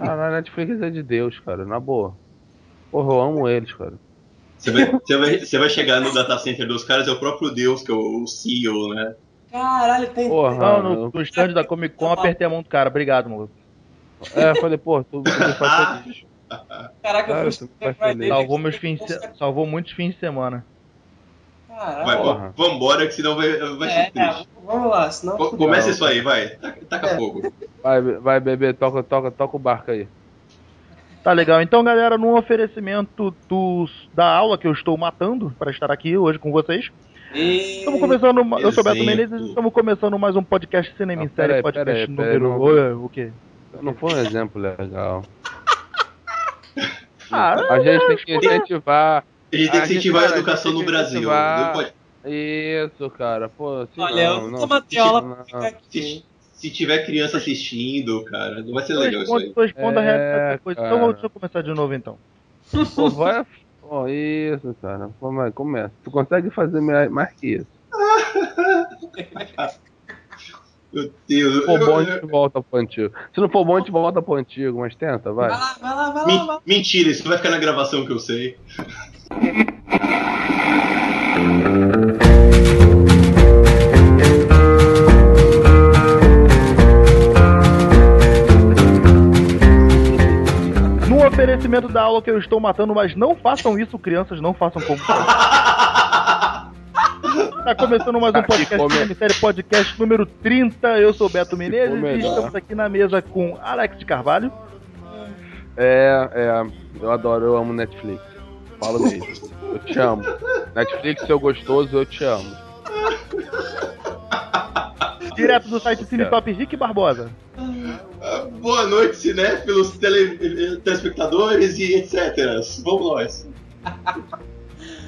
Ah, a Netflix é de Deus, cara, na boa. Porra, eu amo eles, cara. Você vai, você, vai, você vai chegar no data center dos caras, é o próprio Deus, que é o, o CEO, né? Caralho, tem. Porra, Não, no, no stand da Comic Con, apertei a mão do cara. Obrigado, maluco. É, eu falei, pô, tu, tu me faz feliz. Caraca, Cara, eu fui Salvou, meus fins salvou muitos fins de semana. Caralho. Vai, Porra. vambora, que senão vai, vai ser É, triste. vamos lá, senão. Co-. Começa isso aí, vai. Taca, taca É. fogo. Vai, vai, bebê, toca, toca, toca o barco aí. Tá legal. Então, galera, num oferecimento dos, da aula que eu estou matando para estar aqui hoje com vocês. E... Estamos começando. ma- Eu sou o Beto Exemplo. Menezes e estamos começando mais um podcast Cinema em Não, Série, podcast peraí, peraí, número. não- Oi, o quê? Não foi um exemplo legal. Ah, A gente tem que incentivar. A gente tem A que incentivar a cara, educação a gente no Brasil. incentivar- Não pode- Isso, cara. Pô, assim, Olha, não, eu não. aula não. pra ficar aqui. Se, se tiver criança assistindo, cara, não vai ser eu legal isso aí. respondo a É, realidade depois. cara. Então, deixa eu começar de novo então. Pô, vai. Pô, isso, cara. Pô, mas começa. Tu consegue fazer mais mais que isso. Meu Deus. Se for bom, a gente volta pro antigo. Se não for bom, a gente volta pro antigo, mas tenta, vai. Vai lá, vai lá, vai lá. Men- vai lá. Mentira, isso vai ficar na gravação que eu sei. No oferecimento da aula que eu estou matando, mas não façam isso, crianças, não façam como. Tá começando mais um Aqui podcast em Série Podcast número 30. Eu sou Beto Menezes e estamos aqui na mesa com Alex de Carvalho. É, é. Eu adoro, eu amo Netflix. Falo mesmo. Eu te amo. Netflix, seu gostoso, eu te amo. Direto do site Cinetop Rick Barbosa. Boa noite, cinéfilos, tele, telespectadores e etc. Vamos nós.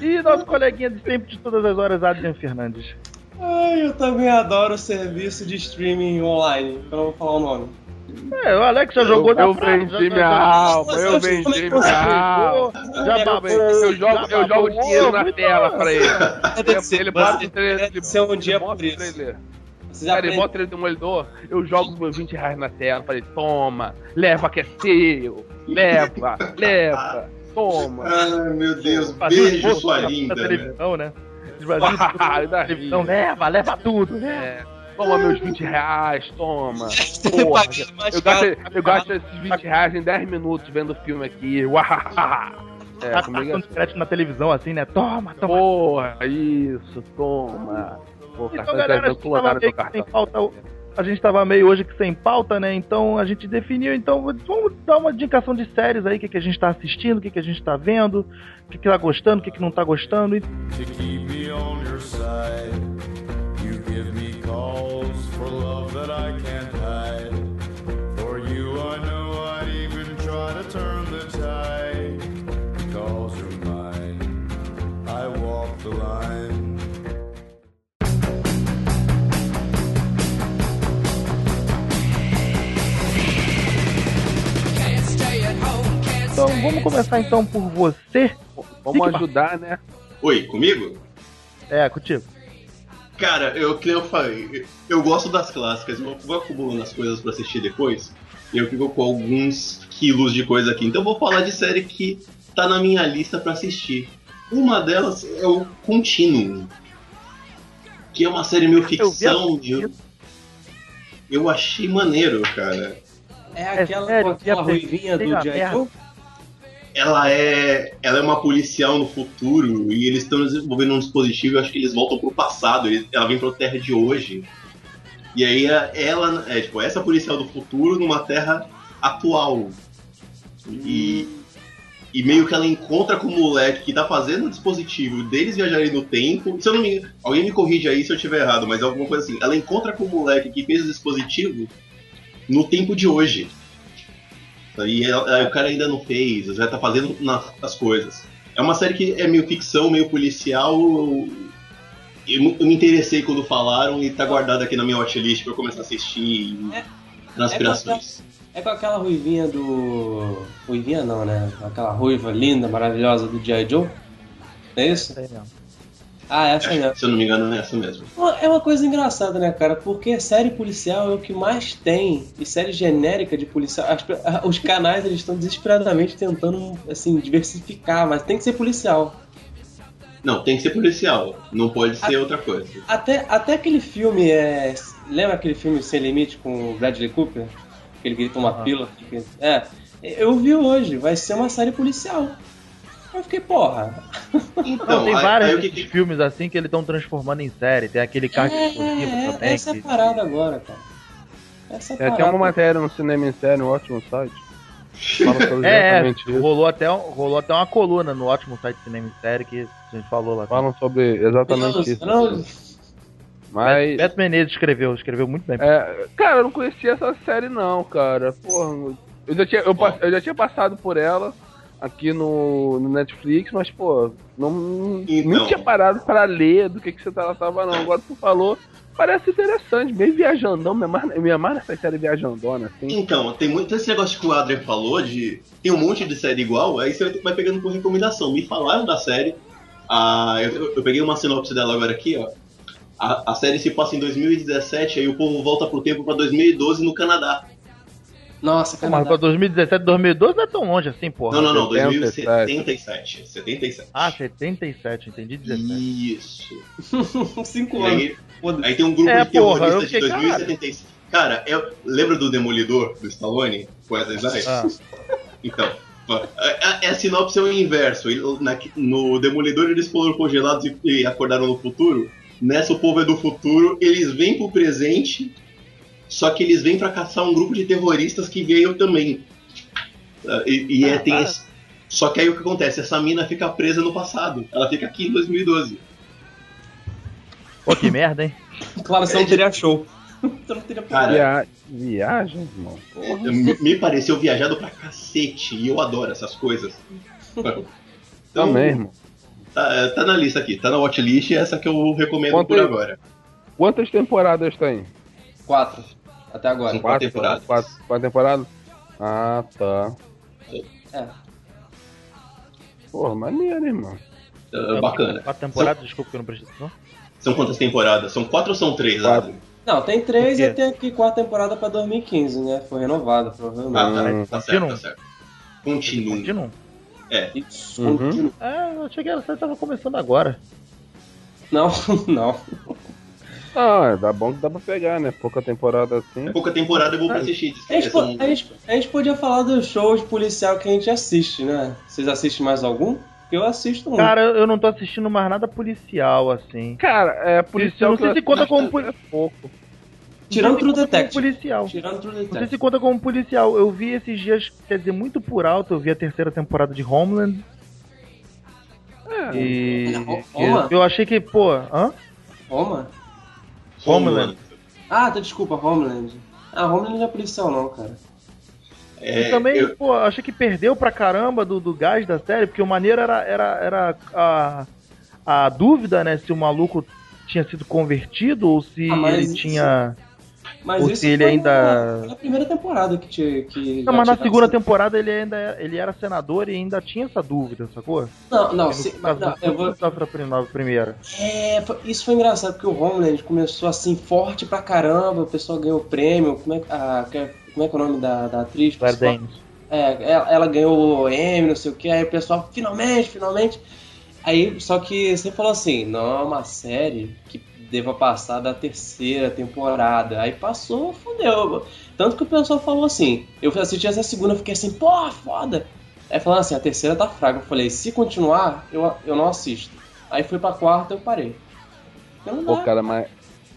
E nosso coleguinha de sempre de todas as horas, Adrian Fernandes. Ai, eu também adoro o serviço de streaming online. Então eu vou falar o nome. É, o Alex já jogou eu, na eu praia, vendi minha já- alma, eu vendi minha alma. Já Eu, babou, eu jogo, já eu jogo babou, dinheiro na tela pra ele. Ele bota trailer, ele agradecer um dia por isso. Cara, ele bota o trailer do demolidor, eu jogo meus 20 reais na tela, falei, toma, leva que é seu, leva, leva, toma. Ai, meu Deus. Fazia Beijo, sua linda. Na né? televisão, né? Ri. leva, leva tudo, né? Toma meus 20 reais, toma. Você Porra, eu gasto, eu gasto esses 20 reais em 10 minutos vendo o filme aqui. É, Tá comigo é de crédito na televisão, assim, né? Toma, toma. Porra, isso, toma. Pô, Então, cartão galera, a crédito gente tava meio que sem pauta. A gente tava meio hoje que sem pauta, né? Então a gente definiu. Então vamos dar uma indicação de séries aí, o que, que a gente tá assistindo, o que, que a gente tá vendo, o que, que tá gostando, o que, que não tá gostando. E to keep me on your side. Então vamos começar então por você. Vamos ajudar, né? Oi, comigo? É, contigo. Cara, eu que eu falei, eu gosto das clássicas, eu vou acumulando as coisas pra assistir depois. E eu fico com alguns quilos de coisa aqui. Então eu vou falar de série que tá na minha lista pra assistir. Uma delas é o Continuum. Que é uma série meio ficção. Eu, eu achei maneiro, cara. É aquela sério, com aquela ruivinha do Jack? Ela é, ela é uma policial no futuro e eles estão desenvolvendo um dispositivo. Eu acho que eles voltam pro passado. eles- ela vem pra terra de hoje. E aí ela é tipo essa policial do futuro numa terra atual. E, e meio que ela encontra com o moleque que tá fazendo o dispositivo deles viajarem no tempo. Se eu não me alguém me corrige aí se eu estiver errado, mas alguma coisa assim. Ela encontra com o moleque que fez o dispositivo no tempo de hoje. E ela- aí o cara ainda não fez, já tá fazendo na- as coisas. É uma série que é meio ficção, meio policial. Eu, eu me interessei quando falaram e tá guardado aqui na minha watchlist pra eu começar a assistir É- é aspirações. É com aquela ruivinha do. Ruivinha não, né? Aquela ruiva linda, maravilhosa do G.I. Joe? É isso? Sei mesmo. Ah, essa mesmo. Se eu não me engano, é essa mesmo. É uma coisa engraçada, né, cara? Porque série policial é o que mais tem. E série genérica de policial. as- os canais eles estão desesperadamente tentando, assim, diversificar, mas tem que ser policial. Não, tem que ser policial. Não pode ser outra coisa. Até, até aquele filme é. Lembra aquele filme Sem Limite com o Bradley Cooper? Que ele grita uma Aham. pílula. É. Eu vi hoje, vai ser uma série policial. Eu fiquei, porra. Então, Não, tem aí- vários que filmes assim que eles estão transformando em série. Tem aquele carro explosivo É, também. essa é que- a parada agora, cara. Essa é É, parada. tem uma matéria no Cinema em Série, um ótimo site. Fala sobre É, é, rolou até, um- rolou até uma coluna no ótimo site Cinema em Série que a gente falou lá. Falam sobre exatamente Não, isso. não, Mas. Beto Menezes escreveu, escreveu muito bem. É, cara, eu não conhecia essa série não, cara. Porra, eu já tinha, eu, eu já tinha passado por ela aqui no, no Netflix, mas, pô, não, Então. não tinha parado pra ler do que, que você tratava, não. Agora tu falou, parece interessante, meio viajandão, me amarra, me amarra essa série viajandona, assim. Então, tem muito esse negócio que o Adrian falou de. Tem um monte de série igual, aí você vai pegando por recomendação. Me falaram da série. Ah, eu, eu peguei uma sinopse dela agora aqui, ó. A, a série se passa em 2017, aí o povo volta pro tempo pra 2012 no Canadá. Nossa, Pô, mas pra 2017, 2012 não é tão longe assim, porra. não, não, não, 77. 2077. 77. Ah, 77, entendi 17. Isso. Cinco E anos. aí, aí tem um grupo É, de terroristas de fiquei, 2076. Cara, eu, lembra do Demolidor, do Stallone? Com Snipes? Ah, Então, a, a, a sinopse é o inverso. Ele- na- no Demolidor eles foram congelados e, e acordaram no futuro. Nessa o povo é do futuro, eles vêm pro presente, só que eles vêm pra caçar um grupo de terroristas que veio também. Ah, E, e é, Ah, tem tá. esse- Só que aí o que acontece? Essa mina fica presa no passado. Ela fica aqui em 2012. pô, que merda, hein? Claro, você não teria show. Você não teria Cara, Via... Viagem, irmão. Me, me pareceu viajado pra cacete e eu adoro essas coisas. Então, Também, irmão. Tá, tá na lista aqui, tá na watchlist e essa que eu recomendo Conta por aí. agora. Quantas temporadas tem? Quatro. Até agora. São quatro temporadas. Quatro, quatro temporadas? Ah, tá. É. Porra, maneiro, irmão. Ah, bacana. Quatro temporadas, desculpa que eu não prestei atenção. São quantas temporadas? São quatro ou são três? Quatro. Adri? Não, tem três e tem aqui quarta temporada pra 2015, né? Foi renovada, provavelmente. Ah, tá, tá certo, continuam. tá certo. Continua. Continuam. Isso. Uhum. continua. É, eu achei que ela tava começando agora. Não, não. Ah, dá bom que dá pra pegar, né? Pouca temporada assim. É pouca temporada, eu vou pra assistir. A gente, a, gente, a gente podia falar dos shows policial que a gente assiste, né? Vocês assistem mais algum? Eu assisto um. Cara, eu não tô assistindo mais nada policial, assim. Cara, é policial não sei que se conta como poli- é pouco. Tirando True Detective. policial. Tirando True Não sei se Detective. conta como policial. Eu vi esses dias, quer dizer, muito por alto, eu vi a terceira temporada de Homeland. É, E. Roma? eu achei que, pô, hã? Roma? Homeland. Ah, tá, desculpa, Homeland. Ah, Homeland não é policial não, cara. É, e também, eu- pô, achei que perdeu pra caramba do, do gás da série, porque o maneiro era, era, era a, a dúvida, né, se o maluco tinha sido convertido ou se Ah, ele isso- tinha. Mas Ou isso se ele foi ainda- na, na primeira temporada que tinha. Que Não, mas na segunda temporada ele ainda era- ele era senador e ainda tinha essa dúvida, sacou? Não, não, se, caso não eu vou, na primeira. É, isso foi engraçado, porque o Homeland começou assim, forte pra caramba, o pessoal ganhou o prêmio, como é, que- a, que- como é que é o nome da, da atriz? Claire? Danes. É, ela, ela ganhou o Emmy, não sei o que, aí o pessoal, finalmente, finalmente. Aí, só que você falou assim, não é uma série que deva passar da terceira temporada. Aí passou, fodeu. Tanto que o pessoal falou assim, eu assisti essa segunda, fiquei assim, pô, foda. Aí falando assim, a terceira tá fraca. Eu falei, se continuar, eu, eu não assisto. Aí fui pra quarta, eu parei. Eu não Pô, cara, mas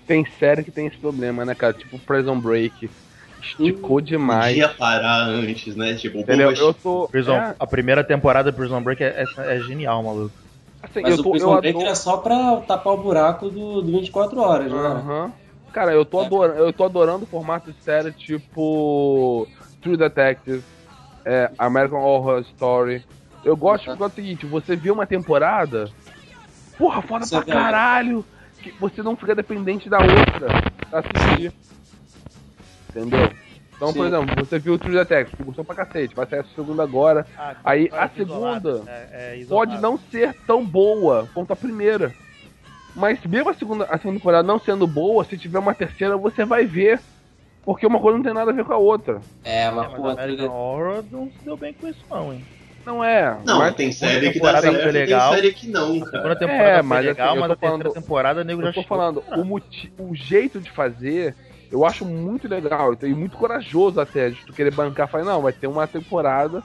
tem série que tem esse problema, né, cara? Tipo Prison Break. Esticou demais. Podia parar antes, né? Tipo, Entendeu? Eu tô. Prison, é, A primeira temporada de Prison Break é, é, é genial, maluco. Assim, Mas eu o tô. Prison Eu Break adoro... é só pra tapar o buraco do, do 24 horas, né? Aham. Cara, eu tô, É. adorando, eu tô adorando o formato de série tipo True Detective, é, American Horror Story. Eu gosto Uhum. porque é o seguinte, você viu uma temporada, porra, foda Você pra vê. caralho, que você não fica dependente da outra pra assistir. Entendeu? Então, por Sim. exemplo, você viu o True Detective, que gostou pra cacete, vai sair a segunda agora. Aí, a segunda É, Pode não ser tão boa quanto a primeira. Mas mesmo a segunda, a segunda temporada não sendo boa, se tiver uma terceira, você vai ver. Porque uma coisa não tem nada a ver com a outra. É, uma É, mas. American Horror não se deu bem com isso não, hein. Não é. Não, mas tem série que dá temporada certo, foi tem legal. série que não, A segunda cara. temporada É, foi mas legal, assim, mas a terceira falando- temporada nego já Eu tô falando, o, o jeito de fazer, eu acho muito legal e muito corajoso até, de tu querer bancar, falar, não, vai ter uma temporada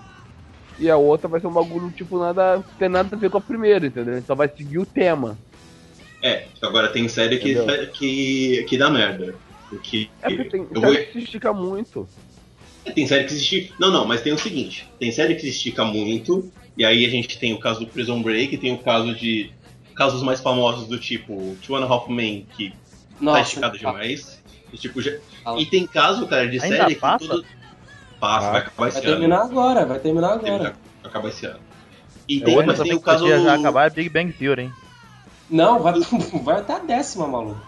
e a outra vai ser um bagulho, tipo, nada, tem nada a ver com a primeira, entendeu? Só vai seguir o tema. É, agora tem série que, que, que dá merda. Porque É porque tem eu série vou- que se estica muito. É, Tem série que se estica. Não, não, mas tem o seguinte: tem série que se estica muito, e aí a gente tem o caso do Prison Break, tem o caso de. Casos mais famosos do tipo Two and a Half Men, que tá esticado demais. E, tipo, já- e tem caso, cara, de Ainda série passa? que tudo. Passa, Ah. vai acabar Vai esse ano. terminar agora, vai terminar Vai agora. terminar- vai acabar esse ano. E É, tem, mas tem o caso. já acabar é Big Bang Theory, hein. Não, vai, vai até a décima, maluco.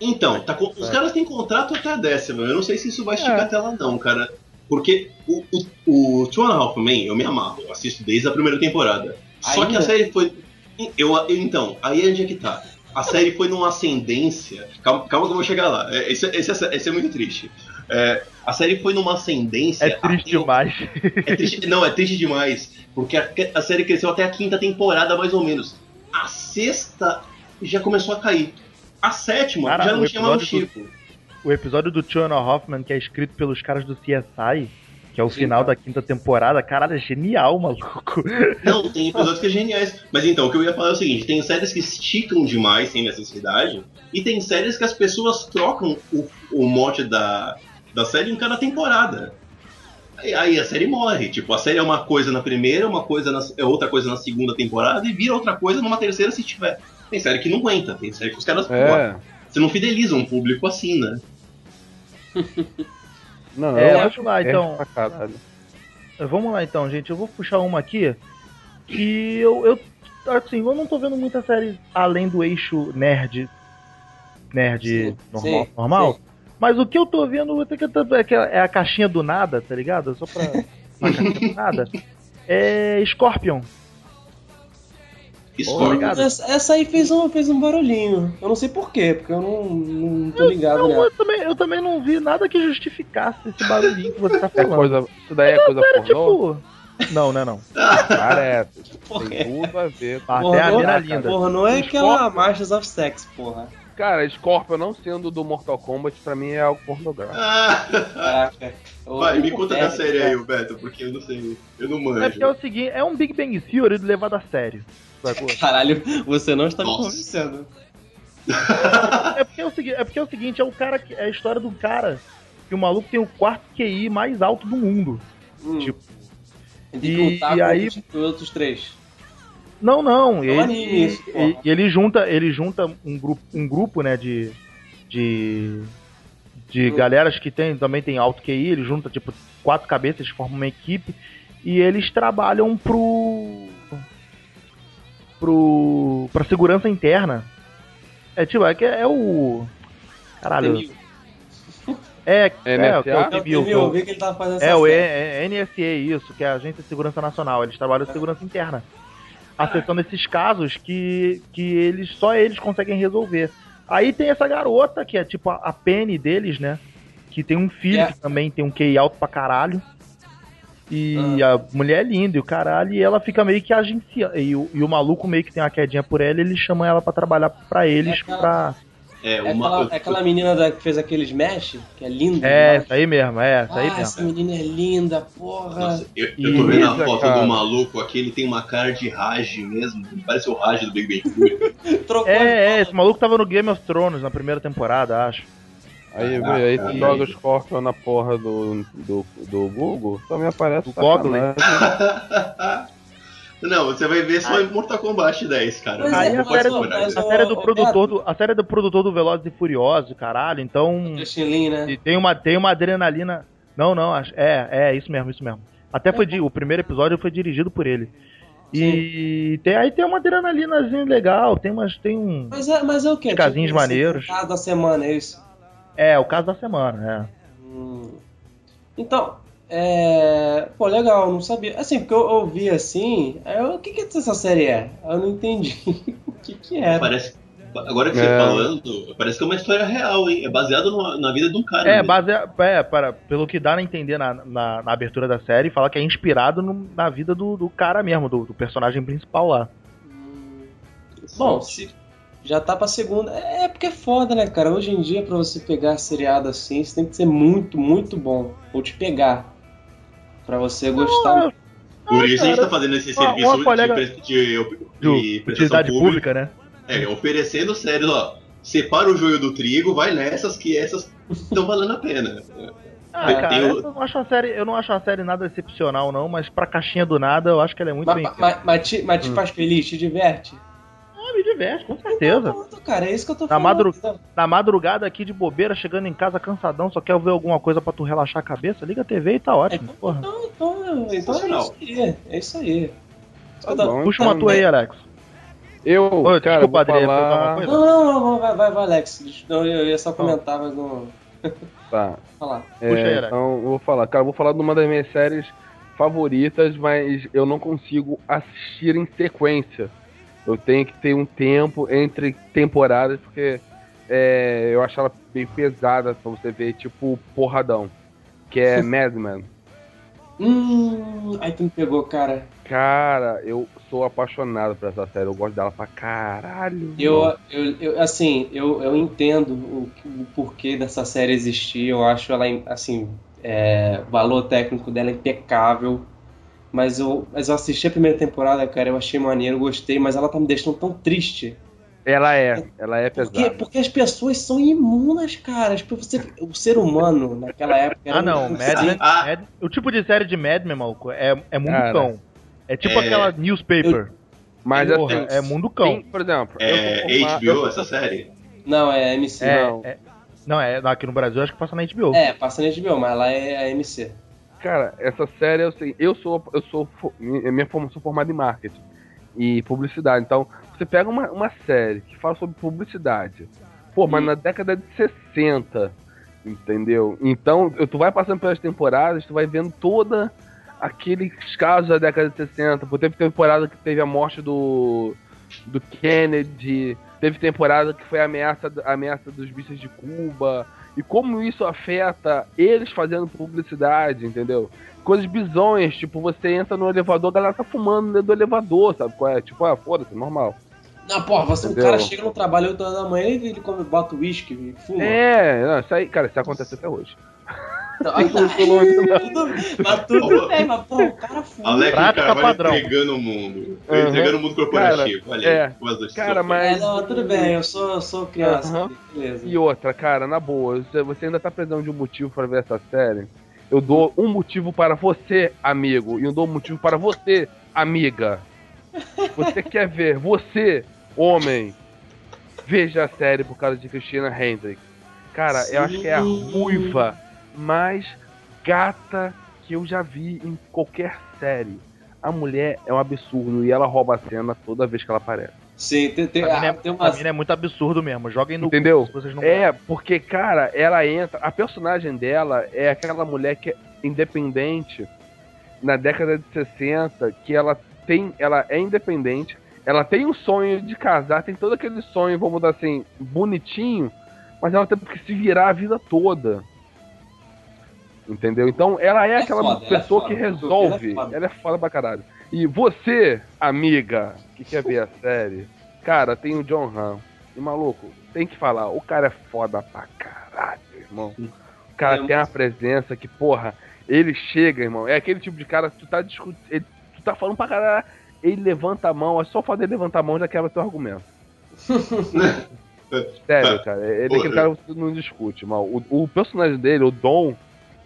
Então, tá com- os É. caras têm contrato até a décima. Eu não sei se isso vai esticar até lá, não, cara. Porque o, o, o Two and a Half Men, eu me amarro. Eu assisto desde a primeira temporada. Só que a série foi. Eu, eu- então, aí é onde é que tá. A série foi numa ascendência. Calma, calma que eu vou chegar lá. É, Esse, esse, é- esse é muito triste. É, a série foi numa ascendência. É triste até- demais. é triste- não, é triste demais. Porque a, a série cresceu até a quinta temporada, mais ou menos. A sexta já começou a cair. A sétima Cara, já não tinha mais o episódio Chico. O episódio do Tiana Hoffman, que é escrito pelos caras do CSI, que é o Sim, final da quinta temporada, caralho, é genial, maluco. Não, tem episódios que é geniais. Mas então, o que eu ia falar é o seguinte: tem séries que esticam demais sem necessidade, e tem séries que as pessoas trocam o, o mote da, da série em cada temporada. Aí, aí a série morre. Tipo, a série é uma coisa na primeira, uma coisa na, é outra coisa na segunda temporada, e vira outra coisa numa terceira se tiver. Tem série que não aguenta, tem série que os caras. É. Você não fideliza um público assim, né? Não, É, eu vamos acho lá, é então. pra caralho. Vamos lá então, gente. Eu vou puxar uma aqui que eu, eu assim, eu não tô vendo muita série além do eixo nerd nerd Sim, normal, sim, normal. sim. Mas o que eu tô vendo é, que é a caixinha do nada, tá ligado? Só pra uma caixinha do nada. É Scorpion. Essa, essa aí fez um, fez um barulhinho. Eu não sei porquê, porque eu não, não tô ligado Não, nela. eu também, eu também não vi nada que justificasse esse barulhinho que você tá É falando. coisa, isso daí é coisa pornô? tipo. Não, não é não. Parece. Porra, Tem tudo a ver. Até a não- mina linda. Porra, não é aquela Marchas of Sex, porra. Cara, Scorpion não sendo do Mortal Kombat, pra mim é algo pornográfico. Ah. Eu- vai, me eu- conta é, da série aí, é. o Beto, porque eu não sei. Eu não É porque é manjo. o seguinte, é um Big Bang Theory levado a sério. Sacou? Caralho, você não está me Nossa. convencendo. É porque é o seguinte, é porque é o seguinte, é o cara que é a história do cara que o maluco tem o quarto QI mais alto do mundo. Hum. Tipo, e- e aí- os os outros três. Não, não, É ele, isso, porra. ele, ele junta, ele junta um grupo, um grupo, né, de de de Hum. galeras que tem, também tem alto QI, ele junta tipo quatro cabeças, formam uma equipe e eles trabalham pro pro pra segurança interna. É tipo, é que é, é o caralho, é, é, NSA? que é o Eu, é eu vi que ele tava fazendo É, o série. é NSA, isso, que é a Agência de Segurança Nacional. Eles trabalham de segurança interna. Acessando esses casos que, que eles só eles conseguem resolver. Aí tem essa garota, que é tipo a, a Penny deles, né? Que tem um filho É. que também tem um QI alto pra caralho. E a mulher é linda e o caralho, e ela fica meio que agenciando. E, o- e o maluco meio que tem uma quedinha por ela, ele chama ela pra trabalhar pra eles, É aquela- pra. É, É uma. aquela, é aquela menina da, que fez aquele Smash, que é linda. É, essa aí mesmo, é, essa aí ah, mesmo. essa menina é linda, porra. Nossa, eu, eu tô vendo a foto cara. do maluco aqui, ele tem uma cara de Raj mesmo. Parece o Raj do Big Bang Theory. Trocou É, é, esse maluco tava no Game of Thrones na primeira temporada, acho. Aí, Caraca, vê, aí tu aí. joga o Scorpion na porra do, do, do Google, também aparece Google, sacanagem. Não, você vai ver só em Mortal Kombat 10, cara. Mas Não Aí é, a série, do, a série do produtor do, a série do produtor do Velozes e Furiosos, caralho, então né? e tem uma tem uma adrenalina. Não, não, é, é isso mesmo, isso mesmo. Até foi o primeiro episódio foi dirigido por ele. E tem, aí tem uma adrenalinazinha legal, tem umas tem um Mas é, mas é o quê? Casinhos assim, maneiros. Caso da semana, é isso? É, o caso da semana, Hum. Então, é. Pô, legal, não sabia. Assim, porque eu ouvi assim. eu, o que, que essa série é? Eu não entendi o que, que era. Parece, Agora que você É. falando, parece que é uma história real, hein? É baseado numa- na vida de um cara. É, mesmo. base, é para, pelo que dá a entender na, na, na abertura da série, fala que é inspirado no- na vida do, do cara mesmo, do, do personagem principal lá. Bom, se já tá pra segunda. É é porque é foda, né, cara? Hoje em dia, pra você pegar seriado assim, você tem que ser muito, muito bom. Ou te pegar. Pra você gostar. Por isso a gente cara, tá fazendo esse uma- serviço uma colega- de, de, de, De prestação utilidade pública, né? É, oferecendo séries, ó. Separa o joio do trigo, vai nessas que essas estão valendo a pena. Ah, cara, eu não acho a série, eu não acho a série nada excepcional não, mas pra caixinha do nada eu acho que ela é muito Mas, bem. mas, mas te, mas te Hum. faz feliz, te diverte? Com certeza. Pronto, cara, é isso que eu tô Na falando. madru- Então, Na madrugada aqui de bobeira, chegando em casa cansadão, só quer ver alguma coisa pra tu relaxar a cabeça, liga a TV e tá ótimo. Porra. Então, então, então é Sensacional. isso aí. É isso aí. Eu Tá bom, Puxa então. uma tua aí, Alex. Eu, Oi, cara, desculpa, vou Adri, ia perguntar falar... Não, não, não, vai, vai, vai, Alex. Não, eu ia só comentar, mas não. Tá. Falar. É, Puxa aí, Alex. então eu vou falar, cara, eu vou falar de uma das minhas séries favoritas, mas eu não consigo assistir em sequência. Eu tenho que ter um tempo entre temporadas, porque é, eu acho ela bem pesada pra você ver, tipo, porradão. Que é Mad Men. Hum, aí tu me pegou, cara. Cara, eu sou apaixonado por essa série, eu gosto dela pra caralho. Eu, eu, eu assim, eu, eu entendo o, o porquê dessa série existir. Eu acho ela, assim, é, o valor técnico dela é impecável. Mas eu, mas eu assisti a primeira temporada, cara, eu achei maneiro, gostei, mas ela tá me deixando tão triste. Ela é, ela é Porque, pesada. porque as pessoas são imunas, cara. Pessoas- o ser humano, naquela época. era Ah não, Mad Men, Ah. Mad- o tipo de série de Mad Men, maluco, é, é mundo Cara. cão. É tipo É. aquela newspaper. Mas Porra, assim, é mundo cão. tem, por exemplo, eu É eu HBO sou- essa série? Não, é MC. É, não. é- não, é aqui no Brasil acho que passa na HBO. É, passa na HBO, mas lá é a MC. Cara, essa série eu sei, eu sou, eu sou, minha formação formada em marketing e publicidade. Então, você pega uma, uma série que fala sobre publicidade, pô, mas Hum. na década de 60, entendeu? Então, tu vai passando pelas temporadas, tu vai vendo toda aqueles casos da década de 60. Pô, teve temporada que teve a morte do do Kennedy, teve temporada que foi a ameaça, a ameaça dos bichos de Cuba, e como isso afeta eles fazendo publicidade, entendeu? Coisas bizonhas, tipo, você entra no elevador, a galera tá fumando dentro do elevador, sabe qual é? Tipo, ah, foda-se, normal. Não, porra, você, o Entendeu? cara chega no trabalho 8 horas da manhã e ele come, bota uísque e fuma. É, não, isso aí, cara, isso acontece até hoje. Não. tudo, mas tudo bem, mas porra, o cara fuma. Alex Prática Carvalho padrão. entregando o mundo. Uhum. Entregando o mundo corporativo. Olha é. Cara, mas- É, não, tudo bem, eu sou, eu sou criança. Aham. Beleza. E outra, cara, na boa, você, ainda tá precisando de um motivo para ver essa série? Eu dou um motivo para você, amigo, e eu dou um motivo para você, amiga. Você quer ver, você, homem, veja a série por causa de Christina Hendricks. Cara, eu acho que é a Sim. ruiva mais gata que eu já vi em qualquer série. A mulher é um absurdo e ela rouba a cena toda vez que ela aparece. Sim, tem, tem, mim, ah, é, tem mim é muito absurdo mesmo. Joguem no Entendeu? Vocês não É, porque, cara, ela entra. A personagem dela é aquela mulher que é independente na década de 60, que ela tem. Ela é independente, ela tem um sonho de casar, tem todo aquele sonho, vamos dar assim, bonitinho, mas ela tem que se virar a vida toda. Entendeu? Então ela é É aquela foda, ela é pessoa foda, que ela é resolve. foda. Ela é foda pra caralho. E você, amiga, que quer ver a série, cara, tem o John Hamm. E maluco, tem que falar, o cara é foda pra caralho, irmão. O cara É, tem uma presença que, porra, ele chega, irmão. É aquele tipo de cara que tu tá discutindo. Tu tá falando pra caralho, ele levanta a mão, é só dele levantar a mão já quebra teu argumento. Sério, cara. Ele é aquele cara que você não discute, mal. O, o personagem dele, o Dom,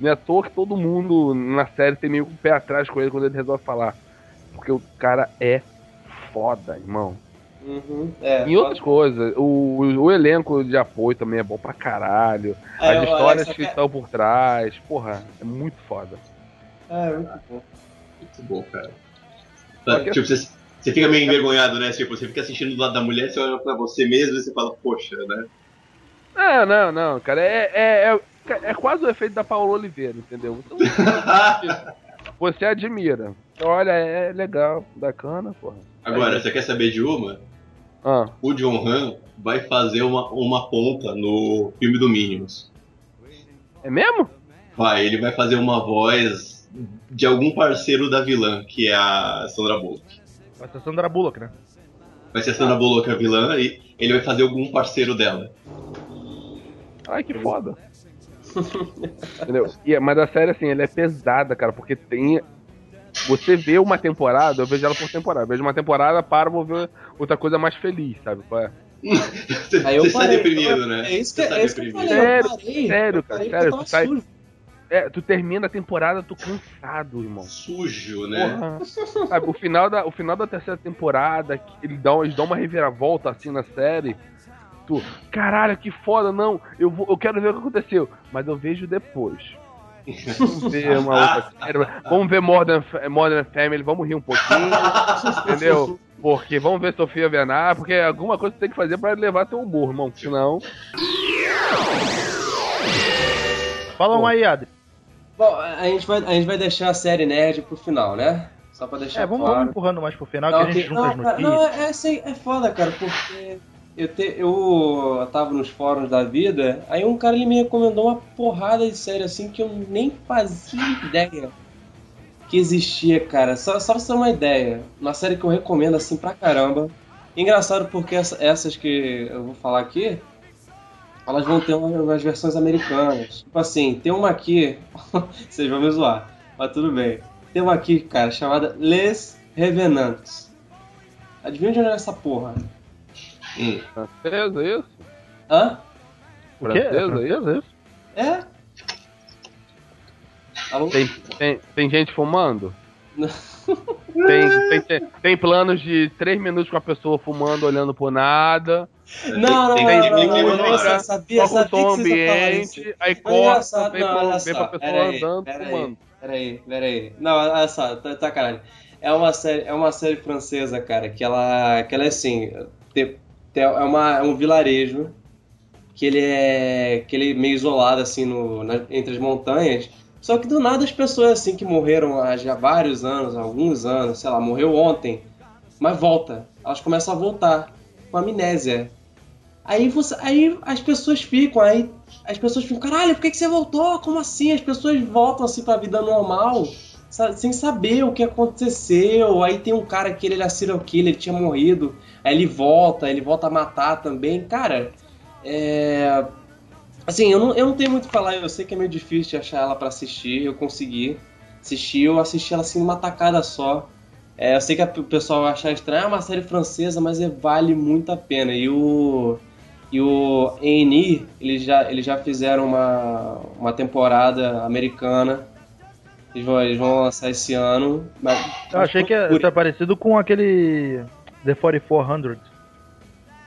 não é à toa que todo mundo na série tem meio que o pé atrás com ele quando ele resolve falar. Porque o cara é foda, irmão. Uhum, é, E outras coisas, o, o elenco de apoio também é bom pra caralho. É, As histórias que eu estão por trás, porra, é muito foda. É, muito bom. Muito bom, cara. Só Tá, tipo, você, você fica meio envergonhado, né? Tipo, você fica assistindo do lado da mulher, você olha pra você mesmo e você fala, poxa, né? Não, não, não, cara. É, é, é, é quase o efeito da Paula Oliveira, entendeu? Você, você admira. Olha, é legal, bacana, porra. Agora, você quer saber de uma? Ah, O John Han vai fazer uma, uma ponta no filme do Minions. É mesmo? Vai, ele vai fazer uma voz de algum parceiro da vilã, que é a Sandra Bullock. Vai ser Sandra Bullock, né? Vai ser a Sandra Bullock a vilã e ele vai fazer algum parceiro dela. Ai, que foda. Entendeu? E, é- mas a série, assim, ela é pesada, cara, porque tem. Você vê uma temporada, eu vejo ela por temporada. Eu vejo uma temporada, para, vou ver outra coisa mais feliz, sabe? Qual é? Você Aí eu você está parei, deprimido, né? É isso que, Você tá é isso que eu deprimido. falei. Sério, eu parei, sério, eu cara, sério, eu tu sai- sujo. É, tu termina a temporada, tu cansado, irmão. Sujo, né? Porra. Sabe, o final da, o final da terceira temporada, que ele dá, eles dão uma reviravolta assim na série. Tu, caralho, que foda, não. Eu, vou, eu quero ver o que aconteceu. Mas eu vejo depois. Vamos ver uma outra série. Vamos ver Modern, Modern Family, vamos rir um pouquinho. entendeu? Porque vamos ver Sofia Bernard, porque alguma coisa tu tem que fazer pra levar teu humor, irmão. Senão. Fala um aí, Adri. Bom, a gente, vai, a gente vai deixar a série nerd pro final, né? Só pra deixar É, vamos, claro. vamos empurrando mais pro final Não, que a gente junta as não, cara, notícias. não, é, assim, é foda, cara, porque eu, te, eu tava nos fóruns da vida, aí um cara ele me recomendou uma porrada de série assim que eu nem fazia ideia que existia, cara. Só, só pra você ter uma ideia, uma série que eu recomendo assim pra caramba. Engraçado porque essa- essas que eu vou falar aqui, elas vão ter uma- umas versões americanas. Tipo assim, tem uma aqui, vocês vão me zoar, mas tudo bem. Tem uma aqui, cara, chamada Les Revenants. Adivinha de onde é essa porra? Hum. Francesa, isso? Hã? É Francesa, isso? francesa, isso? É? Alô? Tem, tem, tem gente fumando? Tem, tem, tem, tem planos de três minutos com a pessoa fumando, olhando por nada. Não, não, Tem- não, tem- não, não, que não, não, sabia, com sabia som que isso. ambiente, aí corta, vem, não, pra, vem pra pessoa andando, aí. fumando. Peraí, peraí. Não, olha só, tá, tá caralho. É uma série, é uma série francesa, cara, que ela, que ela é assim, tem- é, uma, é um vilarejo que ele é que ele é meio isolado assim no, na- entre as montanhas. Só que do nada as pessoas assim que morreram há já vários anos, alguns anos, sei lá, morreu ontem, mas volta. Elas começam a voltar com amnésia. Aí você, aí as pessoas ficam, aí as pessoas ficam, caralho, por que, que você voltou? Como assim? As pessoas voltam assim pra vida normal, sem saber o que aconteceu. Aí tem um cara que ele era serial killer, ele tinha morrido. Aí ele volta, ele volta a matar também. Cara, é. Assim, eu não, eu não tenho muito o que falar, eu sei que é meio difícil de achar ela pra assistir, eu consegui assistir, eu assisti ela assim numa tacada só. É, eu sei que a- o pessoal vai achar estranho, é uma série francesa, mas é, vale muito a pena. E o e o A&E, eles já, eles já fizeram uma, uma temporada americana. Eles vão, eles vão lançar esse ano. Mas, Eu achei que procure. é parecido com aquele The 4400.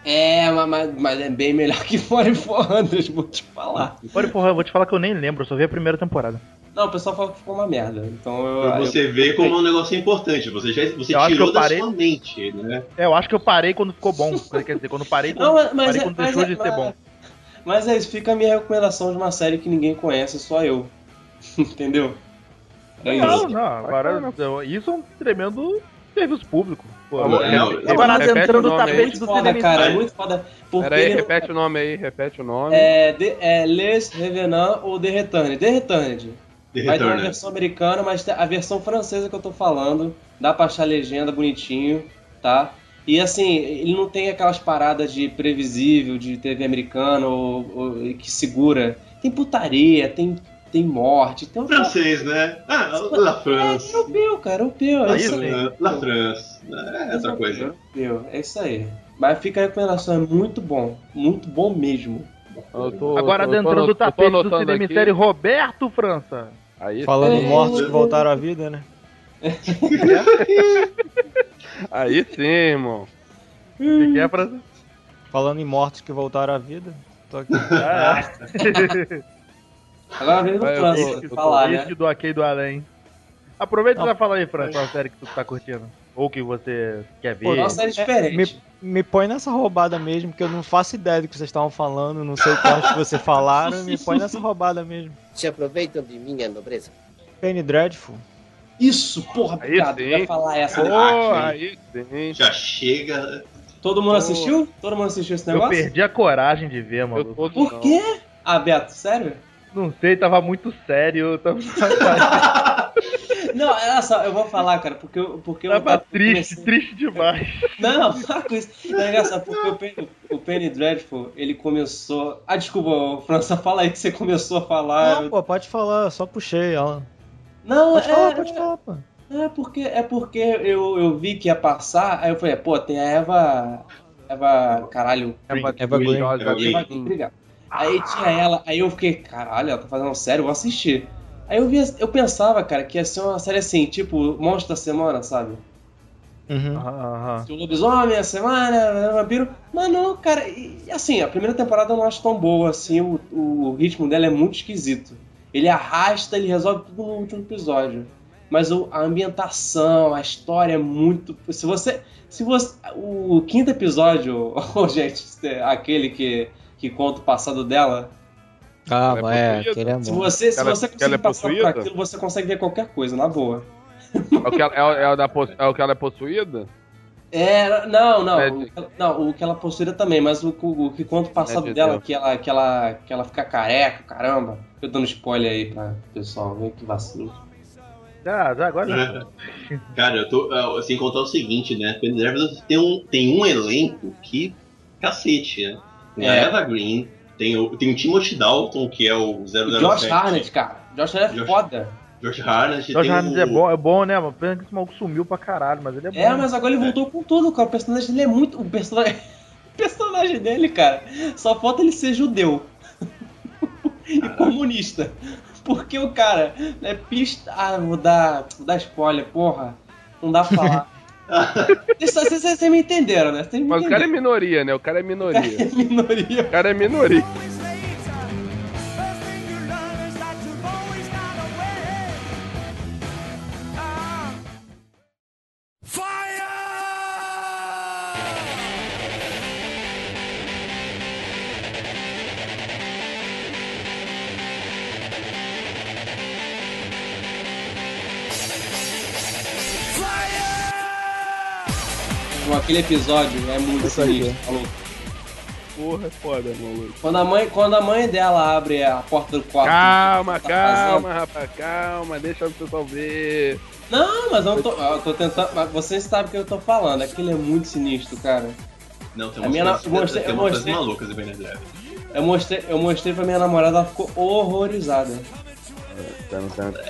É, mas- mas, mas é bem melhor que 4400, vou te falar. 4400, eu vou te falar que eu nem lembro, eu só vi a primeira temporada. Não, o pessoal fala que ficou uma merda. Então eu. Pra você eu- ver como é um negócio importante. Você já você Eu tirou eu da parei- sua mente, né? É, eu acho que eu parei quando ficou bom. Quer dizer, quando parei quando, Não, mas, mas parei é, quando mas deixou é- de ser mas- bom. Mas é isso, fica a minha recomendação de uma série que ninguém conhece, só eu. Entendeu? É Não, isso. não, agora isso é um tremendo serviço público. Pô, É, é, não, é agora repete entrando o no nome aí. tapete do foda, cara, é muito foda. Porque Pera aí, ele- repete o nome aí, repete o nome. é, de, é Les Revenants ou The Returned. The Returned. The Vai ter uma versão americana, mas a versão francesa que eu tô falando, dá pra achar a legenda bonitinho, tá? E assim, ele não tem aquelas paradas de previsível de TV americana ou, ou que segura. Tem putaria, tem, tem morte, tem um Francês, né? Ah, La É, France. europeu, cara, europeu. É Aí isso sim. aí. La France. É outra coisa. Europeu, é isso aí. Mas fica a recomendação, é muito bom. Muito bom mesmo. Tô- Agora tô- eu tô adentrando o anot- eu tô tapete do cinema aqui. série Roberto França. Aí, Falando É, em mortos que voltaram à vida, né? aí sim, irmão. O que, que é, França? Falando em mortos que voltaram à vida. Tô aqui. Ah, Agora vem eu França, eu falar, né? Do Aqui do Além. Aproveita e já fala aí, França, uma série que tu tá curtindo. Ou que você quer ver. Pô, Uma série diferente. Me, me põe nessa roubada mesmo, que eu não faço ideia do que vocês estavam falando, não sei quantos que vocês falaram, me põe nessa roubada mesmo. Se aproveitam de minha nobreza. Penny Dreadful. Isso, porra, Aí obrigado. sim. Eu ia falar essa. Pô, Ah, aí sim. Já chega. Todo mundo assistiu? Todo mundo assistiu esse Eu negócio? perdi a coragem de ver, Eu mano. Por quê? Ah, Beto, sério? Não sei, tava muito sério. eu Tava, Não, olha só, eu vou falar, cara, porque eu. Porque eu tava triste, comecei- triste demais. Não, para com isso. Não é engraçado, porque o Penny, o Penny Dreadful, ele começou. Ah, desculpa, França, fala aí que você começou a falar. Não, pô, pode falar, eu só puxei ela. Não, Pode é, falar, pode falar, pô. é porque, é porque eu, eu vi que ia passar, aí eu falei, pô, tem a Eva. Eva. Caralho. Eva, Eva Green. Eva Green. Eva, obrigado. Aí tinha ela, aí eu fiquei, caralho, ela tá fazendo sério, eu vou assistir. Aí eu, vi, eu pensava, cara, que ia ser uma série assim, tipo, Monstro da Semana, sabe? Uhum. Aham, aham. Tinha o lobisomem, a semana, vampiro. Mas não, cara, e, assim, a primeira temporada eu não acho tão boa, assim, o, o ritmo dela é muito esquisito. Ele arrasta, ele resolve tudo no último episódio. Mas o- a ambientação, a história é muito. Se você. Se você. O quinto episódio, oh, gente, aquele que, que conta o passado dela. Ah, Ela é é, possuída? aquele é Se você, se Ela- você ela conseguir é passar por possuída? aquilo, você consegue ver qualquer coisa, na boa. É o que ela, é, é da é o que ela é possuída? É, não, não, É, o, que ela- não, o que ela possuía também, mas o, o, o que conta o passado É de dela, Deus. que ela, que, ela, que ela fica careca, caramba. Eu dando spoiler aí pra pessoal, vem que vacilo. Já, agora É. Cara, eu tô. ah, Sem contar o seguinte, né? Tem um, tem um elenco que. cacete, né? Tem a É. Eva Green, tem o, tem o Timothy Dalton, que é o 007. Josh Harnett, cara. Josh Harnett é Josh- foda. Josh Harnett. Josh Harnett o... é bom, é bom, né, mano? Pena que esse maluco sumiu pra caralho, mas ele é bom. É, mas agora ele voltou com tudo, cara. O personagem dele é muito. O personagem, o personagem dele, cara, só falta ele ser judeu. e comunista. Porque o cara é pista. Ah, vou dar, vou dar spoiler, porra. Não dá pra falar. Vocês vocês- me entenderam, né? Me Mas o cara é entenderam. minoria, né? O cara é É minoria. minoria. O cara é minoria. Aquele episódio é muito Isso aí. sinistro, maluco. Porra, é foda, maluco. Quando a mãe, quando a mãe dela abre a porta do quarto. Calma, tá calma, rapaz, calma, deixa o pessoal ver. Não, mas eu não tô, eu tô tentando. Mas vocês sabem o que eu tô falando. Aquilo é muito sinistro, cara. Não, tem A umas minha na- coisas, eu mostrei- tem eu coisas mostrei- malucas em. Eu mostrei, eu mostrei pra minha namorada, ela ficou horrorizada.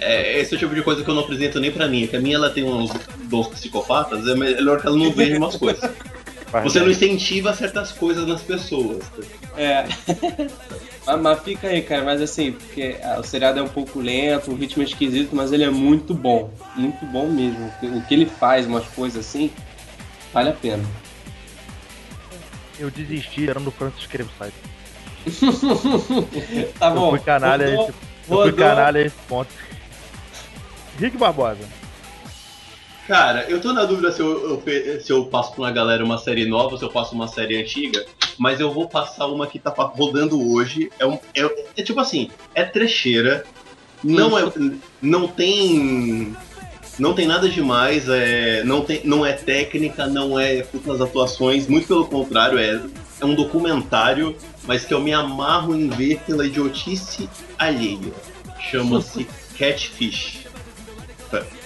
É, esse é o tipo de coisa que eu não apresento nem pra mim, que a minha ela tem uns dons psicopatas, é melhor que ela não veja umas coisas. Você não incentiva certas coisas nas pessoas. É. mas, mas fica aí, cara. Mas assim, porque ah, o seriado é um pouco lento, o ritmo é esquisito, mas ele é muito bom. Muito bom mesmo. O que- ele faz, umas coisas assim, vale a pena. Eu desisti, esperando o Francis site. Tá Eu bom. fui canalha, rodou- esse, canalha a esse ponto. Rick Barbosa. Cara, eu tô na dúvida se eu, eu se eu passo pra uma galera uma série nova ou se eu passo uma série antiga, mas eu vou passar uma que tá rodando hoje. É, um, é, é tipo assim, é trecheira, não, é, não tem. Não tem nada demais, é, não, tem, não é técnica, não é putas atuações, muito pelo contrário, é, é um documentário, mas que eu me amarro em ver pela idiotice alheia. Chama-se Catfish.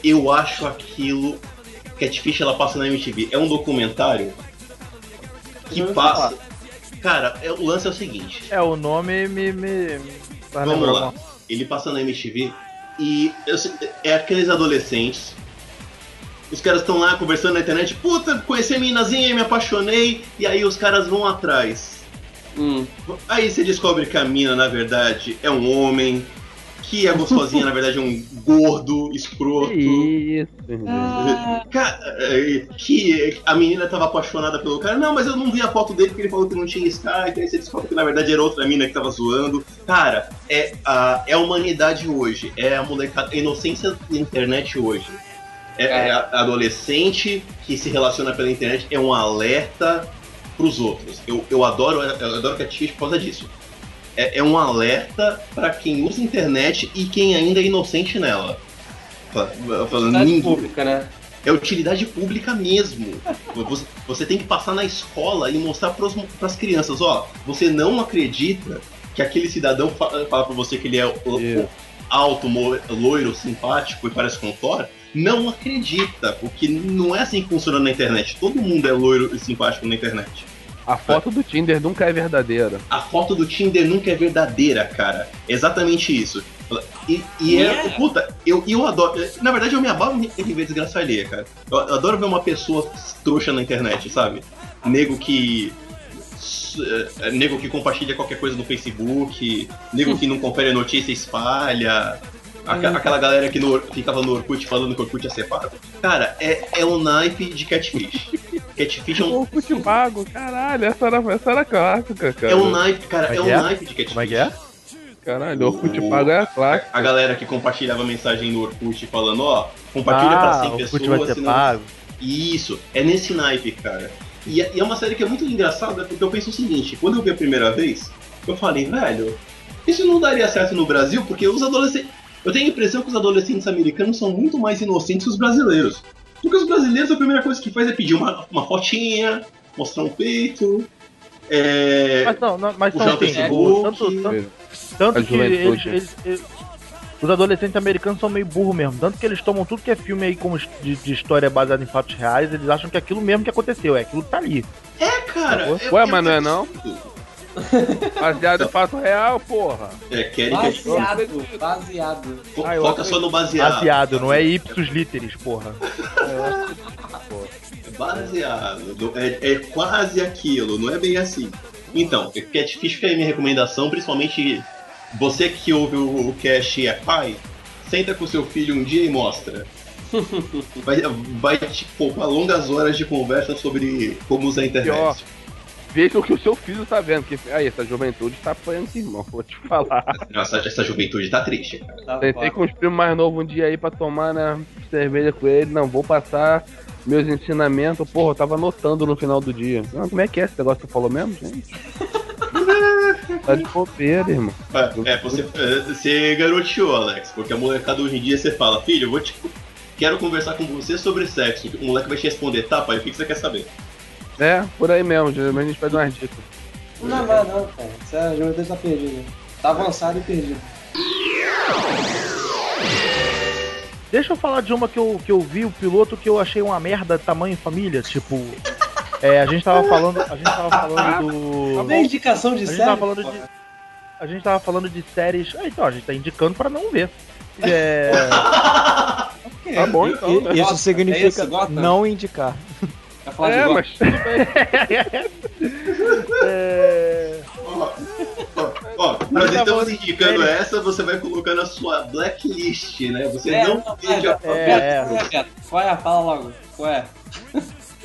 Eu acho aquilo. Catfish ela passa na MTV. É um documentário que passa. Cara, é- o lance é o seguinte. É, o nome me. me... Vamos lá. Ele passa na MTV e eu é aqueles adolescentes. Os caras estão lá conversando na internet. Puta, conheci a minazinha, me apaixonei. E aí os caras vão atrás. Hum. Aí você descobre que a mina, na verdade, é um homem. Que a gostosinha, na verdade, é um gordo, escroto. Que isso, Ah, é, que a menina tava apaixonada pelo cara. Não, mas eu não vi a foto dele porque ele falou que não tinha Skype. Aí você descobre que na verdade era outra mina que tava zoando. Cara, é a, é a humanidade hoje. É a molecada, a inocência da internet hoje. É, é a adolescente que se relaciona pela internet. É um alerta pros outros. Eu, eu adoro eu adoro Catfish por causa disso. É, é um alerta pra quem usa internet e quem ainda é inocente nela. Fa- Falando, ninguém, pública, né? É utilidade pública mesmo. Você, você tem que passar na escola e mostrar para as crianças, ó, você não acredita que aquele cidadão fa- fala pra você que ele é Isso. alto, loiro, simpático e parece com Thor? Não acredita, porque não é assim que funciona na internet. Todo mundo é loiro e simpático na internet. A foto do Tinder nunca é verdadeira. A foto do Tinder nunca é verdadeira, cara. Exatamente isso. E, e é. Yeah. Puta, eu, eu adoro. Na verdade, eu me abalo em ver desgraça alheia, cara. Eu adoro ver uma pessoa trouxa na internet, sabe? Nego que. eh, Nego que compartilha qualquer coisa no Facebook, nego que não confere a notícia e espalha. Aca- Aquela galera que no- ficava no Orkut falando que o Orkut ia ser pago. Cara, é, é um naipe de catfish. Catfish é um, Cut Pago, caralho, essa era, essa era clássica, cara. é um naipe, cara, Como é é um que é? naipe de catfish. Como é que é? Caralho, o Cut Pago é a clássica. A galera que compartilhava mensagem no Orkut falando, ó, compartilha pra 100 Ah, o pessoas. Vai ser senão- pago. Isso, é nesse naipe, cara. E, é- e é uma série que é muito engraçada porque eu penso o seguinte, quando eu vi a primeira vez, eu falei, velho, isso não daria certo no Brasil porque os adolescentes. Eu tenho a impressão que os adolescentes americanos são muito mais inocentes que os brasileiros. Porque os brasileiros a primeira coisa que faz é pedir uma, uma fotinha, mostrar um peito. É, Mas não, não mas puxar são o assim, Facebook. tanto, tanto, tanto que eles, juventude. eles- eles- Os adolescentes americanos são meio burro mesmo. Tanto que eles tomam tudo que é filme aí como de, de história baseada em fatos reais, eles acham que é aquilo mesmo que aconteceu, é aquilo que tá ali. É, cara. É, Ué, é mas não é não? Baseado em fato real, porra. É, querem que a gente Baseado, baseado. fo- Ah, foca só no baseado. Baseado, não é ipsos literis, porra. Baseado. É, é quase aquilo, não é bem assim. Então, Catfish fica aí minha recomendação, principalmente você que ouve o, o cast e é pai, senta com seu filho um dia e mostra. Vai, vai te poupar longas horas de conversa sobre como usar a internet. Pior. Veja o que o seu filho tá vendo. Que, aí, essa juventude tá apanhando irmão, vou te falar. Nossa, essa juventude tá triste, cara. Tá Tentei com os primos mais novos um dia aí pra tomar né, cerveja com ele. Não, vou passar meus ensinamentos. Porra, eu tava anotando no final do dia. Ah, como é que é esse negócio que tu falou mesmo, gente? tá de bobeira, irmão. É, você, é, você garoteou, Alex, porque a molecada hoje em dia você fala, filho, eu vou te. Quero conversar com você sobre sexo. O moleque vai te responder, tá, pai, o que que você quer saber? É, por aí mesmo. Geralmente a gente pede umas dicas. Não vai não, cara. Isso é- A juventude tá perdida. Tá avançado e perdido. Deixa eu falar de uma que eu, que eu vi, o piloto, que eu achei uma merda tamanho família, tipo. É, a gente tava falando. A gente tava falando do. Tem indicação de A gente série? tava falando de. A gente tava falando de séries. Ah, então, a gente tá indicando pra não ver. É. Tá bom então, né? Isso significa é esse, Gotham? não indicar. Vai falar É, de mas é... Ó, ó, ó, Mas nós tá estamos indicando essa, você vai colocar na sua blacklist, né? Você É, não vende é, a é, é. Qual é? Qual é? Fala logo. Qual é?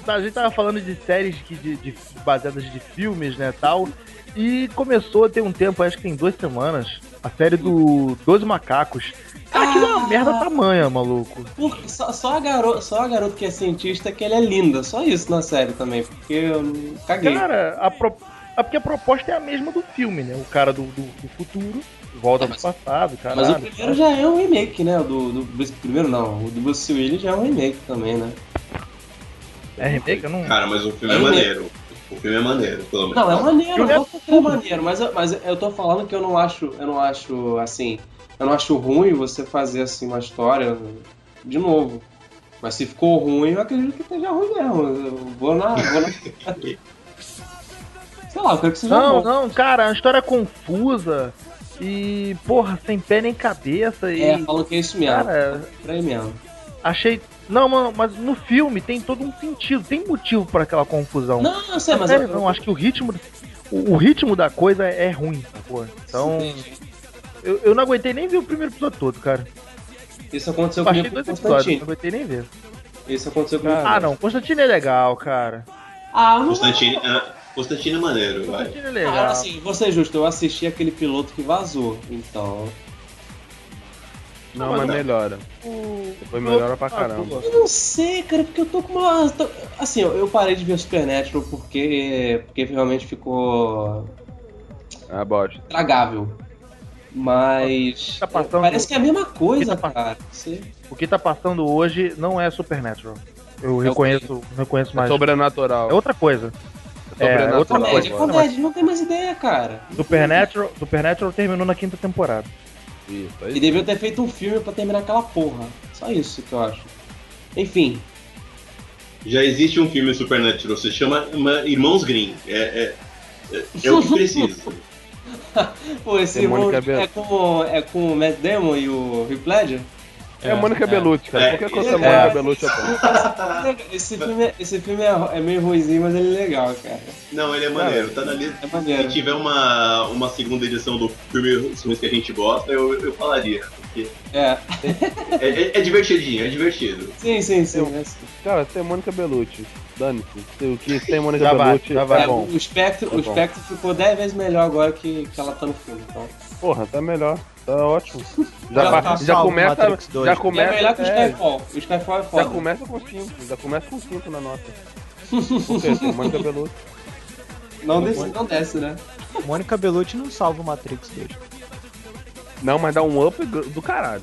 A gente tava falando de séries que de, de- baseadas de filmes, né, tal. E começou a ter um tempo, acho que tem duas semanas, a série do Doze Macacos. Cara, aquilo é uma merda tamanha, maluco. Por- só, só, a garota, só a garota que é cientista que ela é linda. Só isso na série também. Porque eu caguei. Cara, a pro... é porque a proposta é a mesma do filme, né? O cara do, do, do futuro volta pro mas- passado, caralho. Mas o primeiro já é um remake, né? O do, do primeiro não, o do Bruce Willis já é um remake também, né? É remake? Eu não... Cara, mas o filme é É maneiro. O filme é maneiro, pelo menos. Não, é maneiro, Filme é que é maneiro, mas, eu- mas eu tô falando que eu não acho, eu não acho assim, eu não acho ruim você fazer assim uma história de novo. Mas se ficou ruim, eu acredito que esteja ruim mesmo. Eu vou na. Vou na... Sei lá, eu quero que seja Não, bom. não, cara, a história é confusa e, porra, sem pé nem cabeça e... É, falam que é isso mesmo. Cara, Por aí mesmo. achei... Não, mano, mas no filme tem todo um sentido, tem motivo pra aquela confusão. Não, eu sei, Na mas. série eu- não, acho que o ritmo... O, o ritmo da coisa é, é ruim, sacou? Então, eu, eu não aguentei nem ver o primeiro episódio todo, cara. Isso aconteceu comigo dois com episódios, não Constantine. aguentei nem ver. Isso aconteceu comigo. Ah, não, Constantine é legal, cara. Ah, não Constantine, ah, Constantine é maneiro, vai. Constantine é Ah, legal. assim, vou ser justo, eu assisti aquele piloto que vazou, então. Não, mas mas não. melhora. O- Depois melhora pra Ah, caramba. Eu não sei, cara, porque eu tô com uma. Assim, eu eu parei de ver Supernatural porque. Porque realmente ficou Ah, bosta. tragável. Mas. Tá passando- Parece que é a mesma coisa, Tá passando- cara. Você- O que tá passando hoje não é Supernatural. Eu É o reconheço, reconheço É mais. sobrenatural. É outra coisa. É sobrenatural. outra Comédia, agora. comédia, não tem mais ideia, cara. Supernatural, Supernatural terminou na quinta temporada. Isso, E aí. deviam ter feito um filme pra terminar aquela porra. Só isso que eu acho. Enfim, Já existe um filme Supernatural, se chama Irmãos Green. É, é, é, é o que precisa. Pô, esse Mônica é com, é com o Matt Damon e o Hugh Ledger? É a Mônica Bellucci, cara. É, Qualquer coisa é. da Mônica Bellucci é. Esse filme, é- esse filme é, é meio ruimzinho, mas ele é legal, cara. Não, ele é maneiro, tá na lista. É Se maneiro. tiver uma, uma segunda edição do filme Os Filmes que a gente gosta, eu, eu falaria. Porque É, é, é- é divertidinho, é divertido. sim, sim, sim. Eu- é. Cara, tem Mônica Bellucci. Dane-se. Se O que tem Mônica Já vai, já vai. é É, bom. o Spectre, Tá o bom. Spectre ficou 10 vezes melhor agora que, que ela tá no filme. Então. Porra, tá melhor. Tá ótimo. Já, vai- tá já começa. Matrix 2. Já E começa. é melhor que o é, Skyfall. O Skyfall é já foda. começa com 5. Já começa com 5 na nota. Por quê? Tem Mônica Bellucci. Não desce, não desce, né? Mônica Bellucci não salva o Matrix 2. Não, mas dá um up do caralho.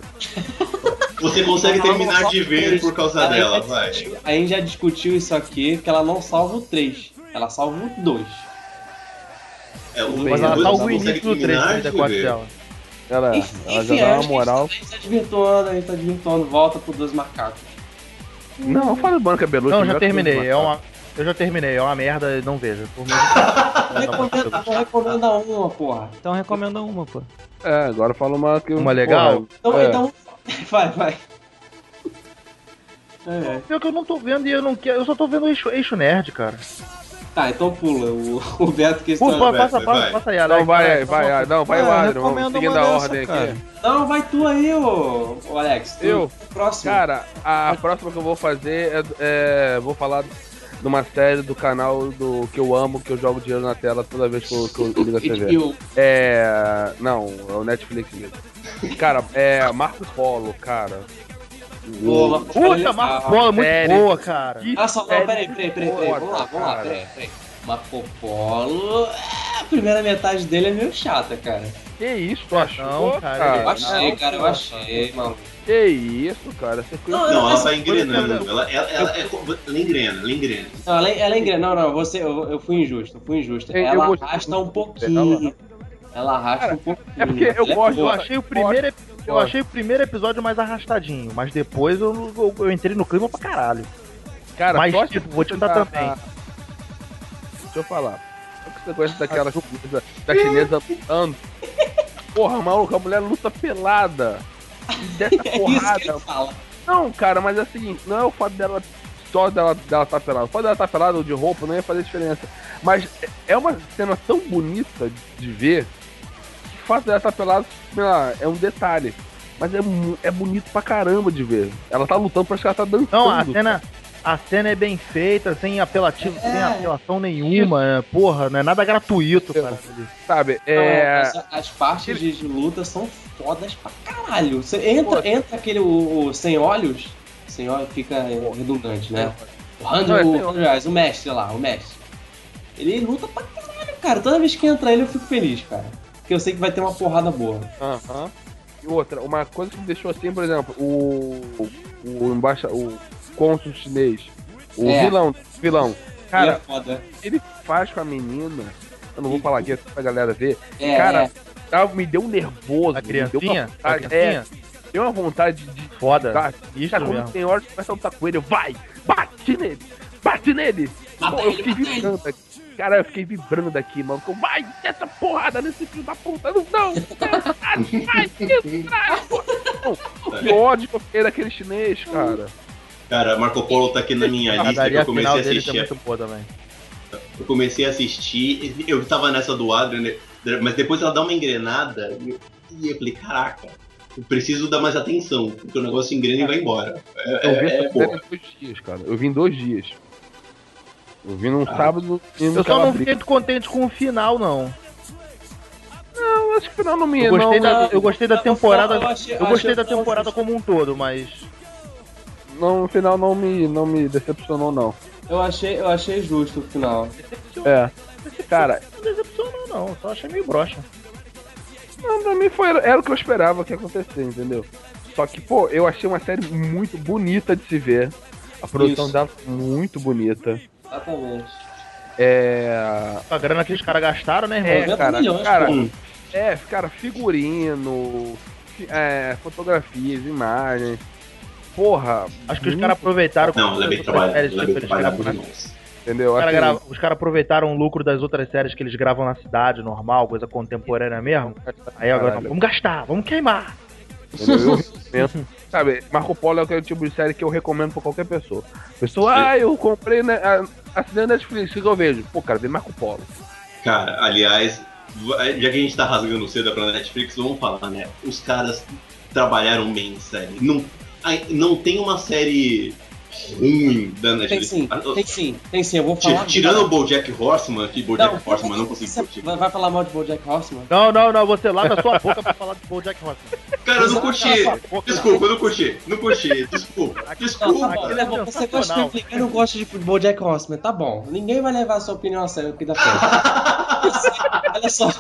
Você consegue Não, terminar de ver por causa dela, já vai. a gente já discutiu isso aqui, que ela não salva o 3. Ela salva o 2. É, o Mas ela você tá o início do 3 terminar do de 4 ver. dela. Ela, Enfim, ela já enfim, dá uma que moral. A gente tá desvirtuando, a gente tá desvirtuando. Volta pro dois macacos. Não, fala do Mônica Bellucci. Não, melhor já que terminei. É uma, eu já terminei. É uma merda, não vejo. Por mim, Recomenda, então recomenda uma, porra. Então recomenda uma, pô. É, agora fala uma que. Uma legal? Então, É. então. Vai, vai. É, é. Pior que eu não tô vendo e eu não quero. Eu só tô vendo eixo, eixo nerd, cara. Tá, então pula. O, o Beto que está. passa, vai, passa, vai. passa, passa aí, Alex. Não, vai, vai, vamos- não, vai É, o Adrian, vamos recomenda seguindo uma a ordem cara. aqui. Não, vai tu aí, ô, ô Alex. Tu, Eu? Próximo. Cara, a próxima que eu vou fazer é, é- Vou falar de uma série do canal do que eu amo, que eu jogo dinheiro na tela toda vez que eu, que eu ligo a TV. HBO. É. Não, é o Netflix mesmo. Cara, é Marco Polo, cara. É Puta. Marco Polo é muito Sério? boa, cara. Que Ah, só, peraí, peraí, peraí, peraí. Vamos lá, vamos lá, peraí, peraí. Marco Polo. é, A primeira metade dele é meio chata, cara. Que isso, tu achou? Não, cara, Eu achei, Não, cara, eu achei, mano. Que isso, cara. Você Não, Não, ela tá coisa engrenando. Ela, ela, ela, é, ela engrena, ela engrena. Não, ela, ela é engrena. Não, não, você, eu, eu fui injusto, eu fui injusto. Eu- eu Ela gostei arrasta um pouquinho. Ela arrasta um pouquinho. é porque eu Ela gosto- Eu achei o primeiro, eu achei o primeiro episódio mais arrastadinho, mas depois eu, eu, eu entrei no clima pra caralho. Cara, Mas, tipo, vou te tá- também. Ah, Deixa eu falar. Só que você gosta daquela chinesa, da chinesa lutando. Porra, maluco, a mulher luta pelada. E dessa É isso que porrada. ele fala. Não, cara, mas é o seguinte, não é o fato dela só dela, dela tá pelada. O fato dela tá pelada ou de roupa não ia fazer diferença. Mas é- é uma cena tão bonita de ver o fato dela estar pelada, sei lá, é um detalhe. Mas é, é bonito pra caramba de ver. Ela tá lutando, parece que ela tá dançando. Não, a cena, a cena é bem feita, sem apelativo, sem apelação nenhuma, é, porra, não é nada gratuito, cara. Sabe? Não, É. essa- as partes de, de luta são fodas pra caralho. Você entra, entra aquele o, o sem olhos, sem olhos fica redundante, né? O é o, sem olhos. aliás, o mestre lá, o mestre. Ele luta pra caralho, cara. Toda vez que entra ele eu fico feliz, cara. Porque eu sei que vai ter uma porrada boa. Aham. E outra, uma coisa que me deixou assim, por exemplo, o. O embaixa, o cônsul chinês. O É. vilão, vilão. é Cara, foda. ele faz com a menina. Eu não vou falar aqui pra galera ver. É, cara, é. me deu um nervoso. A me deu uma criancinha? A vontade- criancinha? É, deu uma vontade de. Foda. Tá, Isso cara, quando mesmo. tem hora que começa a lutar com ele, eu, vai! Bate nele! Bate nele! Pô, eu fiquei vibrando aqui. Cara, eu fiquei vibrando aqui, mano. Ficou, vai, essa porrada nesse filho da puta. Não, não, não, vai, Que ódio que eu fiquei daquele chinês, cara. Cara, Marco Polo tá aqui na minha lista que eu comecei a deles é assistir. muito boa também. Eu comecei a assistir, eu tava nessa do Adrian, né? mas depois ela dá uma engrenada e eu, e eu falei, caraca, eu preciso dar mais atenção, porque o negócio engrena e vai embora. É, Eu vi é, é em dois dias, cara. Eu vi em dois dias. Eu vi num sábado e no Eu só não fiquei muito contente com o final, não. Não, acho que final não me Eu gostei não, da, eu gostei da temporada. Eu achei- Eu gostei da o temporada como um todo, mas. não, no final não me, não me decepcionou, não. Eu achei, eu achei justo o final. É. Cara, Não decepcionou, não. Só achei meio broxa. Não, pra mim foi, era o que eu esperava que ia acontecer, entendeu? Só que, pô, eu achei uma série muito bonita de se ver. A produção Isso. dela muito bonita. Exatamente. É. A grana que os caras gastaram, né, irmão? É, 90 cara, milhões, cara, pô. É, cara, figurino, fi- é, fotografias, imagens. Porra. Acho que os caras aproveitaram. Não, é séries, é tipo, trabalhada gravam- demais. Entendeu? Os caras Assim, grava- caras aproveitaram o lucro das outras séries que eles gravam na cidade, normal, coisa contemporânea mesmo. Aí agora, Caralho. vamos gastar, vamos queimar. Entendeu? Eu recomendo. Sabe, Marco Polo é aquele tipo de série que eu recomendo pra qualquer pessoa. Pessoa, ah, eu comprei né, a- assinei Netflix, o que eu vejo? Pô, cara, vem Marco Polo. Cara, aliás, já que a gente tá rasgando cedo pra Netflix, vamos falar, né? Os caras trabalharam bem em série. Não, não tem uma série ruim da Tem Netflix. sim, Ah, tem sim, tem sim, eu vou falar. Tirando o Bojack Horseman, que Bojack Não, Horseman eu não consigo você curtir. vai, vai falar mal de Bojack Horseman? Não, não, não, você lava a sua boca pra falar de Bojack Horseman. Cara, eu não curti. Desculpa, eu não curti. Não curti. Desculpa. Não, Desculpa. aquilo tá bom. Você gosta de. Netflix, eu não gosto de Bojack Horseman, tá bom. Ninguém vai levar a sua opinião a sério aqui da frente. olha só,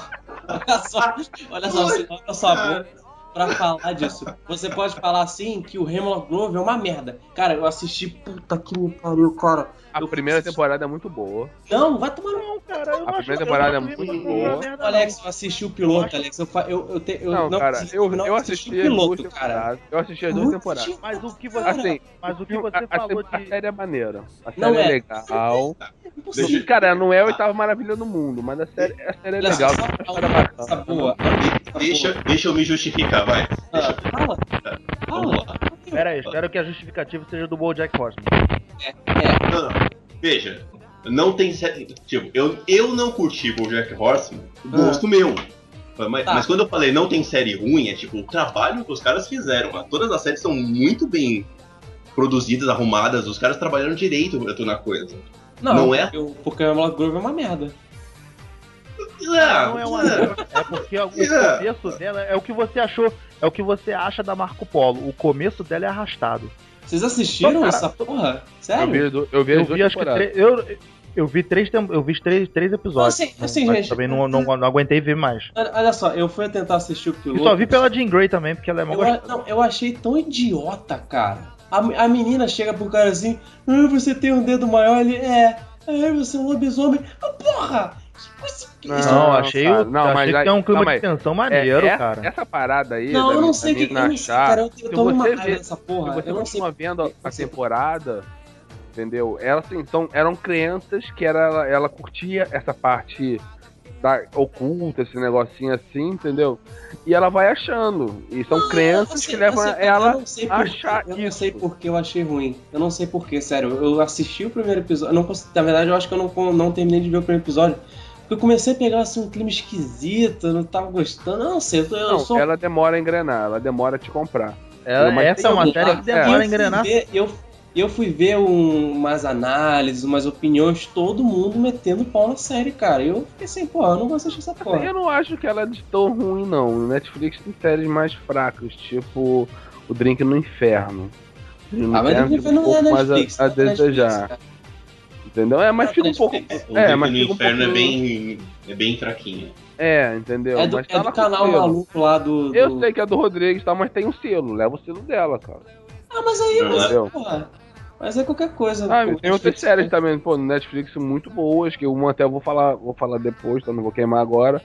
olha só, olha só, você olha só, boca pra falar disso. Você pode falar assim que o Hemlock Grove é uma merda. Cara, eu assisti, puta que me pariu, cara. A primeira temporada é muito boa. Não, vai tomar no Não, cara, A não primeira temporada é não muito boa. Alex, não. eu assisti o piloto, Alex. Eu, eu, eu, te, eu Não, cara, assisti- eu, não eu assisti as duas piloto, cara. temporadas. Eu assisti as duas Muito temporadas. Mas o que você. Assim, mas o que a- você a, falou a de. série é maneira. A série Não é, é. legal. Impossível. Deixa- Cara, não é a oitava maravilha do mundo, mas a série, a série é legal. a boa. Deixa, deixa eu me justificar, vai. Deixa, Ah, fala. Fala. Pera aí, espero que a justificativa seja do Bojack Horseman. É, Não, não. Veja, não tem série. Tipo, eu, eu não curti Bojack Horseman, gosto meu. Mas, Tá. mas quando eu falei não tem série ruim, é tipo o trabalho que os caras fizeram. mano. Todas as séries são muito bem produzidas, arrumadas, os caras trabalharam direito na coisa. não, Não é? eu- porque o Hemlock Grove é uma merda. Ah, não é uma ah, É porque o É. começo dela é o que você achou, é o que você acha da Marco Polo. O começo dela é arrastado. Vocês assistiram Cara, essa porra? Eu Sério? vi, eu vi Eu as duas vi acho que eu, eu vi três eu vi três, três episódios. Assim, assim, gente, também não, não, não aguentei ver mais. Olha olha só, eu fui tentar assistir o E piloto. só vi pela Jean Grey também, porque ela é mó Eu, não, eu achei tão idiota, cara. A, a menina chega pro cara assim, ah, você tem um dedo maior, ele é. Ah, você é um lobisomem. Ah, porra! Isso- Não, isso- Não, achei, cara, não, achei mas que tem um clima calma de tensão É, maneiro, essa, cara. essa parada aí. Não, da eu não sei o que. Eu não sei, achar, cara. Eu, eu tô matando vê- nessa porra. Se você Eu não sei. vendo a- a eu sei. temporada, entendeu? Elas assim, são, eram crianças que era, ela curtia essa parte da, oculta, esse negocinho assim, entendeu? E ela vai achando. E são Não, crianças assim, que levam assim, ela eu não sei por, achar Eu não isso. sei porque eu achei ruim. Eu não sei porquê, sério. Eu assisti o primeiro episódio. Eu não na verdade, eu acho que eu não, não terminei de ver o primeiro episódio. Eu comecei a pegar assim, um clima esquisito, eu não tava gostando. Não sei, eu, tô- eu Não, sou. ela demora a engrenar, ela demora a te comprar. Ela- Mas essa é uma série que eu demora a fui engrenar. ver- Eu, eu fui ver um- umas análises, umas opiniões, todo mundo metendo pau na série, cara. Eu fiquei assim, pô, eu não vou assistir essa porra. Eu não acho que ela é de tão ruim, não. O Netflix tem séries mais fracas, tipo O Drink no Inferno. O Drink no Ah, mas Inferno não fica um não é pouco mais Netflix. a, a é Netflix, desejar. cara. Entendeu? É, mas é fica um pouco. O É, mas no fica um Inferno é pouco- bem. é bem fraquinho. É, entendeu? É do, mas é tá do lá com canal selo. maluco lá do. do- Eu sei que é do Rodrigues, tá, mas tem um selo. Leva o selo dela, cara. Ah, mas aí, mas, Entendeu? porra, mas é qualquer coisa. Ah, pô, tem outras séries também, pô, no Netflix muito boas, que uma até eu vou falar, vou falar depois, então não vou queimar agora.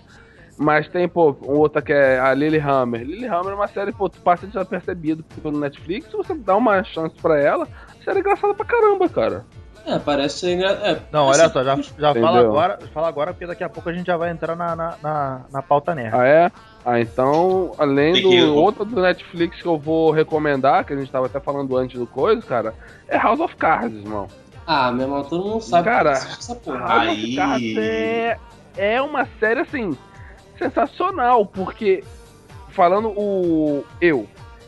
Mas tem, pô, outra que é a Lily Hammer. Lily Hammer é uma série, pô, tu passa desapercebido pelo Netflix, se você dá uma chance pra ela, a série é engraçada pra caramba, cara. É, parece ser engra... é, Não, olha só, já, já fala agora, fala agora, porque daqui a pouco a gente já vai entrar na, na, na, na pauta nerd. Ah, é? Ah, então, além do que- outro do Netflix que eu vou recomendar, que a gente tava até falando antes do coisa, cara, é House of Cards, irmão. Ah, meu irmão, todo mundo sabe Cara, que essa porra. House Aí- of Cards é, é uma série, assim, sensacional, porque, falando o eu,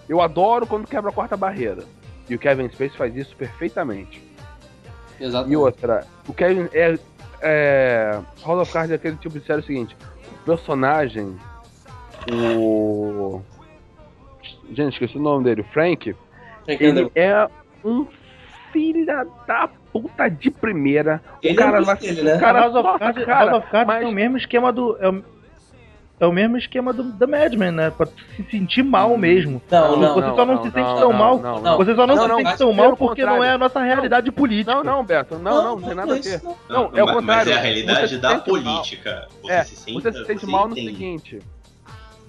eu adoro quando quebra a quarta barreira. E o Kevin Space faz isso perfeitamente. Exato. E outra, o Kevin é, é House of Cards é aquele tipo de série seguinte, o personagem, o gente, esqueci o nome dele, o Frank, ele é um filho da puta de primeira. Ele o cara é vai, dele, né? o cara, House of Cards, cara, House of Cards mas- tem o mesmo esquema do. é o- É o mesmo esquema do, da Mad Men, né? Pra se sentir mal mesmo. Não, não, você não, só não, não, se sente não, tão não, mal. não, não. Você só não, Não, se não, sente tão mal porque não é a nossa realidade política. Não, não, Beto, não, não, não, tem nada a é ver. não. Não, é o contrário. mas é a realidade Você da se sente mal. política. Você É, se sente, você se sente você mal no entende. seguinte.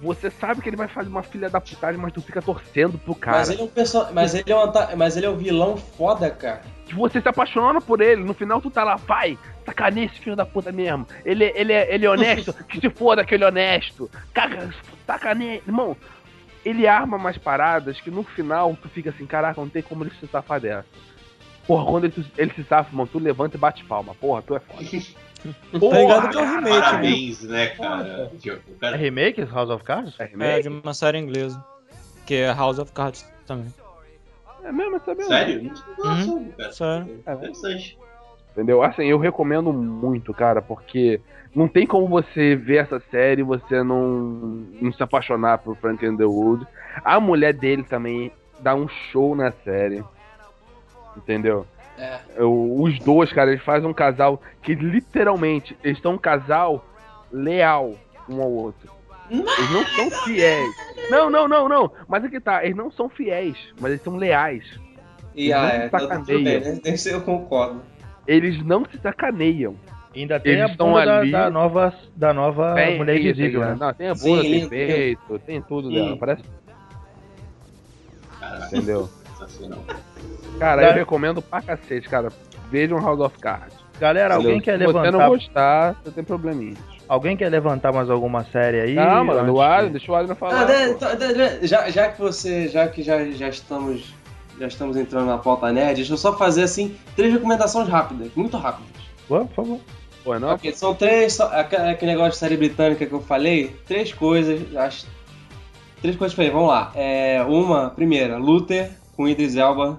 Você sabe que ele vai fazer uma filha da putagem, mas tu fica torcendo pro cara. Mas ele é um perso... mas ele é um anta- mas ele é um vilão foda, cara. Que você se apaixona por ele, no final tu tá lá, vai, sacaneia esse filho da puta mesmo. Ele, ele, é, ele é honesto, que se foda aquele honesto. Caga, sacaneia. Irmão, ele arma umas paradas que no final tu fica assim, caraca, não tem como ele se safar dessa. Porra, quando ele, ele se safa, mano, tu levanta e bate palma. Porra, tu é foda. Tá ligado que é um Cara, remake, né? Parabéns, né, cara? O É remake House of Cards? É É, remake? de uma série inglesa. Que é House of Cards também. É mesmo, é mesmo. Sério? Nossa, cara. Sério. Interessante. Entendeu? Assim, eu recomendo muito, cara, porque não tem como você ver essa série e você não, não se apaixonar por Frank Underwood. A mulher dele também dá um show na série. Entendeu? É. Eu- os dois, cara, eles fazem um casal que literalmente eles são um casal leal um ao outro. Eles não são fiéis. Não, não, não, não. Mas é que tá, eles não são fiéis, mas eles são leais. E ah, Não é, tudo bem, né? Eu concordo. Eles não se sacaneiam. Ainda tem Eles a estão bunda da, ali- da nova, da nova Tem, Mulher tem, Invisível, tem, né? Não, tem a Sim, bunda, tem lindo, peito, tem tudo Sim. dela. Parece, Caralho, entendeu? sensacional. Cara, eu recomendo pra cacete, cara. Vejam House of Cards. Galera, alguém entendeu? quer Se você não levantar, gostar, você tem probleminha. alguém quer levantar mais alguma série aí? Não, mano, Antes o Adrian, deixa o Adrian falar. Ah, então, já, já que você, já que já, já estamos já estamos entrando na pauta nerd, deixa eu só fazer assim três recomendações rápidas, muito rápidas. Ué, por favor. Pô, não? Ok, são três, só, aque- aquele negócio de série britânica que eu falei, três coisas, as três coisas que eu falei, vamos lá. É, uma, primeira, Luther com Idris Elba.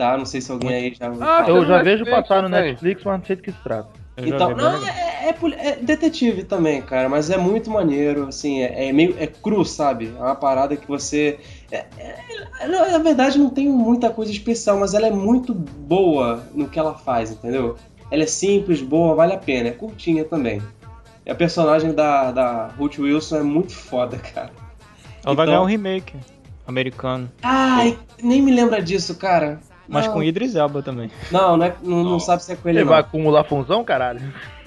Tá, não sei se alguém aí já Ah, falar. eu Eu já vejo Netflix passar no. Netflix, mas não sei do que se trata. Eu Então, não, é, é é detetive também, cara, mas é muito maneiro, assim, é, é meio é cru, sabe? É uma parada que você. é- é- na verdade, não tem muita coisa especial, mas ela é muito boa no que ela faz, entendeu? Ela é simples, boa, vale a pena, é curtinha também. E a personagem da, da Ruth Wilson é muito foda, cara. Ela vai então- ganhar um remake americano. Ai, nem me lembra disso, cara. Mas não, com Idris Elba também. Não, não, é- não, não Não. sabe se é com ele, Ele não. vai acumular função, caralho?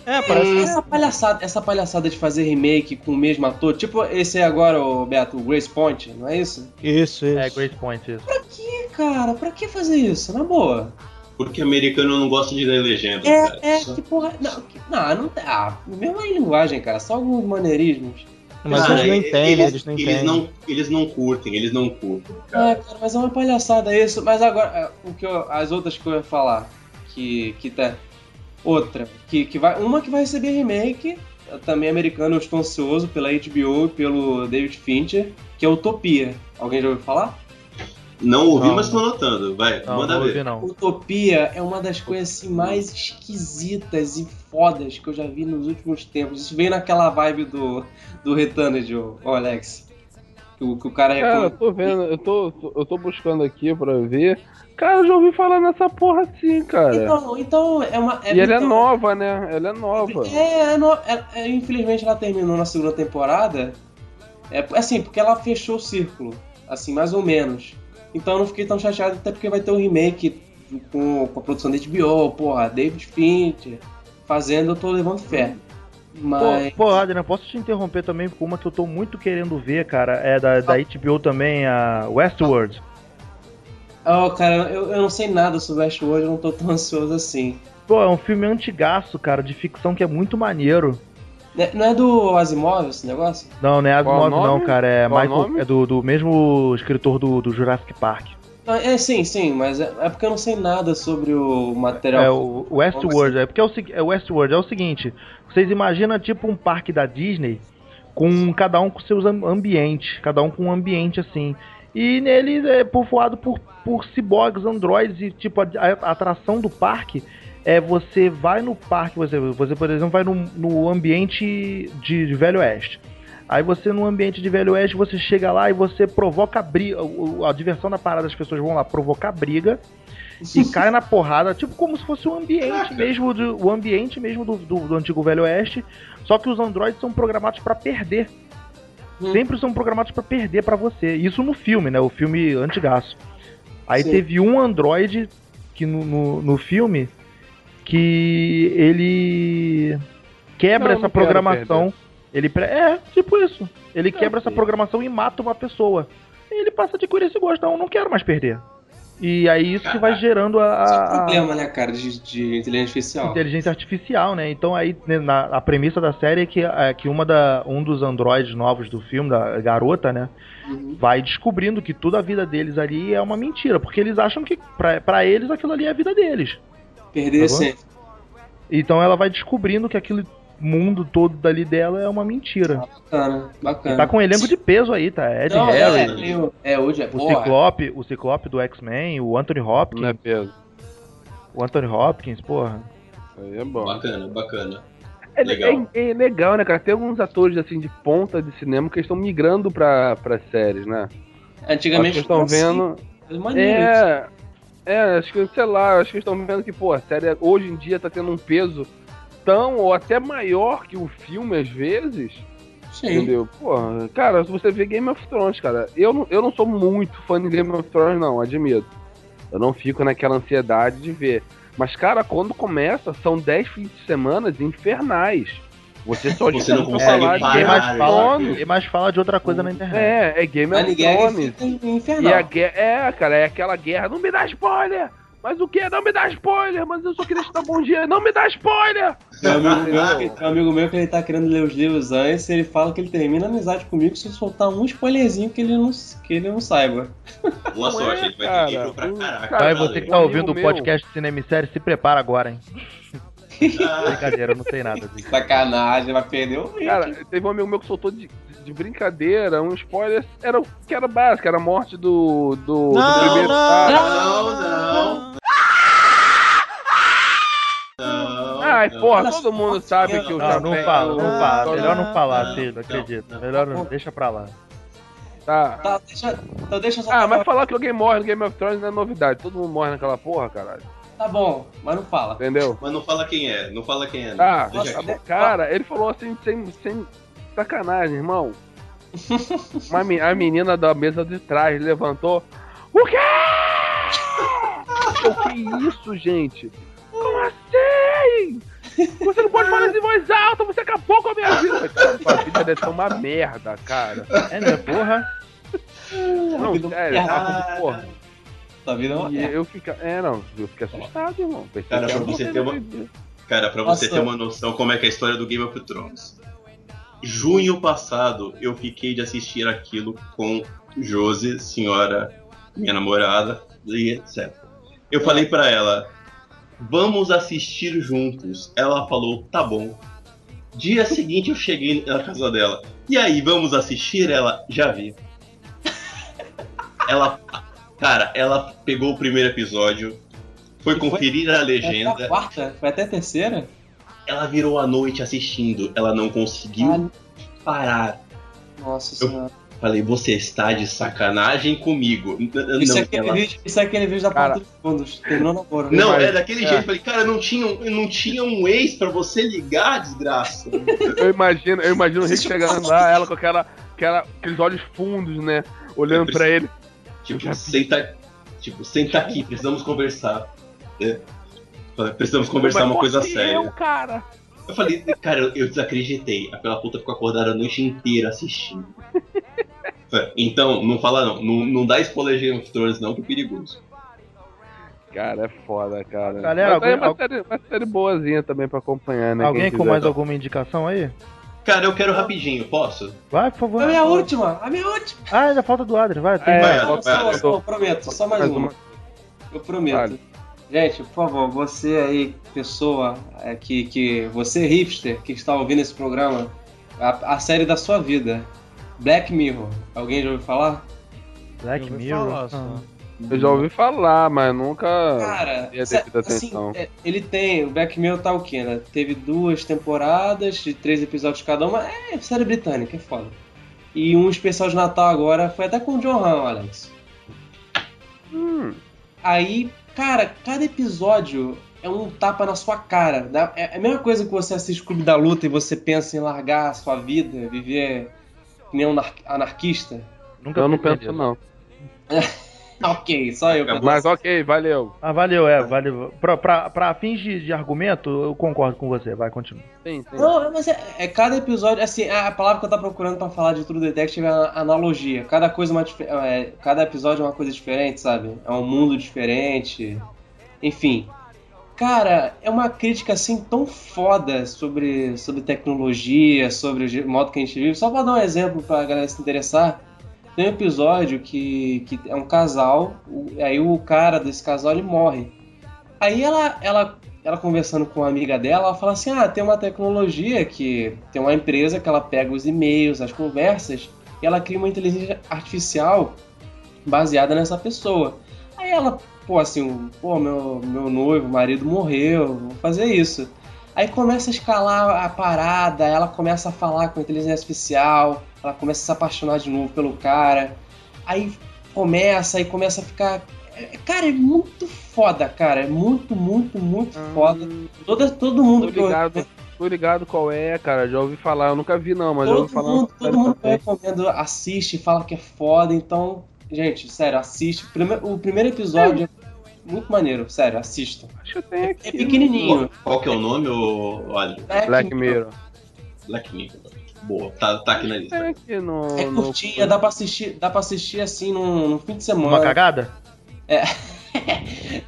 É, parece Essa palhaçada, essa palhaçada de fazer remake com o mesmo ator, tipo esse aí agora, o Beto, o Grace Point, não é isso? Isso, isso. É, Grace Point, isso. Ih, cara, pra que fazer isso? Na boa. Porque americano não gosta de ler legenda, cara. É, é, Só- que porra. Não, que, não, não tá. Mesma linguagem, cara, só alguns maneirismos. Mas Cara, eles não entendem, eles, eles não eles entendem. não, eles não curtem, eles não curtem, Ah, cara. cara, mas é uma palhaçada isso. Mas agora, é, o que eu- as outras que eu ia falar, que, que tá. Outra, que, que vai. Uma que vai receber remake, também americano, eu estou ansioso, pela HBO e pelo David Fincher, que é Utopia. Alguém já ouviu falar? Não ouvi, Não. mas tô anotando. Vai, Não, manda não ver. ouvi, não. Utopia é uma das coisas assim, mais esquisitas e fodas que eu já vi nos últimos tempos. Isso veio naquela vibe do, do Returned, o o Alex. Que o, que o cara Cara, eu reclama. tô vendo, eu tô, eu tô buscando aqui pra ver. Cara, eu já ouvi falar nessa porra assim, cara. Então, então é uma. e ela é então- nova, né? Ela é nova. É, é no- é- é, infelizmente ela terminou na segunda temporada. É assim, porque ela fechou o círculo, assim, mais ou menos. Então eu não fiquei tão chateado, até porque vai ter um remake com, com a produção da HBO, porra, David Fincher fazendo, eu tô levando fé. Mas. Pô, pô, Adrian, posso te interromper também com uma que eu tô muito querendo ver, cara? É da, da HBO também, a Westworld. Oh, cara, eu, eu não sei nada sobre Westworld, eu não tô tão ansioso assim. Pô, é um filme antigaço, cara, de ficção que é muito maneiro. Né- Não é do Asimov esse negócio? Não, não é Asimov não, cara. É, Qual Michael, nome? é do, do mesmo escritor do, do Jurassic Park. Não, é sim, sim, mas é, é porque eu não sei nada sobre o material. É o Westworld, é porque é o, é o Westworld é o seguinte, vocês imaginam tipo um parque da Disney com cada um com seus am- ambientes, cada um com um ambiente assim. E nele é povoado por, por ciborgues, androides e tipo a, a atração do parque é você vai no parque, você, você por exemplo vai no, no ambiente de, de Velho Oeste. Aí você no ambiente de Velho Oeste, você chega lá e você provoca briga. A diversão da parada, as pessoas vão lá provocar briga. e cai na porrada, tipo como se fosse o ambiente mesmo do, o ambiente mesmo do, do, do antigo Velho Oeste. Só que os androides são programados pra perder. Hum. Sempre são programados pra perder pra você. Isso no filme, né? O filme antigaço. Aí Sim. teve um androide que no, no, no filme que ele quebra Não, não essa quero programação. Ele pre- é, tipo isso. Ele quebra essa sim. programação e mata uma pessoa. E ele passa a adquirir esse gosto, não, não quero mais perder. E aí isso que vai gerando a, Esse é o problema, né, cara, de, de inteligência artificial. inteligência artificial, né? Então aí né, na, a premissa da série é que, é que uma da, um dos androides novos do filme, da garota, né? Uhum. Vai descobrindo que toda a vida deles ali é uma mentira, porque eles acham que pra, pra eles aquilo ali é a vida deles. Perder Tá bom? sempre. Então ela vai descobrindo que aquele mundo todo dali dela é uma mentira. Bacana, bacana. E tá com um elenco de peso aí, tá? Ed Não, Harris, é, o- é, hoje é o porra. Ciclope, o Ciclope do X-Men, o Anthony Hopkins, Não é peso. o Anthony Hopkins, porra. Aí é bom. Bacana, bacana. É, Legal. é- é legal, né, cara? Tem alguns atores assim de ponta de cinema que estão migrando pra, pra séries, né? Antigamente estão foi assim, vendo. mas maneiro. É. É, acho que, sei lá, acho que estão vendo que, pô, a série hoje em dia tá tendo um peso tão ou até maior que o filme às vezes. Sim. Entendeu? Pô, cara, se você vê Game of Thrones, cara, eu não, eu não sou muito fã de Game of Thrones, não, admito. Eu não fico naquela ansiedade de ver. Mas, cara, quando começa, são 10 fins de semana infernais. Você só Você não consegue falar de parar, of mais, fala, Thrones. quem mais fala de outra coisa na internet. É, é Game of Nigéria Thrones. fica E a guerra, é, cara, é aquela guerra, não me dá spoiler! Mas o que? Não me dá spoiler! Mas eu só queria te dar bom dia, não me dá spoiler! Tem um amigo meu, que- tem um amigo meu que ele tá querendo ler os livros antes, ele fala que ele termina a amizade comigo se eu soltar um spoilerzinho que ele não, que ele não saiba. Boa Não sorte, é, a gente vai cara. ter livro pra caraca. cara, Vai, pra você que tá ouvindo o podcast Cinema e Série, se prepara agora, hein? Brincadeira, não sei nada disso. Sacanagem, vai perder o vídeo. Cara, teve um amigo meu que soltou de, de brincadeira um spoiler, era o que era básico, era a morte do, do, do Não, primeiro não, cara. Não, não. Não, Ai, não. porra, todo mundo sabe que o Não, não fala, não fala. Melhor não falar, filho, não. Melhor não, deixa pra lá. Tá. Tá, deixa, então deixa só Ah, mas falar que alguém morre no Game of Thrones não é novidade. Todo mundo morre naquela porra, caralho. Tá bom, mas não fala. Entendeu? Mas não fala quem é, não fala quem é. Tá, Deixa Nossa, quieto. cara, ele falou assim, sem, sem sacanagem, irmão. Uma, me- a menina da mesa de trás levantou. O quê? Eu, que isso, gente? Como assim? Você não pode falar isso em voz alta, você acabou com a minha vida. Cara, sua vida deve ser uma merda, cara. É, né, porra? Não, é sério, de porra. Vida é uma E eu fiquei. É, não, eu fiquei assustado, irmão. Pensei Cara, pra você ter uma- mesmo. Cara, pra você Nossa. ter uma noção como é que é a história do Game of Thrones. Junho passado, eu fiquei de assistir aquilo com Josi, senhora, minha namorada, e etc. Eu falei pra ela, vamos assistir juntos. Ela falou, tá bom. Dia seguinte eu cheguei na casa dela. E aí, vamos assistir? Ela, já vi. Ela, cara, ela pegou o primeiro episódio, foi E foi- conferir a Foi até legenda. a quarta? Foi até a terceira? Ela virou a noite assistindo, ela não conseguiu parar. Nossa Eu- senhora. Falei, você está de sacanagem comigo. N- Isso, não, é aquele ela- vídeo, isso é aquele vídeo da Cara. porta dos fundos. Terminou o namoro. não é daquele é. jeito. Falei, cara, não tinha, um- não tinha um ex pra você ligar, desgraça. Eu imagino, eu imagino o Rick chegando lá, ela com aquela, aquela, aqueles olhos fundos, né? Olhando pra ele. Tipo, senta, tipo, senta aqui, precisamos conversar. É. Falei, Precisamos conversar Mas uma coisa que séria. Eu, cara. Eu falei, cara, eu, eu desacreditei. Aquela puta ficou acordada a noite inteira assistindo. Então, não fala não. Não, não dá spoiler de Game of Thrones não, que é perigoso. Cara, é foda, cara. Galera, Mas aí é alguém- uma, série, uma série boazinha também pra acompanhar, né? Alguém com quiser. mais alguma indicação aí? Cara, eu quero rapidinho, posso? Vai, por favor. A minha última, a minha última. Ah, ainda falta do Adri, vai. Tem É, vai, Só- vai, só- só- prometo, só mais, Mais uma. uma. Eu prometo. Vale. Gente, por favor, você aí, pessoa é, que, que. Você, hipster, que está ouvindo esse programa, a, a série da sua vida, Black Mirror. Alguém já ouviu falar? Black Eu Mirror. falar. Ah. Eu já ouvi falar, mas nunca. Cara, devida assim, atenção. é, ele tem. O Black Mirror tá o quê, né? Teve duas temporadas de três episódios cada uma. É série britânica, é foda. E um especial de Natal agora foi até com o John Han, Alex. Hum, Aí cara, cada episódio é um tapa na sua cara. dá- É a mesma coisa que você assiste Clube da Luta e você pensa em largar a sua vida, viver que nem um nar- anarquista. Nunca Eu não penso, não. Ok, só eu. Mas ok, valeu. Ah, valeu, é, valeu. Pra, pra, pra fins de, de argumento, eu concordo com você. Vai, continua. Sim, sim. Não, mas é, é cada episódio, assim, a a palavra que eu tava procurando pra falar de True Detective é a- analogia. Cada coisa é uma é, cada episódio é uma coisa diferente, sabe? É um mundo diferente. Enfim. Cara, é uma crítica assim tão foda sobre, sobre tecnologia, sobre o modo que a gente vive. Só pra dar um exemplo pra galera se interessar. Tem um episódio que, que é um casal, aí o cara desse casal ele morre. Aí ela, ela, ela conversando com uma amiga dela, ela fala assim: Ah, tem uma tecnologia que tem uma empresa que ela pega os e-mails, as conversas, e ela cria uma inteligência artificial baseada nessa pessoa. Aí ela, pô, assim, pô, meu, meu noivo, marido morreu, vou fazer isso. Aí começa a escalar a parada, ela começa a falar com a inteligência artificial, ela começa a se apaixonar de novo pelo cara. Aí começa, aí começa a ficar. é, Cara, é muito foda, cara. É muito, muito, muito foda. Todo, todo Tô mundo que eu ligado, tô ligado qual é, cara. Já ouvi falar, eu nunca vi não, mas já todo ouvi falar. mundo, uma todo série mundo que eu recomendo assiste, fala que é foda, então, gente, sério, assiste. O primeiro episódio é muito maneiro, sério, assistam. Acho que eu tenho aqui. É pequenininho. Qual que é o nome, Ali? É, Black Mirror. Black Mirror. Boa, tá, tá aqui na lista. Aqui no. É no- curtinha, dá pra assistir, dá pra assistir assim num, num fim de semana. Uma cagada?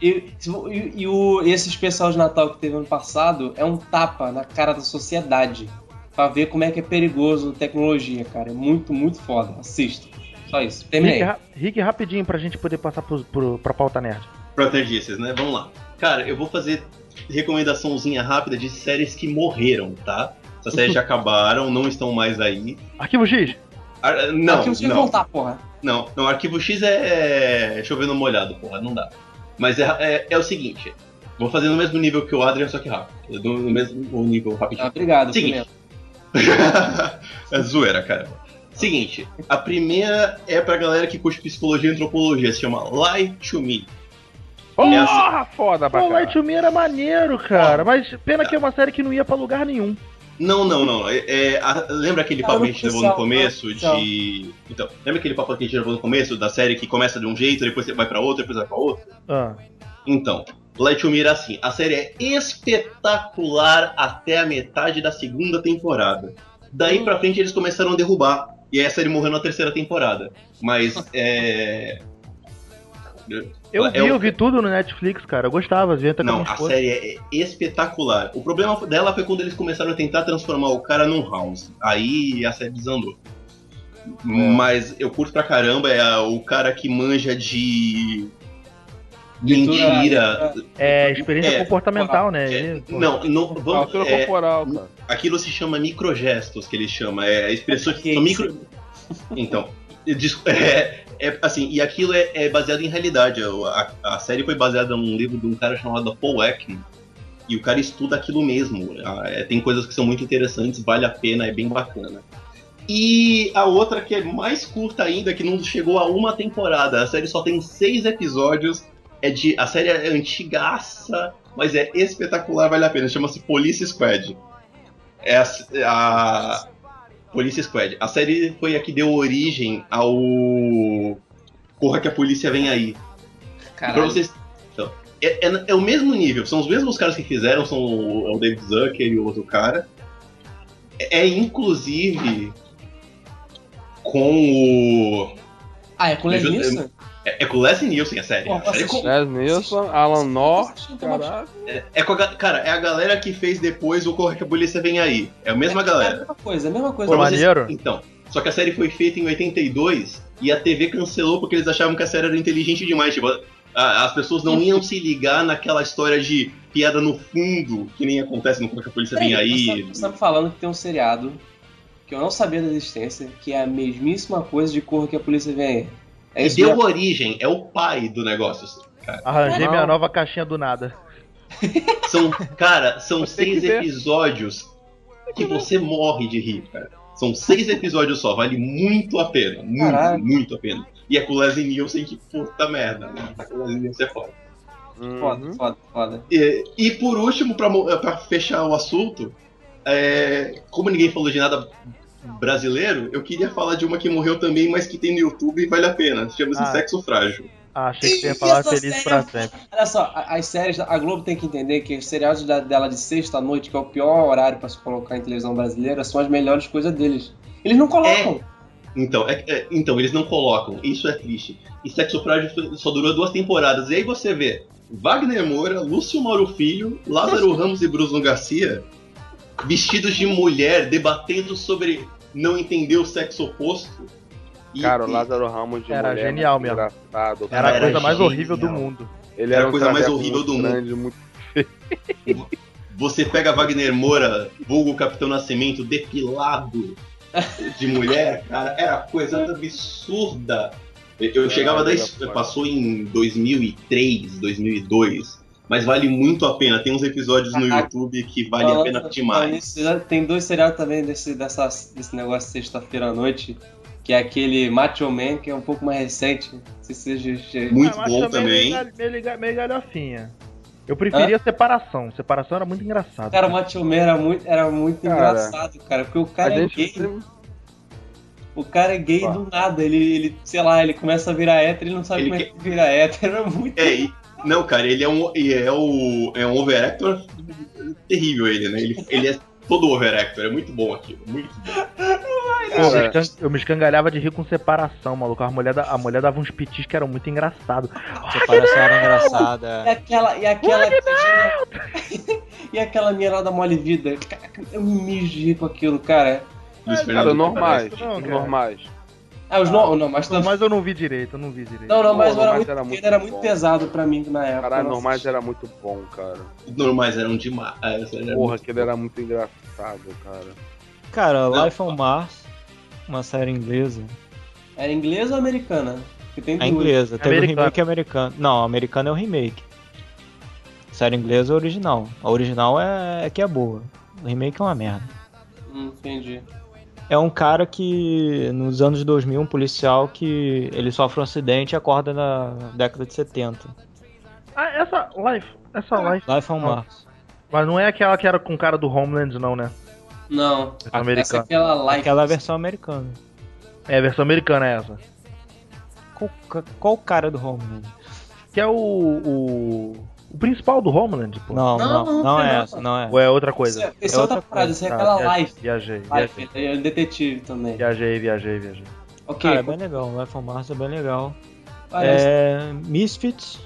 E, e- e o, esse especial de Natal que teve ano passado é um tapa na cara da sociedade. Pra ver como é que é perigoso a tecnologia, cara. É muito, muito foda. Assista. Só isso. Rick, Terminei. ra- Rick, rapidinho pra gente poder passar pro, pro, pra pauta nerd. Protagistas, né? Vamos lá. Cara, eu vou fazer recomendaçãozinha rápida de séries que morreram, tá? Essas séries já acabaram, não estão mais aí. Arquivo X! Ah, não, eu sei não, voltar, porra. não, não. Arquivo X é, é chovendo molhado, porra, não dá. Mas é, é, é o seguinte, vou fazer no mesmo nível que o Adrian, só que rápido. No, no mesmo nível Ah, rapidinho. obrigado. Seguinte. É zoeira, cara. Seguinte, a primeira é pra galera que curte psicologia e antropologia, se chama Lie to Me. Porra, foda pra Pô. Light to Me era maneiro, cara. Mas pena que é uma série que não ia pra lugar nenhum. Não, não, não. É, é, a- lembra aquele papo que a gente levou no começo oficial. de. Então, lembra aquele papo que a gente levou no começo da série que começa de um jeito, depois você vai pra outro, depois vai pra outro? Ah. Então, Light to Me era assim. A série é espetacular até a metade da segunda temporada. Daí pra frente eles começaram a derrubar. E aí a série morreu na terceira temporada. Mas é. Eu É vi, o- eu vi tudo no Netflix, cara. Eu gostava, via até Não, a esposa. série é espetacular. O problema dela foi quando eles começaram a tentar transformar o cara num house. Aí a série desandou. Mas eu curto pra caramba, é a- o cara que manja de. Mentira. É, experiência É, comportamental, né? É, Ele- pô. não, não vamos, é, corporal, cara. aquilo se chama microgestos, que eles chamam. É expressões Que são micro. Então, é, é, assim, e aquilo é, é baseado em realidade. A, a série foi baseada num livro de um cara chamado Paul Ekman. E o cara estuda aquilo mesmo. Ah, é, tem coisas que são muito interessantes, vale a pena, é bem bacana. E a outra que é mais curta ainda, que não chegou a uma temporada. A série só tem seis episódios. É de, a série é antigaça, mas é espetacular, vale a pena. Chama-se Police Squad. É a, a Police Squad. A série foi a que deu origem ao Corra que a polícia vem aí. Pra Caralho. vocês. Então, é, é- é o mesmo nível, são os mesmos caras que fizeram, são o, é o David Zucker e o outro cara. É, é, inclusive com o. Ah, é com o Leslie Nielsen? É, é com o Leslie Nielsen a série. Pô, A série é com- assisti. Les Nilson, Alan North, caralho. é com a, cara, é a galera que fez depois o Corra que a polícia vem aí. É a mesma É a galera. mesma coisa, é a mesma coisa. Pô, maneiro. Então, só que a série foi feita em 82 e a TV cancelou porque eles achavam que a série era inteligente demais. Tipo, a- as pessoas não iam se ligar naquela história de piada no fundo, que nem acontece no Corra que a polícia vem aí. Você, você tá me falando que tem um seriado que eu não sabia da existência, que é a mesmíssima coisa de Corra que a polícia vem aí. É E deu origem, é o pai do negócio. Arranjei Não. minha nova caixinha do nada. São, cara, são seis que episódios que você morre de rir, cara. São seis episódios só, vale muito a pena. Muito, Caralho. muito a pena. E é com o Leslie Nielsen que puta merda, né? O Leslie Nielsen é foda. Foda, Uhum. foda, foda. E, e por último, pra, pra fechar o assunto, é, como ninguém falou de nada brasileiro, eu queria falar de uma que morreu também, mas que tem no YouTube e vale a pena. Chama-se Ah. Sexo Frágil. Ah, achei que você ia falar feliz série pra é sempre. Olha só, as séries, da- a Globo tem que entender que os seriados da- dela de sexta-noite, que é o pior horário pra se colocar em televisão brasileira, são as melhores coisas deles. Eles não colocam. Então, é- é- então, eles não colocam, isso é triste. E Sexo Frágil só- só durou duas temporadas. E aí você vê Wagner Moura, Lúcio Mauro Filho, Lázaro Ramos e Bruno Garcia vestidos de mulher debatendo sobre não entender o sexo oposto. E- Cara, o Lázaro Ramos de Era mulher, genial muito mesmo. Engraçado, Era a Era coisa mais genial. horrível do mundo. Ele Era era a um coisa mais traveco horrível do mundo. grande, muito Você pega Wagner Moura, vulgo Capitão Nascimento, depilado de mulher, cara, era coisa absurda. Eu eu chegava da. Passou em 2003, 2002. Mas vale muito a pena. Tem uns episódios no YouTube que vale a pena demais. Tem dois seriados também desse, dessa, desse negócio de sexta-feira à noite, que é aquele Macho Man, que é um pouco mais recente. Não sei se Muito Ah, bom também. Meio, meio, galhofinha. Eu preferia separação. Separação era muito engraçado. Cara, o Macho Man era muito, era muito Cara, engraçado, cara, porque o cara é gay. sempre- O cara é gay do nada, ele, ele, sei lá, ele começa a virar hétero, ele não sabe Ele como é que vira hétero, é muito... É, e- não, cara, ele é um, ele é o, é um overactor terrível, ele, né? Ele, ele é todo overactor, é muito bom aquilo, muito bom. Pô, eu, me Cara, escan- eu me escangalhava de rir com separação, maluco. A mulher, da- a mulher dava uns pitis que eram muito engraçados. Separação era engraçada. E aquela, e aquela... e aquela minha lá da mole vida, Caraca, eu me mijo de rir com aquilo, cara. Cara, normais. Não, cara. normais. Ah, os no... não, mas... Mas eu não vi direito, eu não vi direito. Não, não, mas era Normais muito, era muito era muito pesado pra mim na época. Caralho, normais assisti. era muito bom, cara. Os normais eram demais. Era Porra, aquele era muito engraçado, cara. Cara, Não. Life on Mars, uma série inglesa. Era inglesa ou americana? Que tem A duas. inglesa, teve o remake americano. Não, a americana é o remake. Série inglesa é a original. A original é, é que é boa. O remake é uma merda. Hum, entendi. É um cara que, nos anos 2000, um policial que ele sofre um acidente e acorda na década de 70. Ah, essa Life. Essa Life. Life on Não. Mars. Mas não é aquela que era com o cara do Homeland, não, né? Não, essa é americana. aquela live. Aquela é a versão americana. É, a versão americana é essa. Qual, qual o cara do Homeland? Que é o. o, o principal do Homeland, pô. Não, Não, não, não, não, é essa, não é. Ou é outra Isso coisa? é, isso É é outra outra parada, coisa. isso é Ah, aquela viajei, live. Viajei, viajei. Life, é um detetive também. Viajei, viajei, viajei. Ok, Cara, é bem legal. Life on Mars é bem legal. parece. É, Misfits.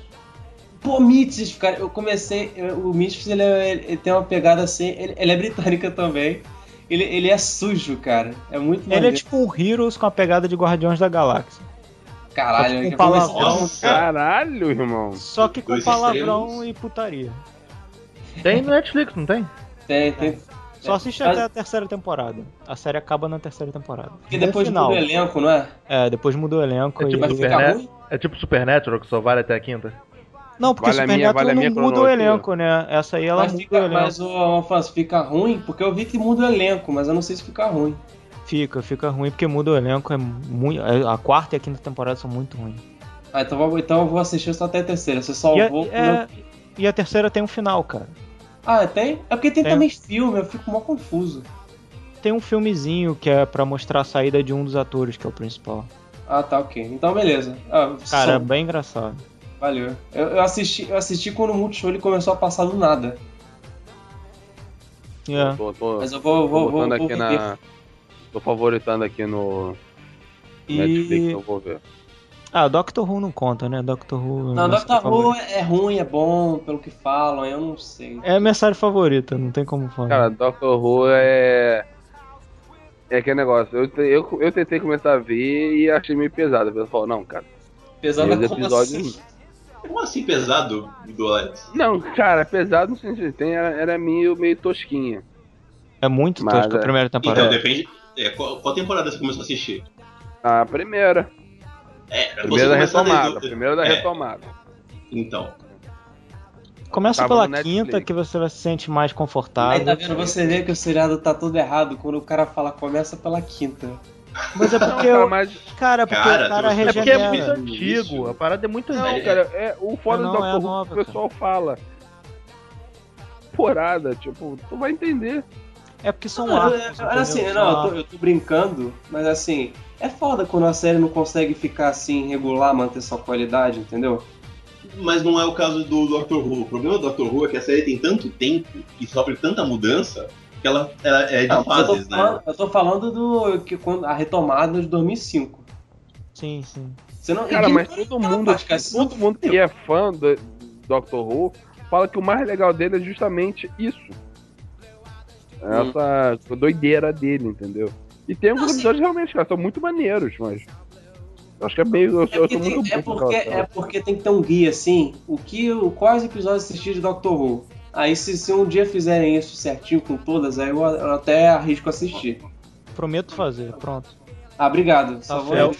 Pô, Misfits, cara, eu comecei. eu- O Misfits ele, é- ele tem uma pegada assim. Ele, ele é britânica também. Ele, ele é sujo, cara. É muito Ele é tipo um Heroes com a pegada de Guardiões da Galáxia. Caralho, com já palavrão. Nossa, Caralho, irmão. Só que com Dois palavrão extremos. e putaria. Tem no Netflix, não tem? Tem, tem. Só assiste Mas- até a terceira temporada. A série acaba na terceira temporada. Porque No depois final. muda o elenco, não é? É, depois muda o elenco É e... tipo Mas Super fica Net- ruim? É tipo Supernatural, que só vale até a quinta. Não, porque Vale a Supernatural vale não muda o elenco, né? Essa aí ela mas, muda o fica, elenco. mas o Alfonso, fica ruim, porque eu vi que muda o elenco, mas eu não sei se fica ruim. Fica, fica ruim porque muda o elenco. É muito... A quarta e a quinta temporada são muito ruins. Ah, então, vou- então eu vou assistir só até a terceira. Você só E a, vou. é- e a terceira tem um final, cara. Ah, tem? É porque tem Tem. também filme, eu fico mó confuso. Tem um filmezinho que é pra mostrar a saída de um dos atores, que é o principal. Ah, tá, ok. Então beleza. Ah, Cara, é só- bem engraçado. valeu. Eu, eu assisti, eu assisti quando o Multishow ele começou a passar do nada. É. Tô, tô, Mas eu vou, vou, vou, botando vou aqui na. Tô favoritando aqui no E... Netflix, eu vou ver. Ah, Doctor Who não conta, né? Doctor Who. Não, é minha Doctor Who é ruim, é bom, pelo que falam, eu não sei. É a minha série favorita, não tem como falar. Cara, Doctor Who é. É aquele negócio. Eu, te- eu, eu tentei começar a ver e achei meio pesado. A pessoa falou, não, cara. Pesado os como episódios- assim? Como assim pesado, do Alex? Não, cara, é pesado no sentido. Tem, era, era meio, meio tosquinha. É muito Mas, tosco a é. primeira Então, temporada. depende. É, qual, qual temporada você começou a assistir? A primeira. É, você Primeira da desde retomada. o- Primeira da é, retomada. Então. Começa Tava pela quinta, que você vai se sentir mais Aí confortável. tá vendo, você vê que o seriado tá todo errado quando o cara fala começa pela quinta. Mas é porque, cara, eu, mas. cara, porque Cara, o cara é É porque é muito regenera. antigo, a parada é muito Não, antiga. cara, é, o foda Não, do é nova, o pessoal fala. Temporada, tipo, tu vai entender. É porque são Não, arcos. é- assim, São não, eu tô, eu tô brincando, mas assim, é foda quando a série não consegue ficar assim, regular, manter sua qualidade, entendeu? Mas não é o caso do Doctor Who. O problema do Doctor Who é que a série tem tanto tempo e sofre tanta mudança que ela, ela é de Não, eu, tô fases, né? falando, eu tô falando do que quando a retomada de 2005. Sim, sim. Você não, Cara, mas todo Cara, mundo, acho que essa- todo mundo que é fã do Doctor Who fala que o mais legal dele é justamente isso. Essa doideira dele, entendeu? E tem alguns episódios realmente, cara, são muito maneiros, mas. eu Acho que é meio. Eu, É eu porque, sou muito tem, é, bom com porque, é porque tem que ter um guia assim, o que o quais episódios assistir de Doctor Who. Aí se, se um dia fizerem isso certinho com todas, aí eu, eu até arrisco assistir. Prometo fazer, pronto. Ah, obrigado. Só Tá vou... É, o,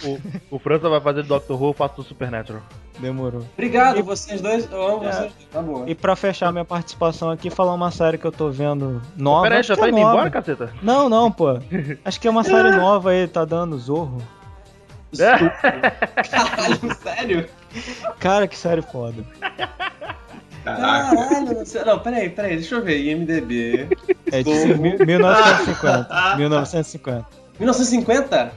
o França vai fazer Doctor Who, eu faço o Supernatural. Demorou. Obrigado, vocês dois. Eu amo É. vocês. Tá bom. E pra fechar minha participação aqui, falar uma série que eu tô vendo nova. Pera aí, acho já tá é indo nova. embora, caceta? Não, não, pô. Acho que é uma série nova aí, tá dando Zorro. Estúpido. Caralho, sério? Cara, que série foda. Caraca. Caralho, não sei- não, peraí, peraí, deixa eu ver. IMDB. É de Zorro. mil- 1950. 1950. 1950?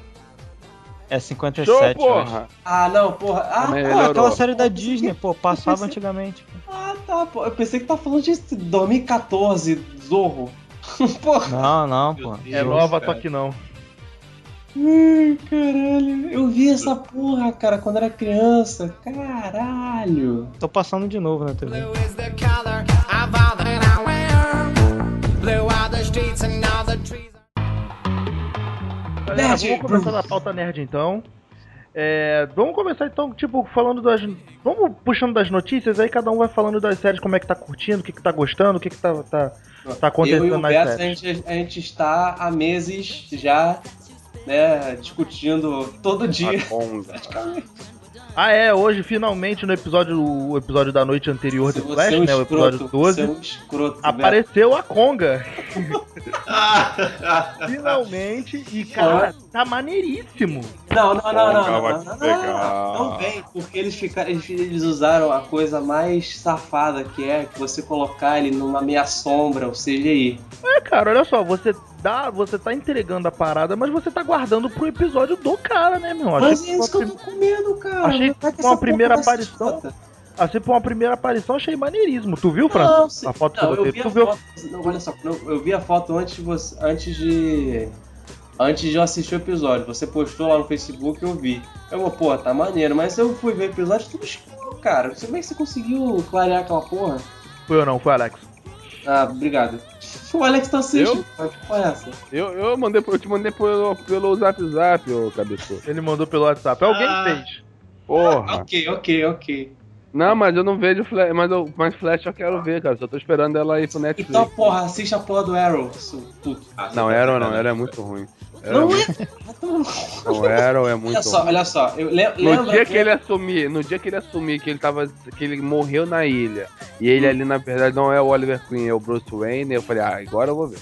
É 57. Show, porra! Ah, não, porra. Ah, Pô, aquela série da Disney, pô, passava antigamente. ah, tá, pô. Eu pensei que tá falando de 2014, Zorro. Porra. Não, não, pô. É nova, só que não. Ai, caralho. Eu vi essa porra, cara, quando era criança. Caralho. Tô passando de novo na TV. Blue is the color of all that I wear. Blue are the streets and all the trees. Galera, Nerd. vamos começar na pauta nerd então. É, vamos começar então, tipo, falando das. Vamos puxando das notícias, aí cada um vai falando das séries, como é que tá curtindo, o que, que tá gostando, o que, que tá, tá, tá Eu e acontecendo o nas Beto, a séries. gente, a gente está há meses já, né, discutindo todo dia. A Conga. Ah, é, hoje finalmente no episódio, o episódio da noite anterior de Flash, é um né, o episódio escroto, 12, você é um escroto, apareceu a Conga, Ah, finalmente, e cara, tá maneiríssimo. Não, não, não, não, não, não, não, não, pegar. não, não vem, porque eles, ficaram, eles, eles usaram a coisa mais safada que é que você colocar ele numa meia sombra, ou CGI. É, cara, olha só, você dá, você tá entregando a parada, mas você tá guardando pro episódio do cara, né, meu? Achei Mas que é isso que eu tô com medo, cara. Achei que foi uma primeira aparição. Assim, por uma primeira aparição, achei maneiríssimo. Tu viu, Fran? Não, sim. A foto que Não, eu eu botei. vi a Tu viu? foto. Não, olha só, não, eu vi a foto antes de você, antes de antes de eu assistir o episódio. Você postou lá no Facebook eu vi. Eu vou, pô, tá maneiro, mas eu fui ver o episódio tudo escuro, cara. Como é que você conseguiu clarear aquela porra? Foi eu não, foi o Alex. Ah, obrigado. O Alex tá assistindo. Que porra é essa? Eu, eu, mandei, eu te mandei pelo, pelo zap zap, ô cabeçudo. Ele mandou pelo WhatsApp. Alguém Ah. fez. Porra. Ok, ok, ok. Não, mas eu não vejo Flash, mas, eu, mas Flash eu quero ver, cara. Só tô esperando ela ir pro Netflix. Então, porra, assiste a porra do Arrow, seu puto. Não, Arrow não, Arrow é muito ruim. Não é é? Vai tomar no cu. muito- Não, Arrow é muito Olha só, ruim. olha só. Eu, le- No dia que ele assumir, no dia que ele assumir que ele tava. que ele morreu na ilha, e ele ali na verdade não é o Oliver Queen, é o Bruce Wayne, eu falei, ah, agora eu vou ver.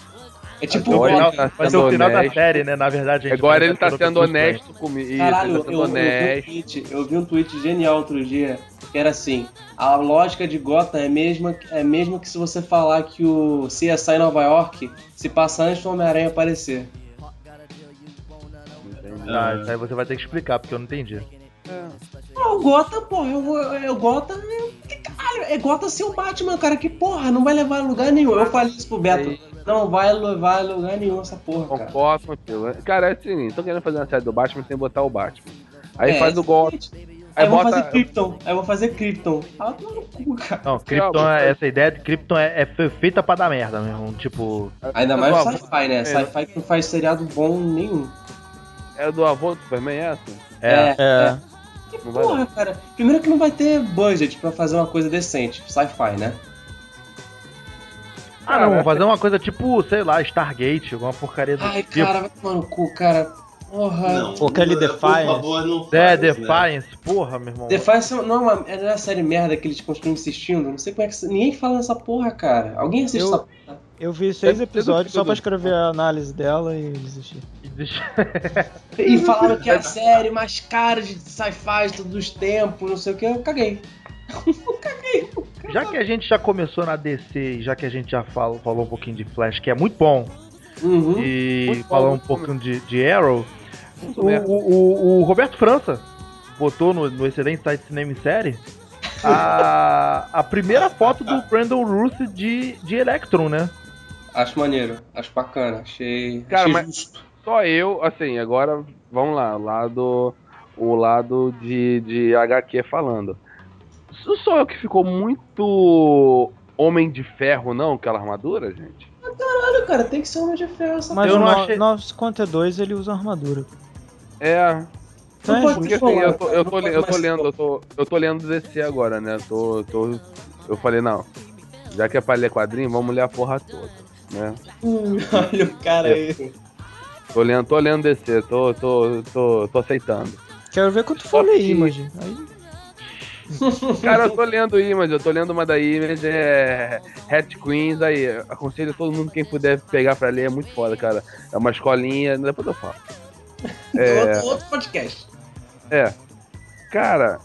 É tipo Agora o Gotham. tá Vai ser o final da honesto. série, né? Na verdade, Agora vai ele tá sendo pelo Bruce Wayne. honesto comigo. Isso, Caralho, eu, tá sendo eu, vi um honesto. tweet, eu vi um tweet genial outro dia, que era assim, a lógica de Gotham é mesma, é mesmo que se você falar que o CSI Nova York se passa antes do Homem-Aranha aparecer. Ah, isso aí você vai ter que explicar, porque eu não entendi. Não, o Gotham, porra, eu, eu, Gotham, é- que caralho, é Gotham ser o Batman, cara, que porra, não vai levar a lugar nenhum. Eu falei isso pro Beto, não vai levar a lugar nenhum essa porra, cara. Concordo contigo. Cara, é assim, tô querendo fazer uma série do Batman sem botar o Batman. Aí É, faz o golpe. Aí Aí eu vou bota. fazer Krypton, aí eu vou fazer Krypton. Ah, toma no cu, cara. Não, Krypton, é, essa ideia de Krypton é, é fe- feita pra dar merda mesmo. Tipo, Ainda é mais o sci-fi, né? é. Sci-fi que não faz seriado bom nenhum. É do avô do Superman, é essa? é. É. Que Não vai porra, cara. Primeiro que não vai ter budget pra fazer uma coisa decente, sci-fi, né? Ah, não, vamos fazer uma coisa tipo, sei lá, Stargate, alguma porcaria do Ai, tipo. cara, vai tomar no cu, cara. Porra. Não, Pô, aquele por Defiance. favor, não É, faz, né? Defiance, porra, meu irmão. Defiance não é uma, não é uma série merda que eles continuam insistindo. Não sei como é que. Ninguém fala nessa porra, cara. Alguém assiste Eu- essa porra? Eu vi seis ter episódios só pra escrever a análise dela e desistir. E E falaram que é a série mais cara de sci-fi de todos os tempos, não sei o que, eu caguei. Já que a gente já começou na DC e já que a gente já falou, falou um pouquinho de Flash, que é muito bom, Uhum. e Muito bom, falou um bom pouquinho de, de Arrow, o, o, o- o Roberto França botou no, no excelente site Cinema em Série a, a primeira foto do Brandon Ruth de, de Electron, né? Acho maneiro, acho bacana, achei, Cara, achei mas- justo. Só eu, assim, agora vamos lá, o lado, o lado de, de HQ falando. Não sou eu que ficou muito Homem de Ferro, não, aquela armadura, gente? Caralho, cara, tem que ser uma de ferro essa Mas Eu o não no- achei- 952 ele usa armadura. É, pode justo. porque assim, falar, eu tô, eu não tô, eu tô lendo, eu tô, eu tô lendo DC agora, né? Tô, tô, eu falei, não, já que é pra ler quadrinho, vamos ler a porra toda, né? Hum, olha o cara aí. Tô lendo, tô lendo DC, tô, tô, tô, tô aceitando. Quero ver quando Só for ler Image. Aí Cara, eu tô lendo Image, eu tô lendo uma da Image, é Hat Queens, aí, aconselho todo mundo quem puder pegar pra ler, é muito foda, cara. É uma escolinha, depois eu falo. É, Outro, outro podcast. é. Cara,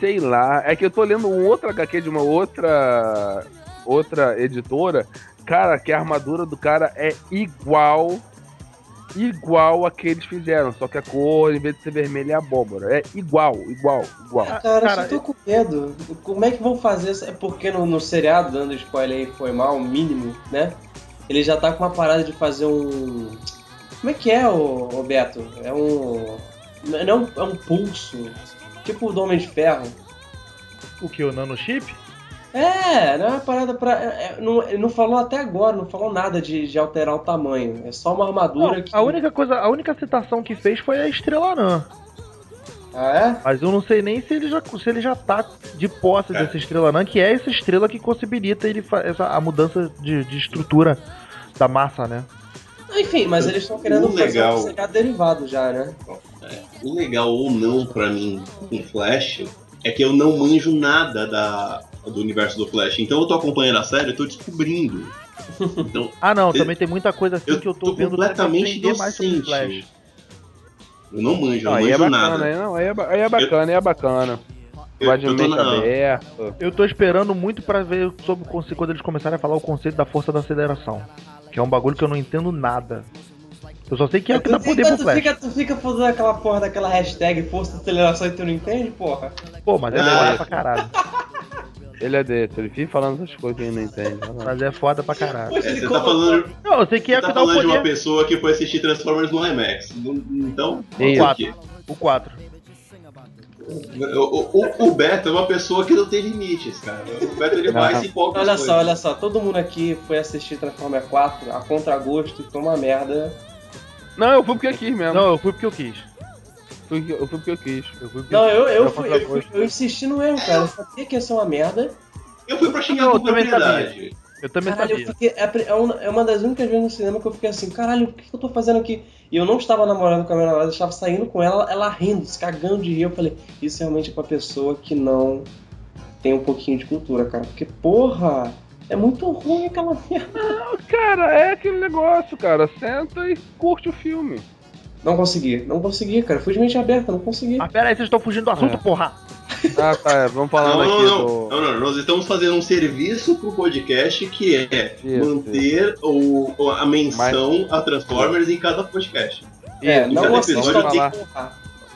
sei lá, é que eu tô lendo um outro HQ de uma outra outra editora, cara, que a armadura do cara é igual igual a que eles fizeram, só que a cor, em vez de ser vermelha, é abóbora. É igual, igual, igual. Cara, cara, eu só tô com medo. Como é que vão fazer isso? É porque no, no seriado, dando spoiler aí, foi mal, o mínimo, né? Ele já tá com uma parada de fazer um. Como é que é, o, Beto? É um. Não é um, é um pulso. Tipo o do Homem de Ferro. O que? O nanochip? É, não é uma parada pra. é- é- não, ele não falou até agora, não falou nada de, de alterar o tamanho. É só uma armadura Não, que. a única coisa, a única citação que fez foi a Estrela Anã. Ah, é? Mas eu não sei nem se ele já, se ele já tá de posse Cara. dessa Estrela Anã, que é essa estrela que possibilita ele essa, a mudança de, de estrutura da massa, né? Enfim, mas eles estão querendo O fazer legal- um seriado derivado já, né? O legal ou não pra mim com Flash é que eu não manjo nada da, do universo do Flash. Então eu tô acompanhando a série, eu tô descobrindo. Então Ah, não, Eu- também tem muita coisa assim eu que eu tô, tô vendo completamente entender mais sobre o Flash. docente. Eu não manjo, eu Não, não aí é manjo bacana, nada. aí, não, aí, é, ba- aí é bacana, aí é bacana. Eu- Vai de eu tô na-. Eu tô esperando muito pra ver sobre o conceito, quando eles começarem a falar o conceito da força da aceleração. Que é um bagulho que eu não entendo nada. Eu só sei que é o que tu, dá poder fica, pro tu, Flash. fica, tu fica fazendo aquela porra daquela hashtag força de aceleração e tu não entende, porra? Pô, mas é Ah. foda pra caralho. Ele é desse, ele fica falando essas coisas que ele não entende. Mas é foda pra caralho. É, ele você tá colocou- falando, Não, eu sei que é você o tá que dá o falando de uma poder. pessoa que foi assistir Transformers no IMAX. Então, por quê? O 4. O, o, o Beto é uma pessoa que não tem limites, cara. O Beto ele vai se empolga Olha só, coisas. olha só, todo mundo aqui foi assistir Transformers 4 a contragosto e foi uma merda. Não, eu fui porque eu quis mesmo. Não, eu fui porque eu quis. Fui- eu fui porque eu quis. Eu fui porque Não, eu, eu, Era fui, eu, fui- eu insisti no erro, cara. Eu sabia que ia ser uma merda. Eu fui pra xingar Não, com eu também propriedade. Eu também Caralho, eu sabia. fiquei, é, a é uma- é uma das únicas vezes no cinema que eu fiquei assim, caralho, o que eu tô fazendo aqui? E eu não estava namorando com a minha namorada, eu estava saindo com ela, ela rindo, se cagando de rir. Eu falei, isso realmente é pra pessoa que não tem um pouquinho de cultura, cara. Porque, porra, é muito ruim aquela merda. Cara, é aquele negócio, cara. Senta e curte o filme. Não consegui, não consegui, cara. Fui de mente aberta, não consegui. Ah, pera aí, vocês estão fugindo do assunto, É. porra. Ah, tá. é, Vamos falando Não, aqui não, não, do. não, não, Nós estamos fazendo um serviço pro podcast que é Isso, manter o, o- a menção a Transformers em cada podcast. É, Isso, não cada episódio porra.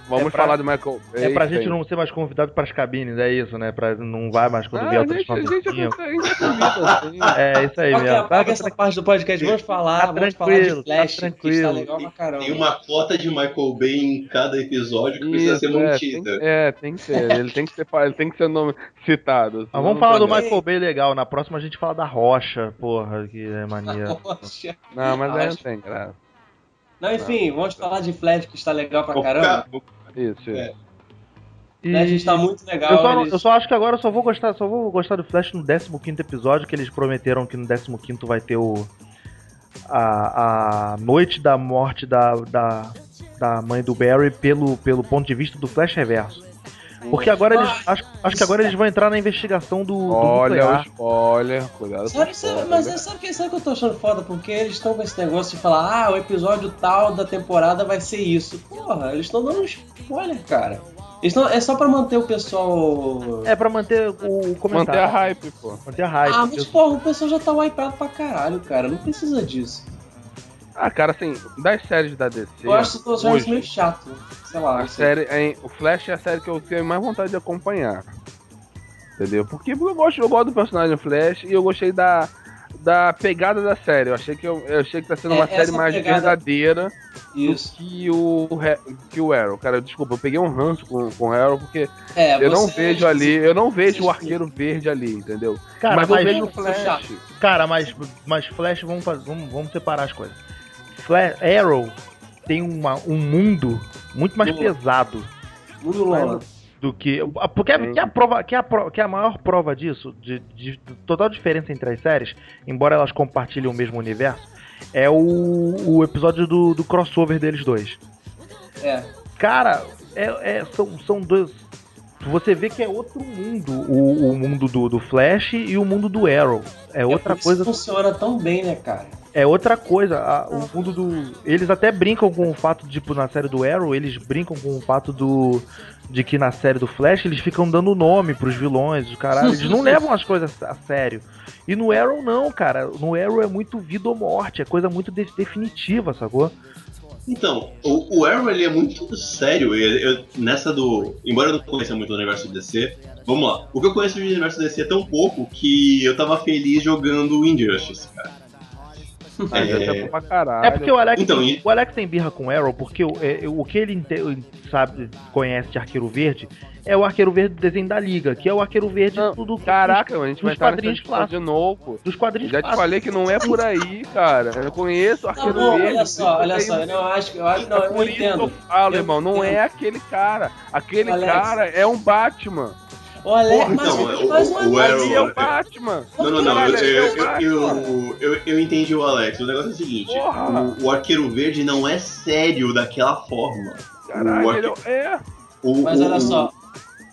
Vamos É pra- falar de Michael. É pra gente não ser mais convidado pras cabines, é isso, né? Pra não vai mais quando Ah, vier a o gente, a gente, Transformers. a gente assim. É isso aí mesmo. apaga Tá, essa parte do podcast, vamos falar, Tá vamos falar tranquilo, de Flash, tá que está tranquilo. legal pra caramba. Tem uma cota de Michael Bay em cada episódio que precisa Isso, ser é, mantida. é, tem que ser. Ele tem que ser, ele tem que ser nome citado. Mas senão vamos falar do. Michael Bay legal. Na próxima a gente fala da Rocha, porra, que é mania. Poxa. Não, mas aí não tem graça. Não, enfim, vamos falar de Flash, que está legal pra caramba. Isso, É. isso. E Flash está muito legal. eu, só, eles- eu só acho que agora eu só vou gostar, só vou gostar do Flash no 15 episódio, que eles prometeram que no 15 vai ter o. A, a noite da morte da, da, da mãe do Barry pelo, pelo ponto de vista do Flash Reverso. Porque agora eles. Acho, acho que agora eles vão entrar na investigação do. do Olha o nuclear. spoiler, cuidado com o Sabe, sabe, mas é- sabe o que, sabe o que eu tô achando foda? Porque eles estão com esse negócio de falar, ah, o episódio tal da temporada vai ser isso. Porra, eles estão dando spoiler, cara. Tão, é só pra manter o pessoal. É pra manter o comentário. Manter a hype, pô. Manter a hype. ah, mas porra, o pessoal já tá wipeado pra caralho, cara. Não precisa disso. Ah, cara, assim, das séries da DC. Eu acho que tô achando isso hoje, meio chato. Sei lá. a série, é, o Flash é a série que eu tenho mais vontade de acompanhar. Entendeu? Porque, porque eu, gosto, eu gosto do personagem Flash e eu gostei da, da pegada da série. Eu achei que, eu, eu achei que tá sendo É, uma série mais pegada- verdadeira Isso. do que o, que o Arrow. Cara, desculpa, eu peguei um ranço com, com o Arrow porque É, eu não vejo ali, eu não vejo o arqueiro verde ali, entendeu? Cara, mas, mas, eu vejo o Você Flash. cara, mas, mas Flash, vamos, fazer, vamos, vamos separar as coisas. Flash, Arrow tem uma, um mundo muito mais Boa. pesado Muito longo. do que. Porque é, que é a, prova, que é a, pro- que é a maior prova disso, de, de total diferença entre as séries, embora elas compartilhem o mesmo universo, é o, o episódio do, do crossover deles dois. É. Cara, é, é- são, são dois. Você vê que é outro mundo, o, o mundo do, do Flash e o mundo do Arrow. É outra por isso coisa. funciona tão bem, né, cara? É outra coisa. a- o mundo do. Eles até brincam com o fato, tipo, na série do Arrow, eles brincam com o fato do. De que na série do Flash eles ficam dando nome pros vilões, os caralho. Eles não levam as coisas a sério. E no Arrow não, cara. No Arrow é muito vida ou morte, é coisa muito de- definitiva, sacou? Então, o, o Arrow ele é muito sério. Eu, eu- nessa do. Embora eu não conheça muito do universo DC, vamos lá. O que eu conheço do universo DC é tão pouco que eu tava feliz jogando Injustice, cara. Mas É. é bom pra caralho. É porque o Alex, Então, tem, e- o Alex tem birra com o Arrow, porque o, é, o que ele sabe, conhece de Arqueiro Verde é o Arqueiro Verde do desenho da Liga, que é o Arqueiro Verde Não, do, do- Caraca, a gente vai estar quadrinhos clássicos. de novo. dos quadrinhos Já te falei que não é por aí, cara. Eu conheço o Arqueiro bom, Verde. olha só, olha eu só. Eu não acho que. Eu, acho, não, é eu por isso que eu entendo. falo, Eu irmão. Não entendo. é aquele cara. Aquele Alex. cara é um Batman. Porra, mas, então, o- mas o- não o é Arrow- é o Batman. Não, não, não. Eu, eu, é eu, eu, eu- eu entendi o Alex. O negócio é o seguinte: o, o Arqueiro Verde não é sério daquela forma. Caralho, é. o- Mas o- olha só.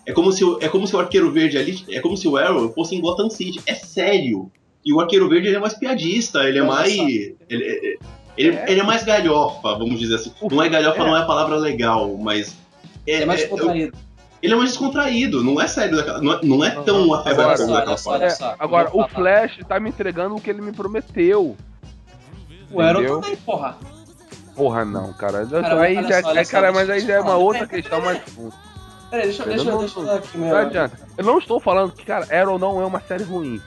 É como, se, o- é como se o Arqueiro Verde ali. É como se o Arrow fosse em Gotham City. É sério. E o Arqueiro Verde ele é mais piadista, ele é Olha mais. Ele, ele, ele- ele é mais galhofa, vamos dizer assim. Não é galhofa, É. não é a palavra legal, mas. É mais é- contraído. Ele é mais descontraído, não é sério daquela. Não é, não é tão afebrado Agora, daquela olha É, agora, o. Flash tá me entregando o que ele me prometeu. O Arrow também, porra. Porra, não, cara. Cara, aí já, só, é, cara, mas aí já é uma outra questão mais peraí. funda. Peraí, deixa, Eu deixa, não- deixa eu dar aqui meu. Não adianta. Eu não estou falando que, cara, Arrow não é uma série ruim.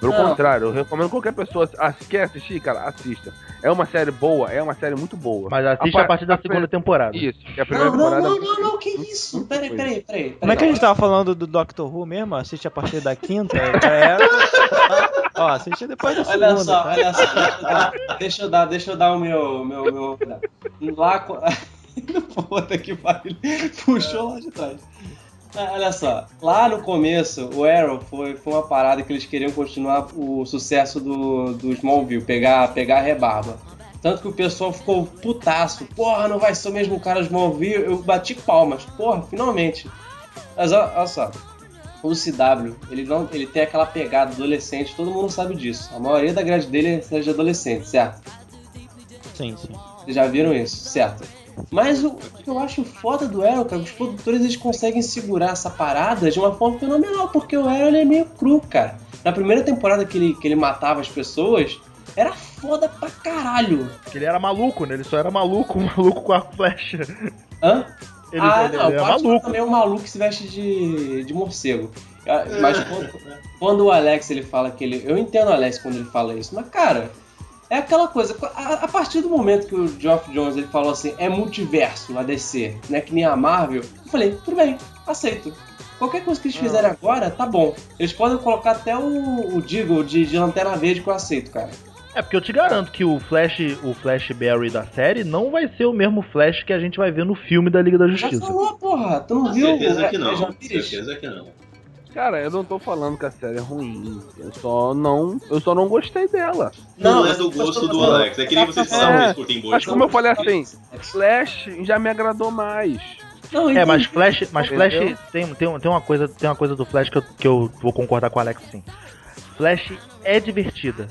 Pelo Não. contrário, eu recomendo qualquer pessoa. Ah, quer assistir, cara, assista. É uma série boa, é uma série muito boa. Mas assiste A a, par- partir da a segunda temporada. Isso, que a primeira Não, não, temporada. não, não, não, que isso? Peraí, peraí, peraí. Como é que a gente tava falando do Doctor Who mesmo? Assiste a partir da quinta? Era. Ó, assiste depois da segunda. Olha só, tá? olha só, deixa eu dar, deixa eu dar, deixa eu dar o meu, meu, meu, lá, puta que pariu, puxou lá de trás. Ah, Olha só, lá no começo, o Arrow foi, foi uma parada que eles queriam continuar o sucesso do, do Smallville, pegar, pegar a rebarba. Tanto que o pessoal ficou putaço. Porra, não vai ser o mesmo cara do Smallville. Eu bati palmas. Porra, finalmente. Mas olha só, o CW, ele, não, ele tem aquela pegada adolescente, todo mundo sabe disso. A maioria da grade dele é de adolescente, certo? Sim, sim. Vocês já viram isso, certo? Mas o que eu acho foda do Arrow, cara, os produtores eles conseguem segurar essa parada de uma forma fenomenal, porque o Arrow ele é meio cru, cara. Na primeira temporada que ele, que ele matava as pessoas, era foda pra caralho. Porque ele era maluco, né? Ele só era maluco, maluco com arco e flecha. Hã? Ele, ah, ele, não, ele o é Batman maluco. também é um maluco que se veste de, de morcego. Ah, Mas quando, quando o Alex ele fala que ele. Eu entendo o Alex quando ele fala isso, mas cara, é aquela coisa. A, a partir do momento que o Geoff Jones ele falou assim, é multiverso na DC, né? Que nem a Marvel, eu falei, tudo bem, aceito. Qualquer coisa que eles fizerem agora, tá bom. Eles podem colocar até o, o Deagle de, de lanterna verde que eu aceito, cara. É porque eu te garanto que o Flash, o Flash Barry da série não vai ser o mesmo Flash que a gente vai ver no filme da Liga da Já Justiça. falou, porra, tu não Com viu? certeza que não. já certeza que não. Cara, eu não tô falando que a série é ruim. Eu só não, eu só não gostei dela. Não, Não, é do mas- gosto mas- do Alex. É que nem vocês É, sabem, vocês curtem Mas Bosch. como eu falei assim, Flash já me agradou mais. Não, É, mas. Flash, mas Flash tem, tem, tem, uma coisa, tem uma coisa do Flash que eu, que eu vou concordar com o Alex sim. Flash é divertida.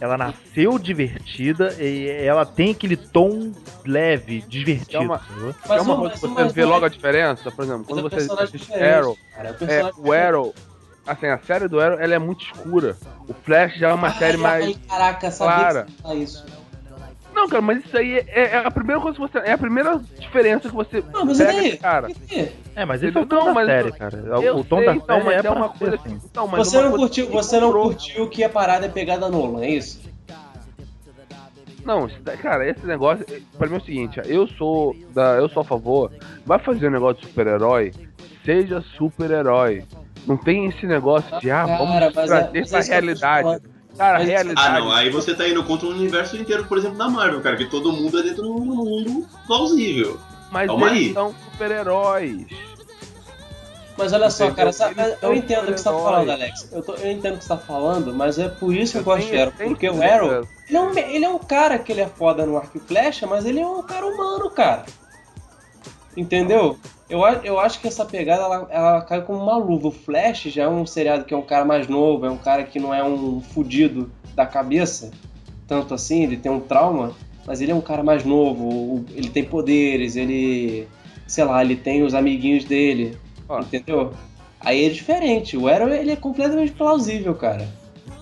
Ela nasceu divertida e ela tem aquele tom leve, divertido. É uma- é uma coisa que você vê logo a diferença, por exemplo, mas quando é você assiste Arrow, cara, é é, o Arrow, assim, a série do Arrow, ela é muito escura. O Flash já é uma Ai, série ai, mais... Caraca, sabia clara. que você isso. Não, cara, mas isso aí é, é a primeira coisa que você... É a primeira diferença que você Não, mas pega daí? esse cara. É, mas esse é o Não, tom da mas série, cara. O tom sei, da então, série é, é pra uma ser coisa assim. que... Então, Você uma não, curtiu, que você não curtiu que a parada é pegada Nolan, é isso? Não, isso cara, esse negócio, pra mim é o seguinte, eu sou da, eu sou a favor, vai fazer um negócio de super-herói, seja super-herói. Não tem esse negócio de, ah, Cara, vamos é- trazer essa é isso te realidade. Cara, a Mas- realidade. Ah, não, aí você tá indo contra o universo inteiro, por exemplo, da Marvel, cara, que todo mundo é dentro de um mundo plausível. Mas Calma eles aí. são super-heróis. Mas olha só, cara, sabe- eu entendo o que você tá falando, Alex. Eu, tô- eu entendo o que você tá falando, mas é por isso que eu, Eu gosto de Arrow. Porque o. Arrow, ele é, um, ele é um cara que ele é foda no arco e flecha, mas ele é um cara humano, cara. Entendeu? Eu, eu acho que essa pegada ela, ela cai como uma luva. O Flash já é um seriado que é um cara mais novo, é um cara que não é um fudido da cabeça, tanto assim, ele tem um trauma, mas ele é um cara mais novo, ele tem poderes, ele. sei lá, ele tem os amiguinhos dele. Entendeu? Aí é diferente. O Arrow ele é completamente plausível, cara.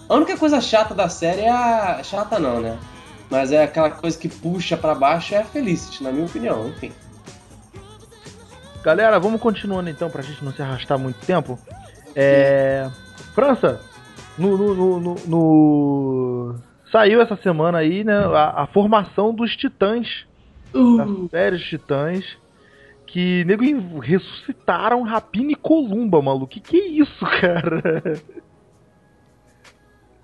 A única coisa chata da série é a. Chata não, né? Mas é aquela coisa que puxa pra baixo é a Felicity, na minha opinião, enfim. Galera, vamos continuando então, pra gente não se arrastar muito tempo. É. França, no. no, no- no- Saiu essa semana aí, né? A, a formação dos titãs. Da série titãs. Que nego ressuscitaram Rapina e Columba, maluco. Que que é isso, cara?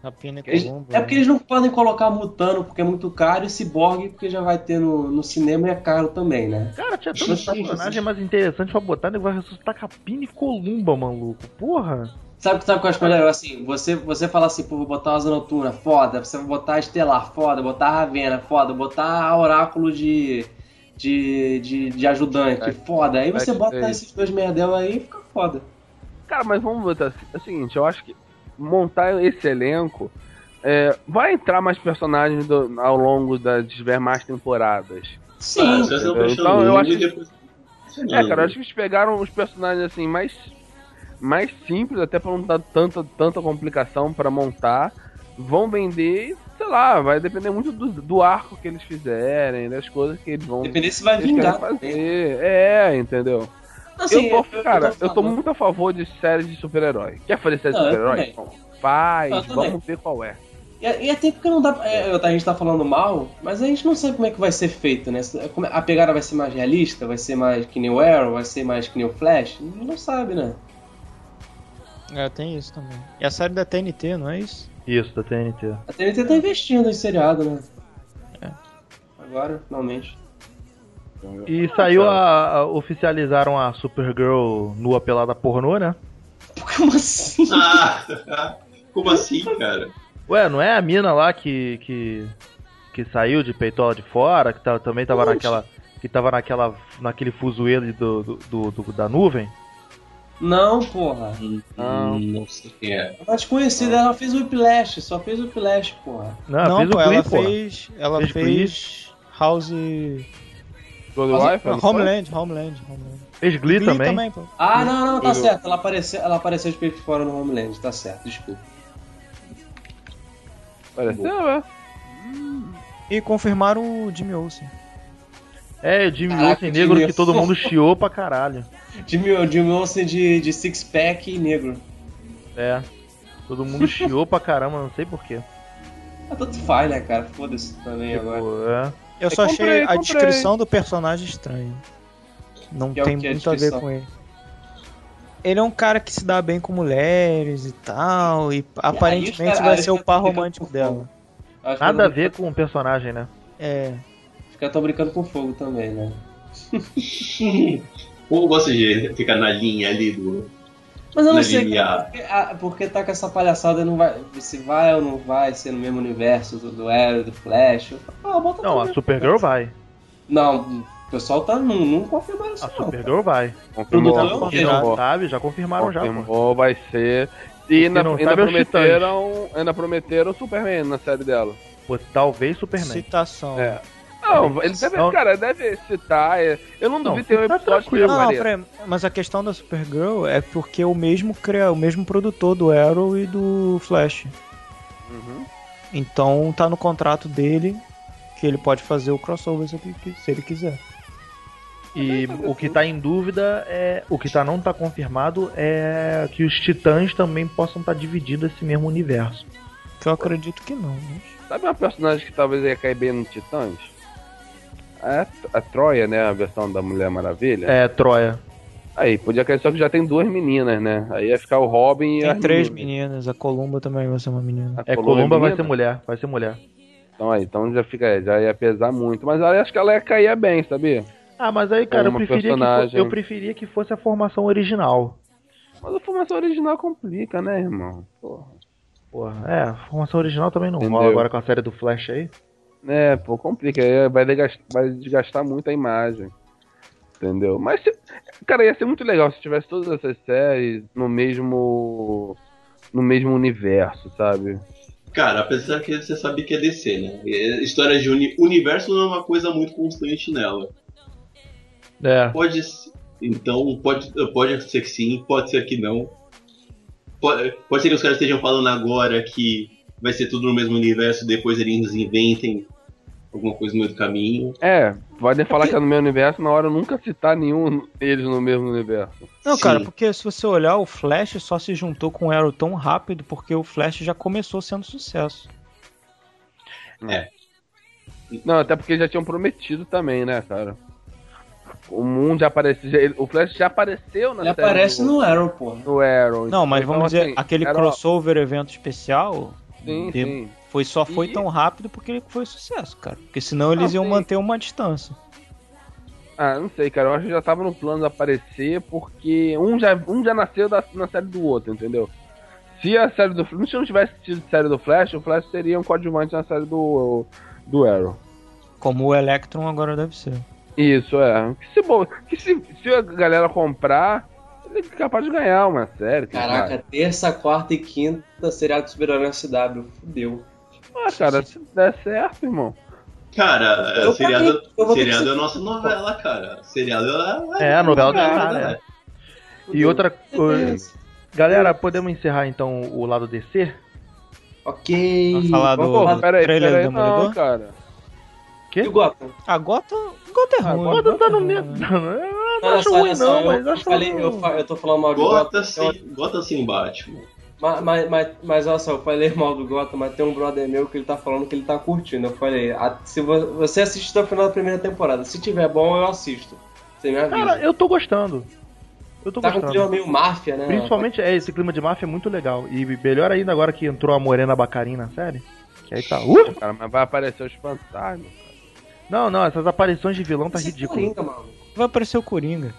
Rapina e Eles- Columbo. é porque eles não podem colocar Mutano porque é muito caro e Cyborg porque já vai ter no, no cinema e é caro também, né? Cara, tinha tantos Sim, sim. personagens mais interessantes pra botar, nego vai ressuscitar Rapina e Columba, maluco. Porra. Sabe o que sabe o que eu acho melhor? Assim, você, você fala assim, pô, vou botar a Asa Noturna, foda, você vai botar a Estelar, foda, botar a Ravena, foda, botar a Oráculo de, de, de, de ajudante, É. foda. Aí você É, bota é esses dois merdel aí e fica foda. Cara, mas vamos botar assim. É o seguinte, eu acho que montar esse elenco. é, vai entrar mais personagens do- ao longo das demais temporadas. Sim, Ah, fechar Então, eu acho e que- depois- É, cara, eu acho que eles pegaram os personagens assim mais mais simples, até pra não dar tanta, tanta complicação pra montar. Vão vender, sei lá, vai depender muito do, do arco que eles fizerem, das coisas que eles vão dependendo se vai vingar. fazer. É, entendeu? Assim, eu tô, cara, eu tô falando- muito a favor de séries de super-herói. Quer fazer série de Não, eu super-herói? Faz, Eu vamos ver qual é. E, e até porque não dá. é, a gente tá falando mal, mas a gente não sabe como é que vai ser feito, né? Como- A pegada vai ser mais realista, vai ser mais que nem o Arrow, vai ser mais que nem o Flash? Não sabe, né? É, tem isso também. E a série da TNT, não é isso? Isso, da TNT. A TNT tá investindo em seriado, né? É. Agora, finalmente. E saiu a, a- oficializaram a Supergirl nua pelada pornô, né? Como assim? Ah, como assim, cara? Ué, não é a mina lá que que, que saiu de peitola de fora, que tá- também tava Oxe. naquela que tava naquela naquele fuzuelo do, do, do- do- da nuvem? Não, porra. Não. Não sei quem é. A desconhecida, ela fez o Whiplash, só fez o Whiplash, porra. Não, não, fez pô, o Glee, ela pô. fez. Ela Fez fez. House. Gold Wife? Homeland, Homeland, Homeland. Fez Glee, também. pô. Ah, não, não, tá Eu- certo. Ela apareceu, ela apareceu de peito fora no Homeland, tá certo, desculpa. Pareceu, é. E confirmaram o Jimmy Olsen. É, Jimmy Caraca, Olsen negro Jimmy que todo mundo chiou pra caralho. Jimmy, Jimmy Olsen de, de six-pack e negro. É. Todo mundo chiou pra caramba, não sei porquê. Ah, tanto faz, né, cara? Foda-se também agora. Tipo, é. Eu só comprei, achei a comprei. descrição do personagem estranha. Não Que é tem a muito a ver descrição? com ele. Ele é um cara que se dá bem com mulheres e tal, e aparentemente caras- vai ser o par romântico dela. Nada a ver com o personagem, né? É. Os caras tão brincando com fogo também, né? Ou gosta de ficar na linha ali do. Mas eu não sei, cara, porque, ah, porque tá com essa palhaçada, não vai, se vai ou não vai ser no mesmo universo do, do Arrow, do Flash. Ah, bota Não, a. Supergirl vai. Não, O pessoal tá não, não confirmaram isso. A não. Supergirl vai. Confirmou, confirmou. não sabe, já confirmaram já. Confirmou, vai ser. E ainda, ainda é prometeram. Ainda prometeram o Superman na série dela. Pô, talvez Superman. Citação. É. Não, ele deve, Não. cara, deve citar. é, Eu não Não, duvido ter um tá episódio que tranquilo. já Não. Fred, mas a questão da Supergirl é porque o mesmo cria, o mesmo produtor do Arrow e do Flash. Uhum. Então tá no contrato dele que ele pode fazer o crossover se ele, se ele quiser. E o que tá em dúvida é. O que tá não tá confirmado é que os titãs também possam estar divididos esse mesmo universo. Que eu acredito que não. Mas... Sabe uma personagem que talvez ia cair bem no Titãs? A, a Troia, né? A versão da Mulher Maravilha. É, Troia. Aí, podia cair só que já tem duas meninas, né? Aí ia ficar o Robin e Tem a três menina. meninas, a Columba também vai ser uma menina. A É, Columba Columba vai menina? ser mulher. Vai ser mulher. Então aí, então já fica, já ia pesar muito. Mas aí acho que ela ia cair bem, sabia? Ah, mas aí, cara, eu preferia, que fo- personagem. eu preferia que fosse a formação original. Mas a formação original complica, né, irmão? Porra. Porra, é, a formação original também não rola agora com a série do Flash aí. É, pô, complica. Aí vai desgastar, vai desgastar muito a imagem. Entendeu? Mas, cara, ia ser muito legal se tivesse todas essas séries no mesmo. no mesmo universo, sabe? Cara, apesar que você sabe que é DC, né? História de uni- universo não é uma coisa muito constante nela. É. Pode. Então, pode, pode ser que sim, pode ser que não. Pode, pode ser que os caras estejam falando agora que vai ser tudo no mesmo universo, depois eles inventem alguma coisa no meio do caminho. É, podem falar que é no meu universo, na hora eu nunca citar nenhum deles no mesmo universo. Não, Sim. cara, porque se você olhar, o Flash só se juntou com o Arrow tão rápido porque o Flash já começou sendo sucesso. Não, até porque já tinham prometido também, né, cara? O mundo já apareceu. já- o Flash já apareceu na Ele série aparece do, no Arrow, porra. no Arrow. Não, mas Então, vamos dizer, assim, aquele era- crossover evento especial Sim, de- sim. foi, só foi E- tão rápido porque ele foi sucesso, cara. Porque senão eles Ah, iam sim. manter uma distância. Ah, não sei, cara. Eu acho que já tava no plano de aparecer porque um já, um já nasceu da, na série do outro, entendeu? Se a série do Flash. Se não tivesse tido série do Flash, o Flash seria um coadjuvante na série do, do Arrow. Como o Electron agora deve ser. Isso, é. Que se, que se, se a galera comprar, ele é capaz de ganhar uma série. Caraca, sabe? terça, quarta e quinta seriado de super-herói na CW. Fudeu. Ah, cara, se der certo, irmão. Cara, Eu seriado, também, eu que seriado é a nossa novela, cara. Seriado é. É, a novela do é, cara, é. é. E outra coisa. Galera, podemos encerrar então o lado DC? Ok. Vamos falar do- Pô, peraí, trailer peraí, do não, Demolidor? cara. E o Gotham? A Gotham, Gotham é Ah, ruim. Gotham tá no é mesmo. Eu não Olha acho ruim, não, eu, mas eu acho falei, eu, eu tô falando mal de Gota Gotham. sem, Gota sem Batman. Mas, mas, mas, mas olha só, eu falei mal do Gotham, mas tem um brother meu que ele tá falando que ele tá curtindo. Eu falei, "Ah, se vo- você assiste até o final da primeira temporada, se tiver bom, eu assisto. Você me avisa. Cara, eu tô gostando. Eu tô tá com um clima gostando. meio máfia, né? Principalmente, é, esse clima de máfia é muito legal. E melhor ainda agora que entrou a Morena Bacarin na série. Que aí tá. Uh! Cara, mas vai aparecer os fantasmas. Não, não, essas aparições de vilão tá Esse ridículo. Coringa, mano. Vai aparecer o Coringa.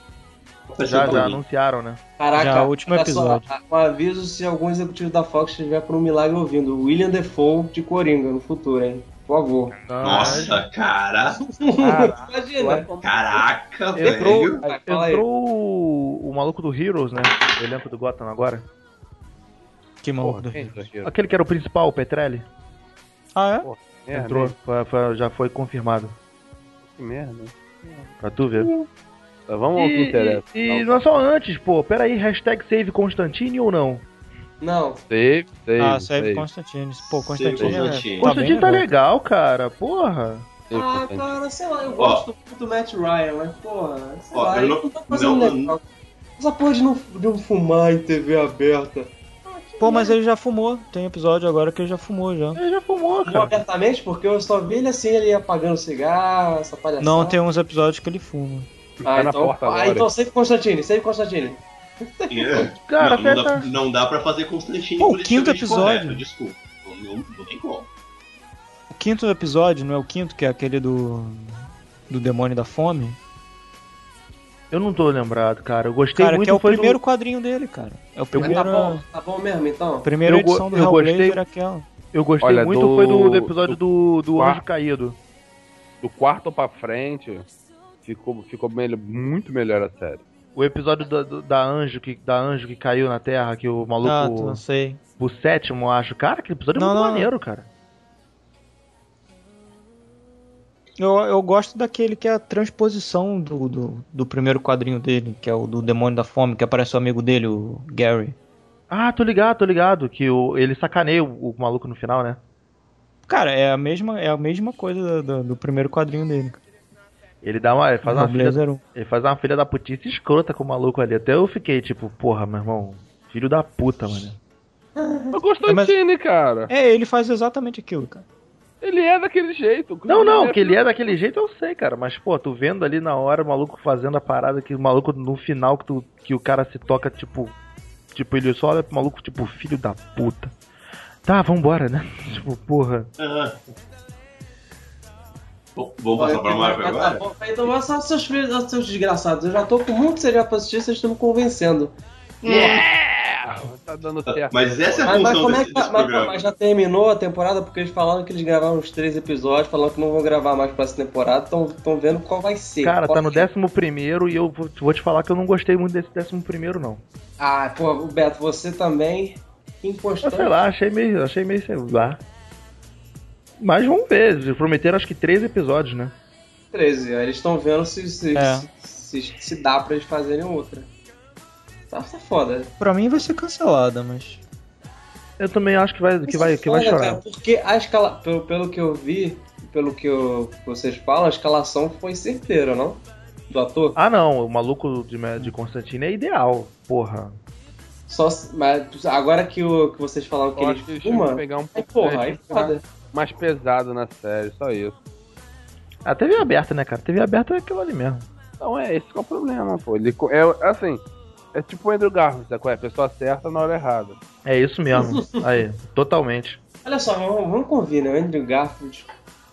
Já, já anunciaram, né? Caraca, Já, último olha só, episódio. um aviso se algum executivo da Fox estiver por um milagre ouvindo. William Defoe de Coringa no futuro, hein? Por favor. Nossa, cara. Imagina. Caraca, Entrou, velho. Aí. entrou o, o maluco do Heroes, né? O elenco do Gotham agora. Que maluco do Quem Rio. tá aqui? Aquele que era o principal, o Petrelli. Ah, é? Merda, entrou, foi- foi- já foi confirmado. Que merda. Pra tu ver. Tá, vamos ao que interessa. e, e não é só antes, pô. Pera aí, hashtag save Constantine ou não? Não, Save, save, Ah, serve save. Constantine. Pô, Save Constantine é... Constantine. Tá Constantine tá legal. cara. Porra. Save Ah, cara, sei lá, eu gosto muito do Matt Ryan, mas porra, sei Ó, lá, eu não- não tá fazendo não- legal. Essa porra de não, de não fumar em TV aberta. Pô, mas ele já fumou. Tem episódio agora que ele já fumou já. Ele já fumou, Não cara. abertamente, porque eu só vi ele assim, ele apagando cigarro, essa palhaçada. Não, tem uns episódios que ele fuma. Ah, Tá então, ah, então save Constantine, save Constantine. É. Cara, não, não, dá, tá- não dá pra fazer Constantine Pô, o quinto episódio. correto, desculpa. Não, não, não tem como. O quinto episódio, não é o quinto, que é aquele do. Do Demônio da Fome? Eu não tô lembrado, cara. Eu gostei Cara, muito que é o foi do- primeiro quadrinho dele, cara. É o Mas primeiro. tá bom, tá bom mesmo, então? Primeira Eu edição do eu gostei- Hellblazer, aquela. Eu gostei Olha, muito do- foi do, do episódio do, do do Anjo. Caído. Do quarto pra frente, ficou, ficou melhor, muito melhor a série. O episódio da, do- da anjo que da anjo que caiu na Terra, que o Ah, maluco. não sei. o sétimo, acho. Cara, aquele episódio é Não, muito não. maneiro, cara. Eu, eu gosto daquele que é a transposição do, do, do primeiro quadrinho dele, que é o do Demônio da Fome, que aparece o amigo dele, o Gary. Ah, tô ligado, tô ligado. Que o, ele sacaneia o, o maluco no final, né? Cara, é a mesma, é a mesma coisa do, do- do primeiro quadrinho dele. Ele dá uma. Ele faz uma filha, Blazer 1. ele faz uma filha da putice escrota com o maluco ali. Até eu fiquei tipo, porra, meu irmão, filho da puta, mano. O Constantine, cara. É, ele faz exatamente aquilo, cara. Ele é daquele jeito. Não, não, que ele é daquele jeito eu sei, cara. Mas, pô, tu vendo ali na hora o maluco fazendo a parada, que o maluco no final que, tu, que o cara se toca, tipo. Tipo, ele só olha pro maluco, tipo, filho da puta. Tá, vambora, né? tipo, porra. Ah. Bom, vamos passar pra Marvel Tá agora? bom, Então só seus seus desgraçados. Eu já tô com muito seriado pra assistir, vocês estão me convencendo. Tá dando certo. Mas essa é a Mas, mas função como é que desse mas, programa. mas já terminou a temporada? Porque eles falaram que eles gravaram uns três episódios, falando que não vão gravar mais pra essa temporada, estão vendo qual vai ser. Cara, Qual tá no que- décimo primeiro e eu vou, vou te falar que eu não gostei muito desse décimo primeiro, não. Ah, pô, Beto, você também. Que Eu impostante. sei lá, achei meio, achei meio sei lá. Mas vamos ver, eles prometeram acho que três episódios, né? 13, aí eles estão vendo se se, É. se, se- se dá pra eles fazerem outra. Tá, tá foda. Pra mim vai ser cancelada, mas. Eu também acho que vai, que vai, que vai Foda, chorar. cara, porque a escala, pelo, pelo que eu vi, pelo que eu- vocês falam, a escalação foi certeira, não? Do ator? Ah não, o maluco de, de Constantine é ideal, porra. Só, se- mas agora que, o, que vocês falaram que ele acho que fuma, pegar um aí pouco porra, aí mais, foda. mais pesado na série, só isso. A TV aberta, né, cara? TV aberta é aquilo ali mesmo. Não, é esse que é o problema, pô. Ele, é assim, é tipo o Andrew Garfield, sabe qual é? A pessoa certa na hora errada. É isso mesmo. Aí, totalmente. Olha só, vamos, vamos convir, né? O Andrew Garfield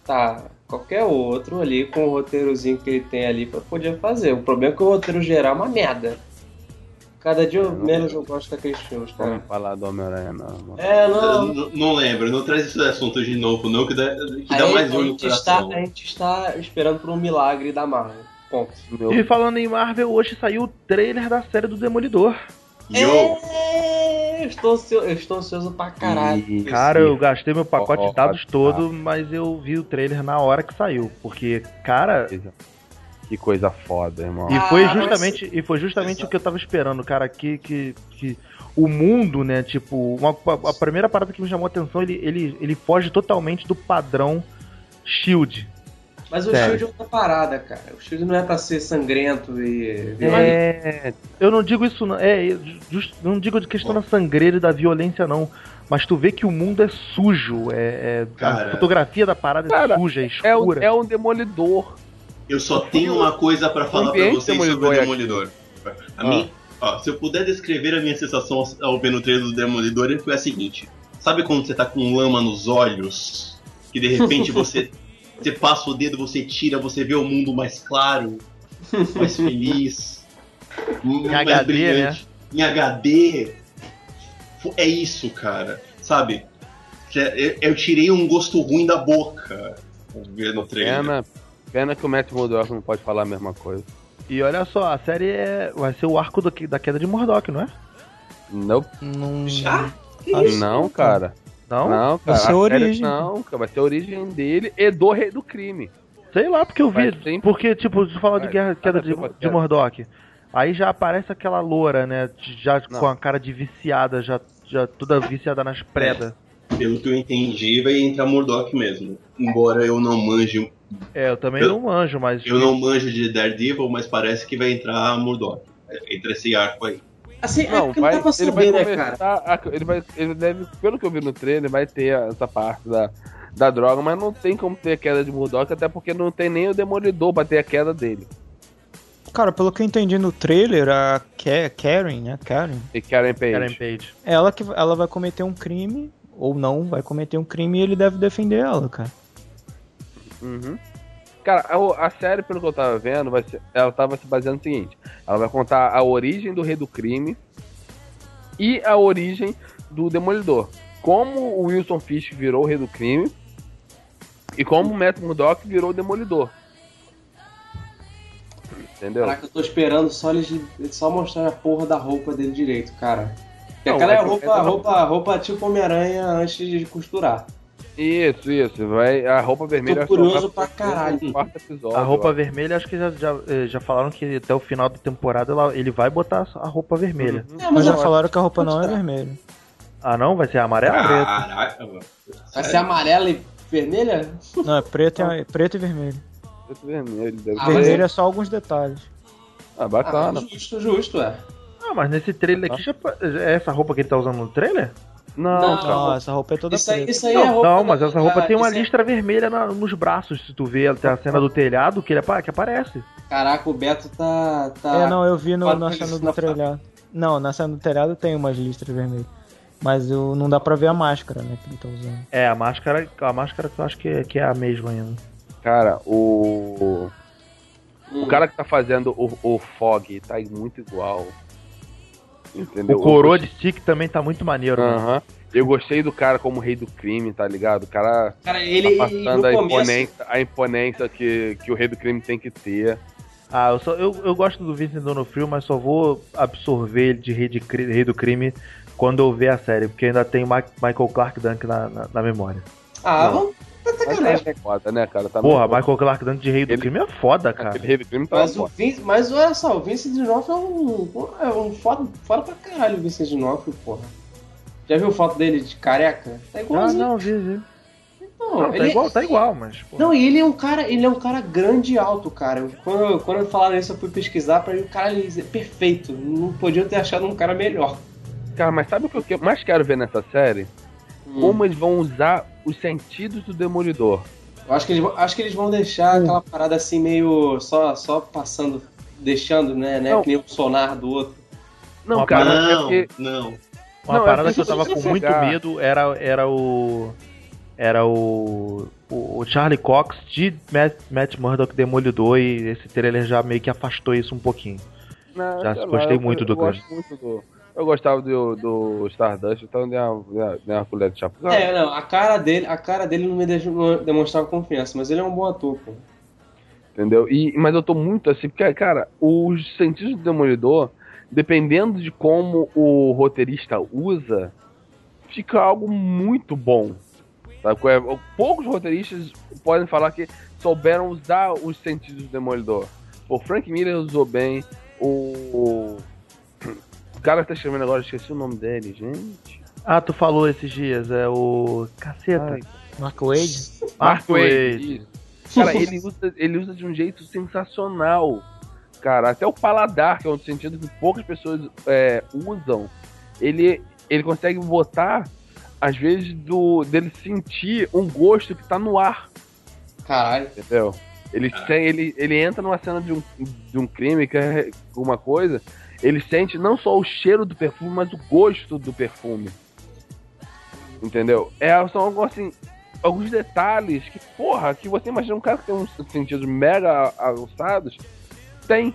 tá qualquer outro ali com o roteirozinho que ele tem ali pra poder fazer. O problema é que o roteiro geral é uma merda. Cada dia eu- menos eu gosto daqueles filmes, cara. Vamos falar do Homem-Aranha, não. É, não. Não, não lembro, não traz esse assunto de novo, não, que dá, que dá Aí, mais a, um no gente está, a gente está esperando por um milagre da Marvel. Ponto. Meu, E falando em Marvel, hoje saiu o trailer da série do Demolidor. Yo! É, eu estou ansioso, eu estou ansioso pra caralho. E- Cara, eu gastei meu pacote Ó, de dados tá. todo, mas eu vi o trailer na hora que saiu. Porque, cara, Que coisa foda, irmão. E Ah, foi mas- justamente, e foi justamente o que eu tava esperando, cara, que, que, que o mundo, né, tipo, uma- a primeira parada que me chamou a atenção, ele, ele, ele foge totalmente do padrão Shield. Mas o Sério. Shield é outra parada, cara. O Shield não é pra ser sangrento e violento. É, Eu não digo isso, não, é, just- não digo de questão da sangreira e da violência, não. Mas tu vê que o mundo é sujo, é, é- a fotografia da parada Cara, é suja, é é, um, escura. é um demolidor. Eu só tenho uma coisa pra falar pra ambiente vocês sobre o Demolidor é. A mim, ó, se eu puder descrever a minha sensação ao- ver no trailer do Demolidor, foi a seguinte: sabe quando você tá com lama nos olhos? Que de repente você, você passa o dedo, você tira, você vê o mundo mais claro, mais feliz, mais HD, brilhante. Em HD. É isso, cara. Sabe? Eu, eu tirei um gosto ruim da boca vendo o trailer. Pena, pena que o Matt Murdock não pode falar a mesma coisa. E olha só, a série é, vai ser o arco do, da queda de Murdoch, não é? Não, Não. Já? não, cara. Não? Não, Vai cara. ser a origem. Não, cara. Vai ser a origem dele e do rei do crime. Sei lá, porque eu vi. Sempre- Porque, tipo, tu fala de guerra, queda de, de. Murdoch. Aí já aparece aquela loura, né? Já Não. com a cara de viciada, já, já toda viciada nas predas. Pelo que eu entendi, vai entrar Murdoch mesmo. Embora eu não manje, É, eu também Eu- não manjo, mas. eu não manjo de Daredevil, mas parece que vai entrar Murdoch. Entre esse arco aí. Assim, Não, é que vai, não dá pra ele vai né, cara? começar. a- ele vai. Ele deve, pelo que eu vi no trailer, vai ter essa parte da, da droga, mas não tem como ter a queda de Murdoch, até porque não tem nem o demolidor pra ter a queda dele. Cara, pelo que eu entendi no trailer, a Ka- Karen, né? Karen, E Karen Page. Karen Page. ela que ela vai cometer um crime ou não vai cometer um crime e ele deve defender ela, cara. Uhum. Cara, a, a série, pelo que eu tava vendo, vai ser, ela tava se baseando no seguinte: ela vai contar a origem do rei do crime e a origem do demolidor. Como o Wilson Fisk virou o rei do crime e como o Matt Murdock virou o demolidor. Entendeu? Caraca, eu tô esperando só eles só mostrar a porra da roupa dele direito, cara. Porque Não, aquela é a roupa, essa roupa, roupa tipo Homem-Aranha antes de costurar. Isso, isso. Vai, a roupa vermelha Tô curioso pra caralho. episódio. A roupa ó. vermelha, acho que já, já, eh, já falaram que até o final da temporada ela- ele vai botar a roupa vermelha. Uhum. É, Mas já eu- falaram que a roupa não é vermelha. Ah, não? Vai ser amarelo ou preto? Caraca, mano. Vai ser amarela e vermelha? Não, é preto e, preto e vermelho. Preto e vermelho. Deve Ah, ser. mas vermelho é só alguns detalhes. Ah, Ah, bacana. justo, justo, é. Ah, mas nesse trailer aqui já. pa- É essa roupa que ele tá usando no trailer? Não, Não, essa roupa é toda Isso aí, preta. isso aí Não, é roupa. não, mas essa roupa tem uma é- listra vermelha na- nos braços. Se tu vê tem a cena do telhado que ele que aparece. Caraca, o Beto tá. tá... É, não, eu vi no, na cena do telhado. Não, na cena do telhado tem umas listras vermelhas. Mas eu, não dá pra ver a máscara, né, que ele tá usando. É, a máscara, a máscara que eu acho que é, que é a mesma ainda. Cara, o. Hum. O cara que tá fazendo o, o Fog tá muito igual. Entendeu? O coroa de stick também tá muito maneiro. né? Aham. Eu gostei do cara como rei do crime, tá ligado? O cara Cara, ele, tá passando a começo. imponência, a imponência que, que o rei do crime tem que ter. Ah, eu, só, eu, eu gosto do Vincent D'Onofrio, mas só vou absorver ele de rei, de rei do crime quando eu ver a série, porque ainda tem Michael Clark Duncan na, na, na memória. Ah, vamos. Tá Mas é foda, né, cara? Tá Porra, Michael Clark Duncan de rei do Ele- crime é foda, cara. Aquele rei do crime tá Mas, o foda. Vin, mas olha só, o Vincent D'Onofrio é um, é um foda, foda pra caralho o Vincent D'Onofrio, porra. Já viu foto dele de careca? Tá Ah, igualzinho. não, vi, vi. Não, Não, tá ele- igual, tá igual, mas. porra. Não, e ele é um cara, ele é um cara grande e alto, cara. Quando, quando falaram isso, eu fui pesquisar pra ele, o cara ele é perfeito. Não podiam ter achado um cara melhor. Cara, mas sabe o que eu mais quero ver nessa série? Hum. Como eles vão usar os sentidos do Demolidor. Eu acho que eles, vão- acho que eles vão deixar aquela parada assim, meio só, só passando, deixando, né, né? Não. Que nem o sonar do outro. Não, Uma cara, é não, porque. não. Uma Não, parada é que eu tava com muito medo era, era o. Era o. O o Charlie Cox de Matt, Matt Murdock Demolidor e esse trailer já meio que afastou isso um pouquinho. Não, Já lá, gostei eu- muito do eu gosto muito do. Eu gostava do, do Stardust, então dei uma, dei uma- colher de cara. É, não, a cara dele, a cara dele não me demonstrava confiança, mas ele é um bom ator, pô. Entendeu? E, mas eu tô muito assim, porque, cara, os sentidos do Demolidor, dependendo de como o roteirista usa, fica algo muito bom. Sabe? é? Poucos roteiristas podem falar que souberam usar os sentidos do Demolidor. O Frank Miller usou bem, o. O cara que tá escrevendo agora, esqueci o nome dele, gente. Ah, tu falou esses dias, é o. Caceta. Ai, Mark Wade? Mark Wade. Cara, ele usa, ele usa de um jeito sensacional. Cara, até o paladar, que é um sentido que poucas pessoas é, usam, ele, ele consegue botar, às vezes, do, dele sentir um gosto que tá no ar, Caralho. entendeu? Ele, tem, ele, ele entra numa cena de um, de um crime, que é alguma coisa, ele sente não só o cheiro do perfume, mas o gosto do perfume. Entendeu? É, são assim, alguns detalhes que, porra, que você imagina um cara que tem uns sentidos mega aguçados, tem.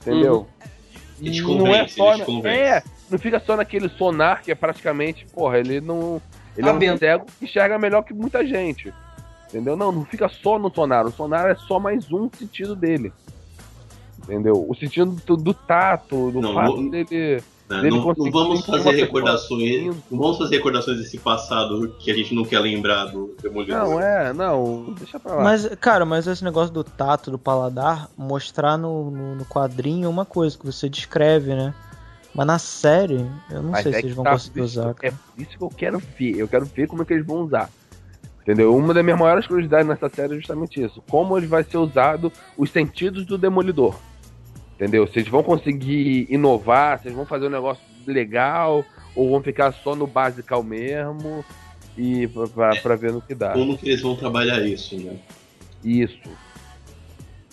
Entendeu? Te E não é só. convence. É, não fica só naquele sonar que é praticamente, porra, ele não. Ele é um cego que enxerga melhor que muita gente. Entendeu? Não, não fica só no sonar. O sonar é só mais um sentido dele. Entendeu? O sentido do, do tato, do Não, fato não- dele. Não, não conseguir vamos fazer recordações. Não vamos fazer recordações desse passado que a gente não quer lembrar do Demolidor. Não, é, não, deixa pra lá. Mas, cara, mas esse negócio do tato, do paladar, mostrar no, no, no quadrinho é uma coisa que você descreve, né? Mas na série, eu não Mas sei é se eles vão tá, conseguir isso- usar. É cara. isso que eu quero ver. Eu quero ver como é que eles vão usar. Entendeu? Uma das minhas maiores curiosidades nessa série é justamente isso. Como ele vai ser usado os sentidos do Demolidor. Entendeu? Se eles vão conseguir inovar, se eles vão fazer um negócio legal, ou vão ficar só no basical mesmo. E pra, pra, pra ver no que dá. Como que eles vão trabalhar isso, né? Isso.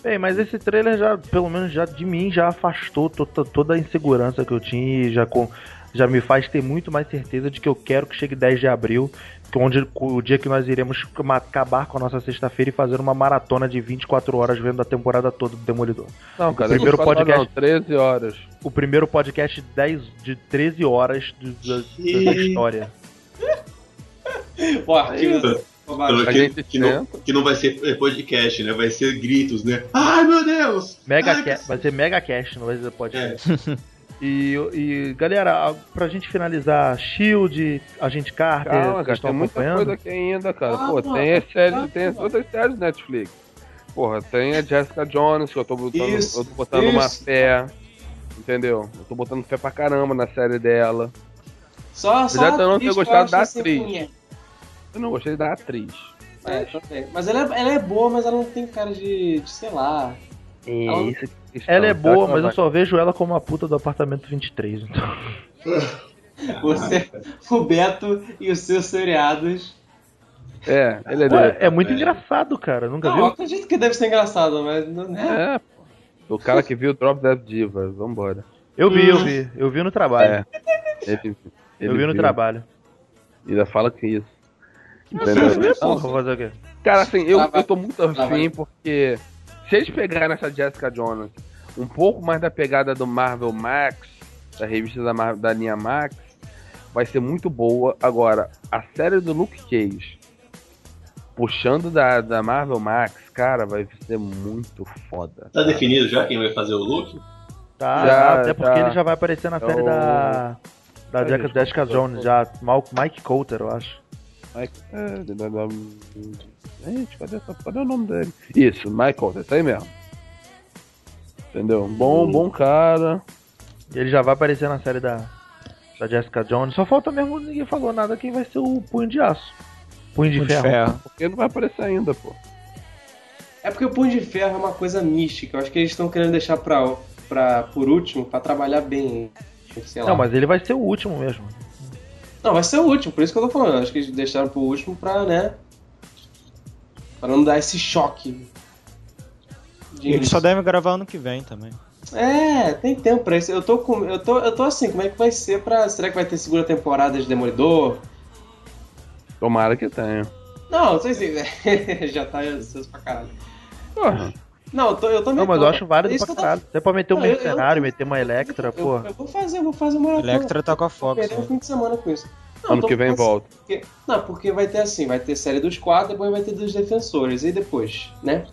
Bem, mas esse trailer já, pelo menos já de mim, já afastou to- to- toda a insegurança que eu tinha e já, com, já me faz ter muito mais certeza de que eu quero que chegue 10 de abril, é onde, o dia que nós iremos acabar com a nossa sexta-feira e fazer uma maratona de 24 horas vendo a temporada toda do Demolidor. Não, cara, primeiro não fala podcast- Não, 13 horas. O primeiro podcast de 10, de 13 horas do- da, da- da história. O arquivo, A que, gente que, não, que não vai ser é, podcast, né? Vai ser gritos, né? Ai, meu Deus! Mega Ai, que- vai ser Mega Cast, não vai ser podcast. É. E, e, galera, a- pra gente finalizar, Shield, Agente Carter, Calma, cara, tem muita acompanhando? coisa aqui ainda, cara. Ah, Pô, mano, tem as séries, tem as mano. outras séries da Netflix. Porra, tem a Jessica Jones, que eu tô botando, Isso, eu tô botando uma fé. Entendeu? Eu tô botando fé pra caramba na série dela. Só, só Apesar de eu não ter gostado da atriz. Eu não gostei da atriz. É, também. Mas ela é, ela é boa, mas ela não tem cara de, de sei lá. É, Ela- isso é questão. Ela é boa, mas eu só vejo ela como a puta do apartamento 23. Então. Você, o Beto e os seus seriados. É, ele é Pô, é muito É. engraçado, cara. Nunca Não, eu viu? acredito que deve ser engraçado, mas não é. É, pô. O cara que viu o Drop Dead Diva, vambora. Eu vi, eu vi. Eu vi no trabalho. É. Ele, ele eu vi no viu. trabalho. E ainda fala que isso. Entendeu? Porra, vou fazer o quê? Cara, assim, eu, eu tô muito afim vai. porque se eles pegarem essa Jessica Jones um pouco mais da pegada do Marvel Max, da revista da, Mar- da linha Max, vai ser muito boa. Agora, a série do Luke Cage, puxando da, da Marvel Max, cara, vai ser muito foda. Tá definido já quem vai fazer o look? Tá, Já, até porque já. ele já vai aparecer na série Eu- da. Da Ai, Jessica, Jones, já. Mal- Mike Coulter, eu acho. É, da- gente, cadê, essa, cadê o nome dele? Isso, Michael, isso aí mesmo. Entendeu? Bom, bom cara. E ele já vai aparecer na série da, da Jessica Jones. Só falta mesmo, ninguém falou nada, quem vai ser o Punho de Aço. Punho de Punho de Ferro. ferro. Porque não vai aparecer ainda, pô. É porque o Punho de Ferro é uma coisa mística. Eu acho que eles estão querendo deixar pra, pra, por último pra trabalhar bem. Sei lá. Não, mas ele vai ser o último mesmo. Não, vai ser o último, por isso que eu tô falando. Acho que eles deixaram pro último pra, né? Pra não dar esse choque. de Ele início. só deve gravar ano que vem também. É, tem tempo pra isso. Eu tô com. Eu tô, eu tô assim, como é que vai ser pra. Será que vai ter segunda temporada de Demolidor? Tomara que tenha. Não, não sei se. Já tá ansioso pra caralho. Porra. Não, eu tô, eu tô Não, mas eu acho válido É isso pra eu tô- caralho. Até pra meter um Não, eu- eu- mercenário, meter uma Electra, Eu, pô. eu vou fazer, eu vou fazer uma. Electra tá com a Fox. Perder um fim de semana com isso. Não, Ano tô que vem volta. porque- não, porque vai ter assim, vai ter série dos quatro, depois vai ter dos defensores, e depois, né?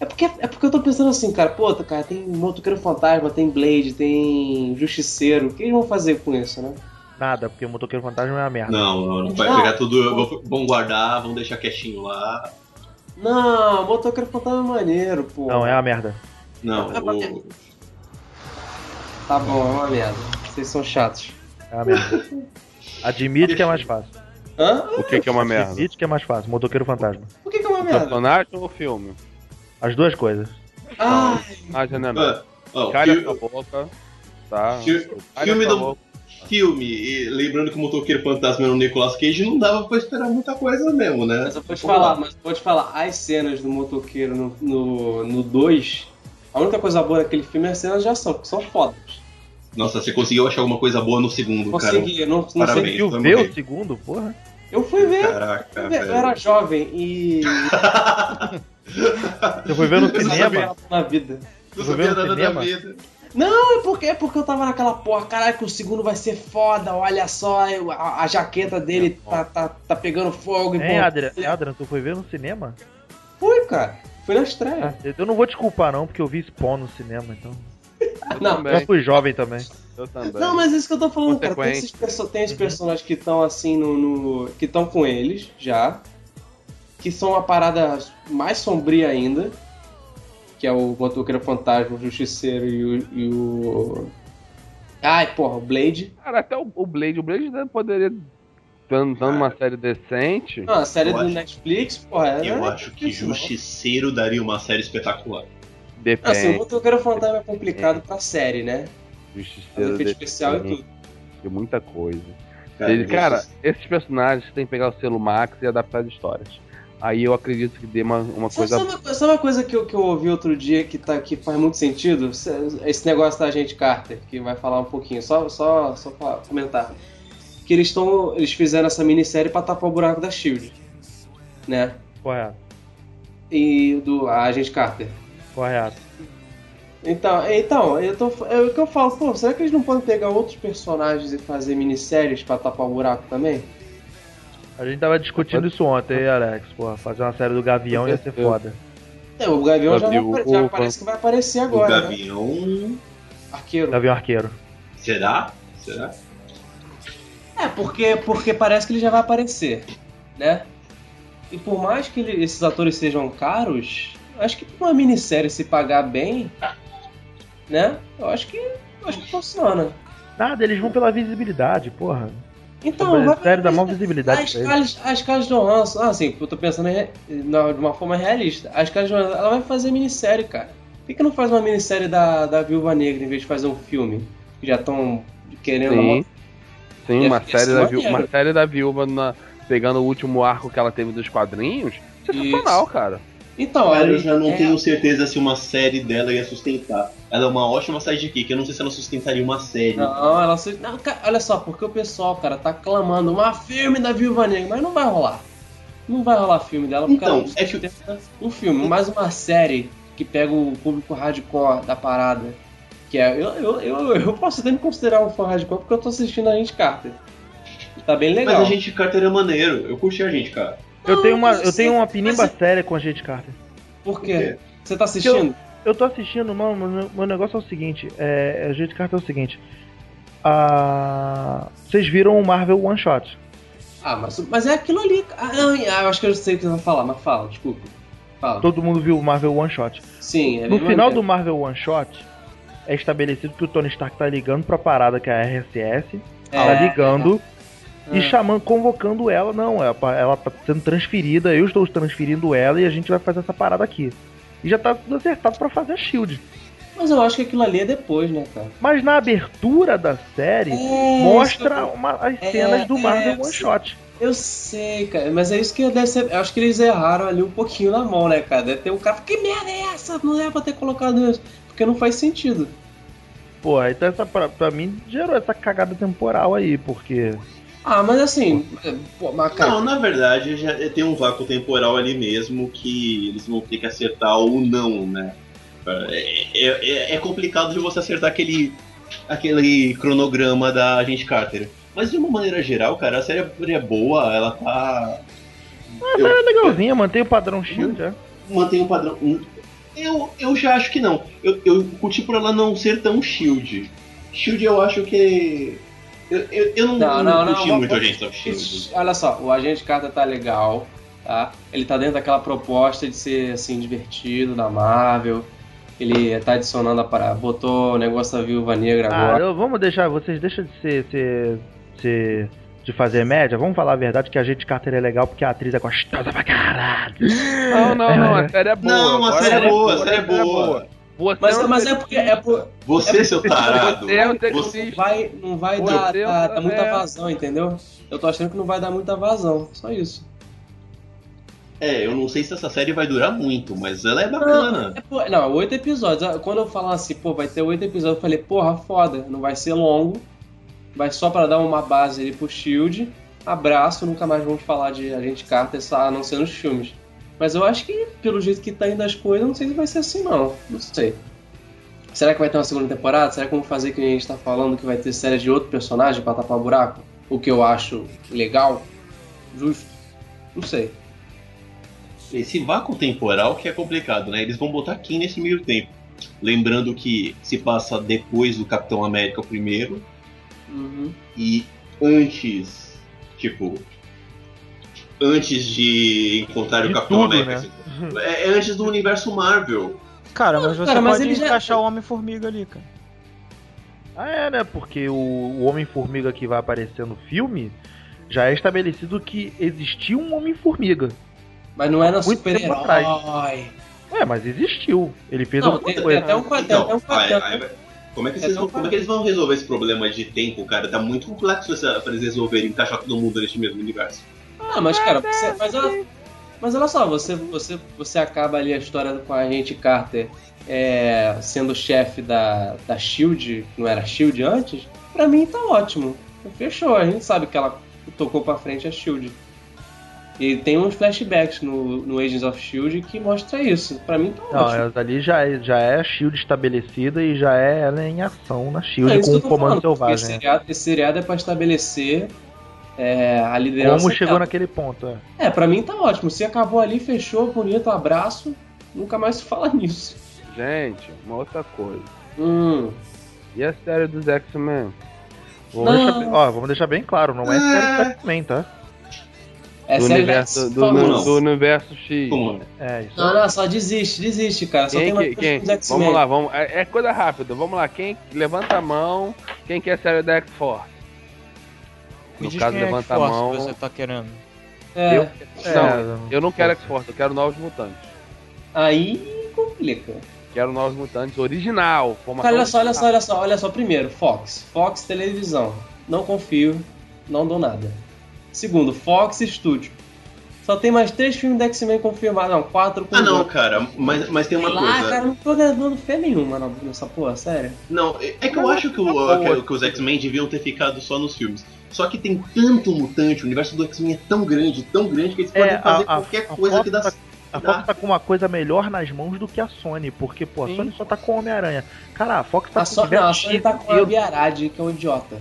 É porque, é porque eu tô pensando assim, cara, pô, cara, tem Motoqueiro Fantasma, tem Blade, tem Justiceiro, o que eles vão fazer com isso, né? Nada, porque o Motoqueiro Fantasma é uma merda. Não, não, não vai pegar tudo. vão- Vão guardar, vão deixar quietinho lá. Não, Motoqueiro Fantasma é maneiro, pô. Não, é uma merda. Não, É, mas- o- Tá bom, é uma merda. Vocês são chatos. É uma merda. Admite que é mais fácil. Hã? O que, que é uma merda? Admite que é mais fácil. Motoqueiro Fantasma. Por que, que é uma O merda? personagem ou o filme? As duas coisas. Ah, Ah, já não é. Ah, ó, Calha sua boca. Tá? filme do boca. Filme, e lembrando que o motoqueiro fantasma era o Nicolas Cage, não dava pra esperar muita coisa mesmo, né? mas eu vou te falar, mas eu vou te falar, as cenas do motoqueiro no 2, no, no dois, a única coisa boa daquele filme é as cenas de ação, que são fodas. Nossa, você conseguiu achar alguma coisa boa no segundo, cara. Consegui, eu não, não Parabéns. sei. Viu vamos ver o segundo, porra? Eu fui ver, Caraca, fui ver, eu era jovem e. Você foi ver no eu não cinema? na vida. Não sabia nada da cinema? vida. Não, é porque, é porque eu tava naquela porra, caralho, que o segundo vai ser foda, olha só, a, a jaqueta dele tá, tá, tá pegando fogo e bom, Adrian? Adrian, tu foi ver no cinema? Fui, cara. Fui na estreia. Eu não vou te culpar não, porque eu vi Spawn no cinema, então. não, também. Eu fui jovem também. Eu também. Não, mas é isso que eu tô falando, cara. Tem esses, perso tem esses personagens que estão assim no. no- que estão com eles já. Que são uma parada mais sombria ainda. Que é o Motoqueiro Fantasma, o Justiceiro e o. E o... Ai, porra, o Blade. Cara, até o, o Blade, o Blade poderia dando, dando uma série decente. Ah, a série Eu do acho- Netflix, porra. Eu não é acho que difícil, não. Justiceiro daria uma série espetacular. Depende. Assim, o Motoqueiro Fantasma é complicado pra série, né? Justiceiro efeito depende especial e tudo. de muita coisa. Cara, Ele, cara, Justice- esses personagens têm que pegar o selo Max e adaptar as histórias. Aí eu acredito que dê uma, uma Sabe, coisa. sabe uma, sabe uma coisa que eu, que eu ouvi outro dia que, tá, que faz muito sentido? Esse negócio da gente Carter, que vai falar um pouquinho, só, só, só pra comentar. Que eles estão. Eles fizeram essa minissérie pra tapar o buraco da Shield. Né? Correto, E do a Agente Carter. correto. Então, então eu tô, é o que eu falo, pô, será que eles não podem pegar outros personagens e fazer minisséries pra tapar o buraco também? A gente tava discutindo isso ontem, Alex. Porra, fazer uma série do Gavião ia ser foda. É, o Gavião já, vai já o- parece que vai aparecer O agora, né? Gavião. Arqueiro. Gavião Arqueiro. Será? Será? É, porque, porque parece que ele já vai aparecer, né? E por mais que ele- esses atores sejam caros, acho que pra uma minissérie se pagar bem, né? Eu acho que, eu acho que funciona. Nada, eles vão pela visibilidade, porra. Então, É vai série da maior visibilidade As. Scarlett, a Scarlett Johansson, ah, assim, eu tô pensando em na- de uma forma realista. A Scarlett Johansson, ela vai fazer minissérie, cara. Por que, que não faz uma minissérie da, da Viúva Negra em vez de fazer um filme? Que já estão querendo... Sim. Sim, uma série, da viúva, uma série da viúva na- pegando o último arco que ela teve dos quadrinhos. Sensacional, cara. Então, Cara, eu já não é- tenho certeza se uma série dela ia sustentar. Ela é uma ótima sidekick, eu não sei se ela sustentaria uma série. Não, ela não, cara, olha só, porque o pessoal, cara, tá clamando uma filme da Viúva Negra, mas não vai rolar. Não vai rolar filme dela, porque Então, ela não é que- um filme, mais uma série que pega o público hardcore da parada. Que é. Eu, eu, eu, eu posso até me considerar um fã hardcore porque eu tô assistindo a gente Carter. Tá bem legal. Mas a gente Carter é maneiro, eu curti a gente, cara. Eu tenho uma, eu tenho você- uma pinimba mas séria com a gente Carter. Por Por quê? Você tá assistindo? Eu tô assistindo, não, meu, meu negócio é o seguinte, é, a gente Carter é o seguinte. Ah, vocês viram o Marvel One Shot. Ah, mas, mas é aquilo ali. Ah, não, eu acho que eu sei o que você vai falar, mas fala, desculpa. Fala. Todo mundo viu o Marvel One Shot. Sim, é No final maneiro. do Marvel One Shot, é estabelecido que o Tony Stark tá ligando pra parada que é a RSS, tá É. e É. chamando, convocando ela. Não, ela, ela tá sendo transferida, eu estou transferindo ela e a gente vai fazer essa parada aqui. E já tá tudo acertado pra fazer a Shield. Mas eu acho que aquilo ali é depois, né, cara? Mas na abertura da série, É, mostra eu- uma- as É, cenas do é, Marvel One sim. Shot. Eu sei, cara, mas é isso que deve ser. Eu acho que eles erraram ali um pouquinho na mão, né, cara? Deve ter um cara. Que merda é essa? Não é pra ter colocado isso. Porque não faz sentido. Pô, então essa pra, pra mim gerou essa cagada temporal aí, porque. Ah, mas assim. Pô, mas, cara, Não, na verdade já tem um vácuo temporal ali mesmo que eles vão ter que acertar ou não, né? É, é- é- é complicado de você acertar aquele, aquele cronograma da Agente Carter. Mas de uma maneira geral, cara, a série é boa, ela tá. Ah, é legalzinha, mantém o padrão Shield, é. mantém um padrão. Eu, eu já acho que não. Eu, eu curti por ela não ser tão shield. Shield eu acho que. Eu, eu, eu não, Não, não, não, não, curti vamos- muito a gente of Shield. olha só, o Agente Carter tá legal, tá? Ele tá dentro daquela proposta de ser, assim, divertido na Marvel. Ele tá adicionando a parada. Botou o negócio da Viúva Negra Ah, agora. eu- vamos deixar, vocês deixam de ser, ser, ser- de fazer média, vamos falar a verdade que a gente Carter é legal porque a atriz é gostosa pra caralho. Não, não, não, a série é boa. Não, a série é a boa, a série é boa. Você Mas, é mas é porque. É por, Você, seu tarado. Você é um Você, não vai, não vai dar, Deus, dar- dar muita é. vazão, entendeu? Eu tô achando que não vai dar muita vazão. Só isso. é, eu não sei se essa série vai durar muito, mas ela é bacana. É, pô, não, oito episódios. Ah, Quando eu falar assim, pô, vai ter oito episódios, eu falei, porra, foda, não vai ser longo. Vai só pra dar uma base ali pro Shield. Abraço, nunca mais vamos falar de Agente Carter, só a não ser nos filmes. Mas eu acho que, pelo jeito que tá indo as coisas, não sei se vai ser assim, não. Não sei. Será que vai ter uma segunda temporada? Será que vamos fazer que a gente tá falando que vai ter série de outro personagem pra tapar buraco? O que eu acho legal, justo. Não sei. Esse vácuo temporal que é complicado, né? Eles vão botar quem nesse meio tempo? Lembrando que se passa depois do Capitão América o primeiro Uhum. e antes, tipo, antes de encontrar o De Capitão tudo, América. É, é antes do universo Marvel. Cara, mas você cara, mas pode ele já- encaixar o Homem-Formiga ali, cara. Ah, é, né? Porque o, o Homem-Formiga que vai aparecer no filme já é estabelecido que existiu um Homem-Formiga. Mas não era super-herói. É, mas existiu. Ele fez Não, alguma tem, tem coisa. até um quadrão. Então, Até um quadrão. como, é que vocês vão, como é que eles vão resolver esse problema de tempo, cara? Tá muito complexo essa, pra eles resolverem encaixar todo mundo neste mesmo universo. Ah, mas cara, você, mas, olha, mas olha só, você, você, você acaba ali a história com a agente Carter é, sendo chefe da, da Shield, que não era Shield antes, pra mim tá ótimo. Fechou, a gente sabe que ela tocou pra frente a Shield. E tem uns flashbacks no, no Agents of Shield que mostra isso. Pra mim tá Não, ótimo. ali já é, já é a Shield estabelecida e já é ela em ação na Shield É com que o comando falando, selvagem. Esse né? seriado, esse seriado é pra estabelecer É, a liderança. Como chegou dela. naquele ponto, é. É, pra mim tá ótimo. Se acabou ali, fechou, bonito, abraço. Nunca mais se fala nisso. Gente, uma outra coisa. Hum. E a série dos X-Men? Vamos Não. deixar, bem- ó, vamos deixar bem claro, não é série do X-Men, tá? É do, sério, universo, do, do- não? do universo X. Como? É, isso. Não, não, só desiste, desiste, cara. Só Quem tem dois quem-. Vamos lá, vamos. É, é coisa rápida. Vamos lá. Quem levanta a mão? Quem quer a série da X-Force? Me No diz caso, quem é que levanta a mão. você tá querendo. É, Eu, É, não, eu não quero X-Force, eu quero Novos Mutantes. Aí complica. Quero Novos Mutantes original. Olha só, olha original. só, olha só, olha só. Primeiro, Fox. Fox Televisão. Não confio, não dou nada. Segundo, Fox Studio. Só tem mais três filmes da X-Men confirmados. Não, quatro com Ah, não, cara, mas, mas tem uma Lá, coisa. cara, não tô dando fé nenhuma nessa porra, sério. Não, é é que eu acho que, o- que- que os X-Men deviam ter ficado só nos filmes. Só que tem tanto mutante, o universo do X-Men é tão grande, tão grande, que eles podem É, fazer a- qualquer a coisa que dá. tá- A. Fox tá com uma coisa melhor nas mãos do que a Sony, porque, pô, a Sim. Sony só tá com o Homem-Aranha. Cara, a Fox tá A com so... o universo Não, a X Sony tá com a inteiro. Biarad, que é um idiota.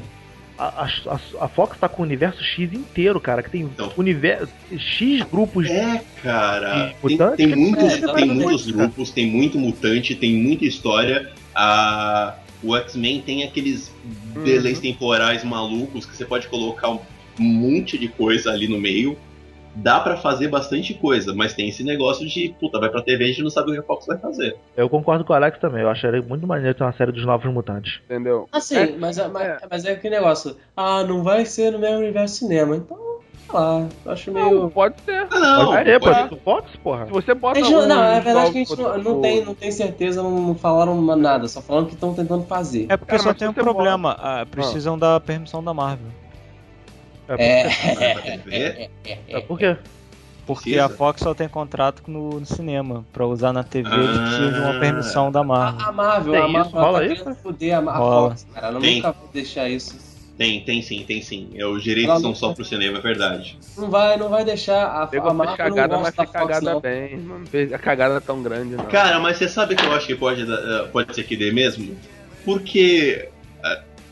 A, a- a- a Fox tá com o universo X inteiro, cara, que tem Então. universo X grupos. É, cara. Tem, tem muitos, É, tem muitos grupos, tem muito mutante, tem muita história. A, o X-Men tem aqueles Uhum. delays temporais malucos que você pode colocar um monte de coisa ali no meio. Dá pra fazer bastante coisa, mas tem esse negócio de, puta, vai pra TV e a gente não sabe o que a Fox vai fazer. Eu concordo com o Alex também, eu acharia muito maneiro ter uma série dos Novos Mutantes. Entendeu? Assim, É, mas, é, mas, é. mas é aquele negócio. Ah, não vai ser no mesmo universo cinema. Então, lá, acho Não, meio. pode ser. Ah, não, Pode ter, pode- pode ser do Fox, porra. Se você bota gente não, um não, é verdade que a gente não, não tem, não tem certeza, não, não falaram nada, só falando que estão tentando fazer. É porque Cara, só tem um problema. ah, precisam da permissão da Marvel. É, Vai pra TV? É, por quê? Porque Precisa? a Fox só tem contrato no, no cinema. Pra usar na TV, Ah. eles precisam de uma permissão da Marvel. A, a Marvel, Tem a Marvel isso? Rola tá isso? querendo foder a, a. Fox, cara. Ela nunca vai deixar isso. Tem, tem sim, tem sim. É, Os direitos Ela são não- só pro cinema, é verdade. Não vai, não vai deixar a, Pegou a Marvel cagada, não mas gosta da cagada não. bem. Não fez a cagada tão grande, não. Cara, mas você sabe que eu acho que pode, eh, pode ser que dê mesmo? Porque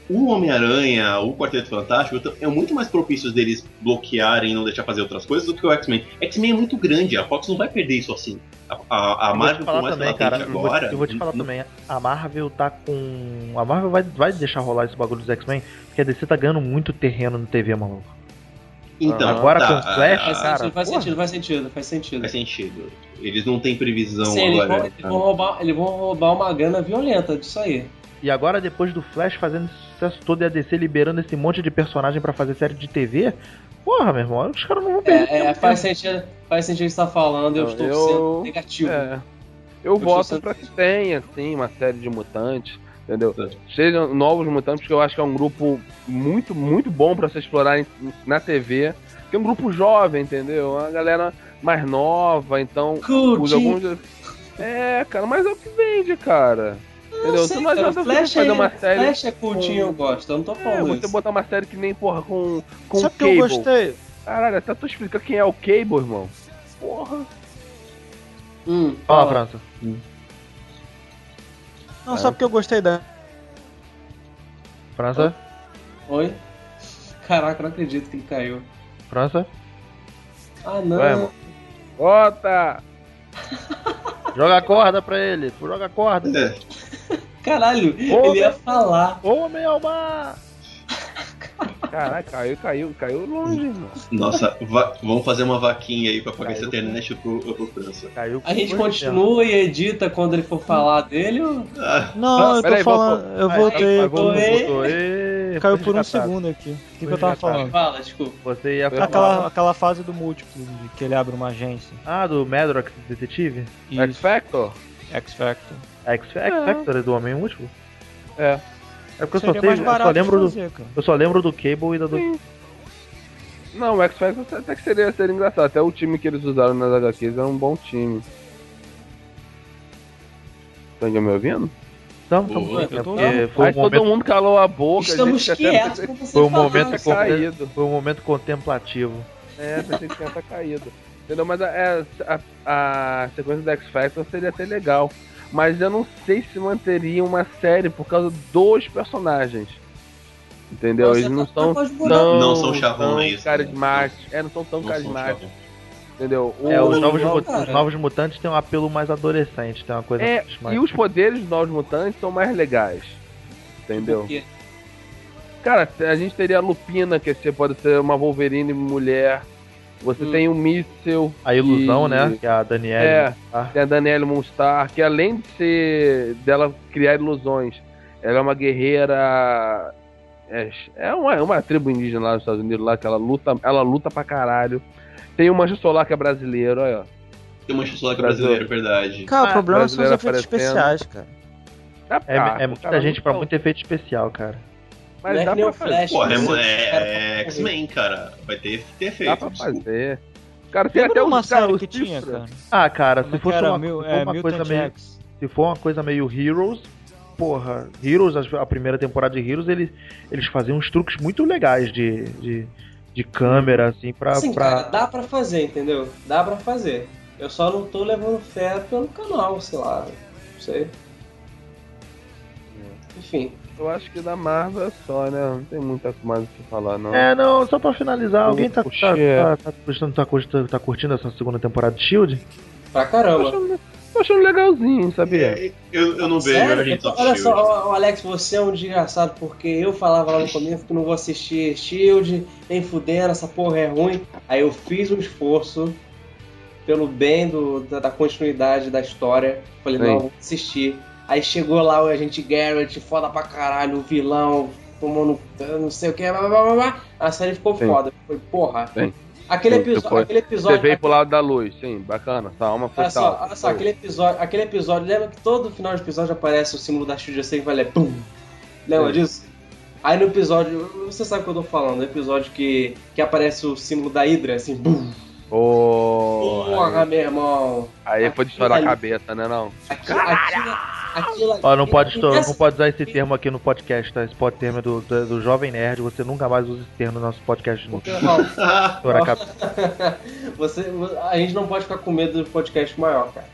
o Homem-Aranha, o Quarteto Fantástico, é muito mais propícios deles bloquearem e não deixar fazer outras coisas do que o X-Men. X-Men é muito grande, a Fox não vai perder isso assim. A, a, a Marvel, por falar mais também, que ela cara. tente Eu vou, te- agora. eu vou te falar n- também. A Marvel tá com. A Marvel vai, vai deixar rolar esse bagulho dos X-Men, porque a DC tá ganhando muito terreno no TV, maluco. Então, Agora tá, com Flash, ah, Faz cara, sentido, faz porra. sentido, faz sentido, faz sentido. faz sentido. Eles não têm previsão Sim, eles, vão, agora. eles, vão roubar, eles vão roubar uma grana violenta disso aí. E agora, depois do Flash fazendo esse sucesso todo e a DC liberando esse monte de personagem pra fazer série de TV, porra, meu irmão, os caras não vão perder. É, é, faz, sentido, faz sentido o que você tá falando, eu, Eu- estou eu- sendo negativo. É. Eu estou voto pra que tenha, assim, uma série de mutantes, entendeu? É. Sejam novos mutantes, que eu acho que é um grupo muito, muito bom pra se explorar em- na TV. Que é um grupo jovem, entendeu? Uma galera mais nova, então. Usa alguns. É, cara, mas é o que vende, cara. Entendeu? sei, Você não adianta você Flash fazer é, uma série. Flash é curtinho, eu gosto, eu não tô É, falando você isso. botar uma série que nem, porra, com, com Sabe o que eu Cable. gostei? Caralho, até tu explica quem é o Cable, irmão. Porra. Hum, Fala, fala. França. Não, sabe que eu gostei da. França? Oi? Caraca, não acredito que ele caiu. França? Ah, não. Vai. Bota! Joga a corda pra ele, joga a corda. É, Caralho, Ô, ele ia falar. Homem ao mar! Caralho, caiu, caiu, caiu longe, irmão. nossa, va- vamos fazer uma vaquinha aí pra pagar essa Caiu. internet pro, pro França. Caiu A gente continua e edita quando ele for falar dele ou... Ah, Não, eu tô Peraí, falando. voltou. Eu voltei. vai, vamos, Oi. mesmo. Caiu por um segundo aqui. O que, que eu tava falando? Fala, desculpa. Você ia falar. Aquela, aquela fase do múltiplo, de que ele abre uma agência. Ah, do Madrox Detetive? X Isso, Factor? X Factor. X, X Factor é do Homem Múltiplo? É. É porque eu só, sei, eu só lembro do. fazer, cara. Eu só lembro do Cable e da do. Não, o X Factor até que seria, seria engraçado. Até o time que eles usaram nas HQs era um bom time. Estão me ouvindo? Não, Boa, não, eu é tô porque foi Aí um todo momento, mundo calou a boca. Estamos a gente até quietos com você foi um momento Tá caído. foi um momento contemplativo. É, pensei que tinha caído. Entendeu? Mas a, é, a, a sequência do X Factor seria até legal. Mas eu não sei se manteria uma série por causa dos personagens. Entendeu? Eles não tá- são tão, Não são chavões, tão carismáticos. É, não são tão Não são carismáticos. Entendeu? É, os O- novos, não, mu- cara. os novos mutantes têm um apelo mais adolescente, tem uma coisa É, mais- e os poderes dos novos mutantes são mais legais. Entendeu? Porque Cara, a gente teria a Lupina, que você pode ser uma Wolverine mulher. Você Hum. tem o Míssel. A ilusão, e- né? Que é a Danielle. É, tem a Danielle Moonstar, que além de ser dela criar ilusões, ela é uma guerreira. É, é uma, é uma tribo indígena lá nos Estados Unidos, lá que ela luta, ela luta pra caralho. Tem o Mancha Solar que é brasileiro, olha. ó. Tem uma solar Brasil. brasileira, verdade. Cara, o Ah, problema são os brasileiro efeitos aparecendo. especiais, cara. Ah, É, tá, é o muita cara gente pra muito efeito especial, cara. Mas é dá que pra o fazer. Flash. Pô, é, você- é- é pra X-Men, cara. Vai ter, ter Dá efeito. pra desculpa. fazer. Cara, tem até uma série que tinha, cara? Ah, cara, se é que fosse uma, Mil- se é, for uma coisa meio. X. Se for uma coisa meio Heroes, porra, Heroes, a a primeira temporada de Heroes, eles, eles faziam uns truques muito legais de, de, de câmera, assim, pra. Assim, pra... cara, dá pra fazer, entendeu? Dá pra fazer. Eu só não tô levando fé pelo canal, sei lá. Não sei. Enfim. Eu acho que da Marvel é só, né? Não tem muita mais o que falar, não. É, não, só pra finalizar, alguém tá, tá, é. tá, tá, gostando, tá, curtindo- tá curtindo essa segunda temporada de Shield? Pra caramba. Tô achando legalzinho, sabia? É, Eu, eu não vejo Sério? Agents Então, of olha só, ó, Alex, você é um desgraçado, porque eu falava lá no começo que não vou assistir Shield, nem fudendo, essa porra é ruim. Aí eu fiz um esforço pelo bem do, da, da continuidade da história. Falei, Sim. não, vou assistir. Aí chegou lá o agente Garrett, foda pra caralho, o vilão, tomando não sei o que, blá, blá, blá, blá. a série ficou Sim. foda. Foi, porra. Sim. Aquele, Sim, episo- depois- aquele episódio. Você veio pro lado da luz, sim, bacana. Sua alma foi Olha só, salva. olha só, aquele episódio, aquele episódio, lembra que todo final de episódio aparece o símbolo da Shield assim, vai ler pum. Lembra disso? Aí no episódio, você sabe o que eu tô falando, no episódio que, que aparece o símbolo da Hydra, assim, bum. Porra, aí, meu irmão. aí foi de estourar a cabeça, né não? Aquilo, aquilo, aquilo, Ó, não pode, aquilo- não pode usar esse termo aqui no podcast, tá? Esse pode termo é do, do, do Jovem Nerd, você nunca mais usa esse termo no nosso podcast. Cabeça. você, a gente não pode ficar com medo do podcast maior, cara.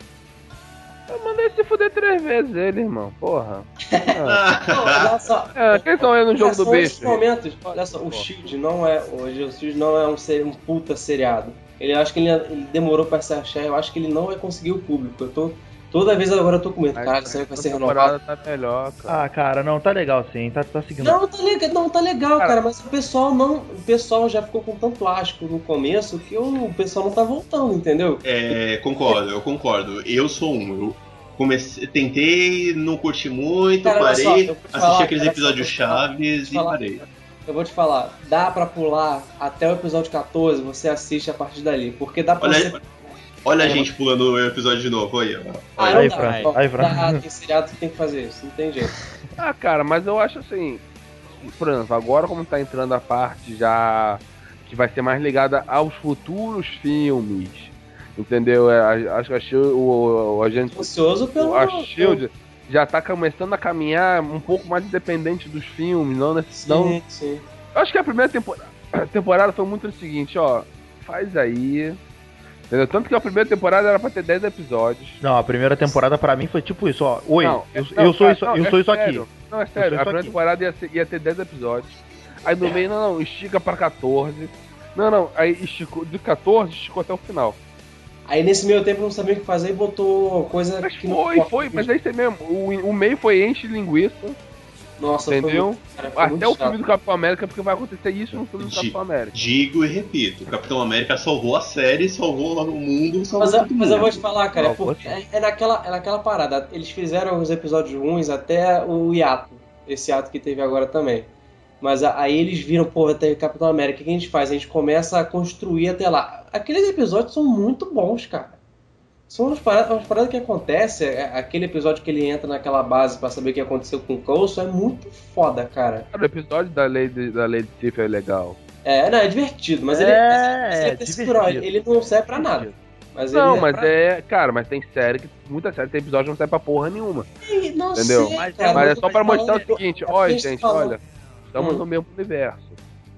Eu mandei se fuder três vezes ele, irmão. Porra. Ah, olha só, É, quem são no jogo do beijo? momentos, olha só, o Shield não é hoje, o Shield não é um, ser, um puta seriado. Ele acho que ele, ele demorou pra se achar, eu acho que ele não vai conseguir o público. Eu tô toda vez agora eu tô com medo, caralho, será que vai ser renovado? temporada tá melhor, cara. Ah, cara, não, tá legal sim, tá, tá seguindo. Não, tá legal, não, tá legal, Cara. cara, mas o pessoal não, o pessoal já ficou com tanto asco no começo que o, o pessoal não tá voltando, entendeu? É, concordo, eu concordo. Eu sou um. Eu comecei, tentei, não curti muito, Cara, só, parei, te assisti falar, aqueles só, episódios eu vou te falar, chaves e parei. Eu vou te falar, dá pra pular até o episódio 14, você assiste a partir dali, porque dá pra Olha, você olha a gente pulando o episódio de novo aí, ó. Ah, Aí. Fran, aí, Fran. tem seriado que tem que fazer isso, não tem jeito. Ah, cara, mas eu acho assim. Por exemplo, agora como tá entrando a parte já que vai ser mais ligada aos futuros filmes. Entendeu? É, a- acho que a Shield, o, o agente. Ansioso pelo. A Shield já tá começando a caminhar um pouco mais independente dos filmes, não nesse. Não, Sim, sim. Eu acho que a primeira temporada, a temporada foi muito o seguinte, ó. Faz aí. Entendeu? Tanto que a primeira temporada era pra ter 10 episódios. Não, a primeira temporada pra mim foi tipo isso, ó. Oi, Não, eu, não, eu sou cara, isso, não, eu é sou isso sério. aqui. Não, é sério. A primeira temporada ia, ser- ia ter 10 episódios. Aí no meio, não, não, estica pra 14. Não, não, aí esticou, de 14 esticou até o final. Aí nesse meio tempo não sabia o que fazer e botou coisa Mas que não foi, importa. foi, mas é isso aí mesmo. O, o meio foi enche de linguiça, Nossa, entendeu? Foi muito, cara, foi Até o filme do Capitão América, porque vai acontecer isso no filme do Di- Capitão América. Digo e repito, o Capitão América salvou a série, salvou no mundo, salvou Mas, eu- todo mas eu mundo. vou te falar, cara, é, porque é, é naquela, é naquela parada. Eles fizeram os episódios ruins até o hiato. Esse ato que teve agora também. Mas a- aí eles viram, pô, tem Capitão América, o que a gente faz? A gente começa a construir até lá. Aqueles episódios são muito bons, cara. São umas paradas, umas paradas que acontecem. é- Aquele episódio que ele entra naquela base pra saber o que aconteceu com o Coulson é muito foda, cara. Cara, o episódio da Lady, da Lady Sif é legal. É, não, é divertido, mas É, ele, é, ele, é textural, divertido. ele não serve pra nada. Mas Não, mas pra... é. Cara, mas tem série que. Muita série tem episódio que não serve pra porra nenhuma. Não Entendeu? sei, Mas- cara, Mas é só pra mostrar o seguinte, é olha, gente, falando- olha. Estamos Hum. no mesmo universo.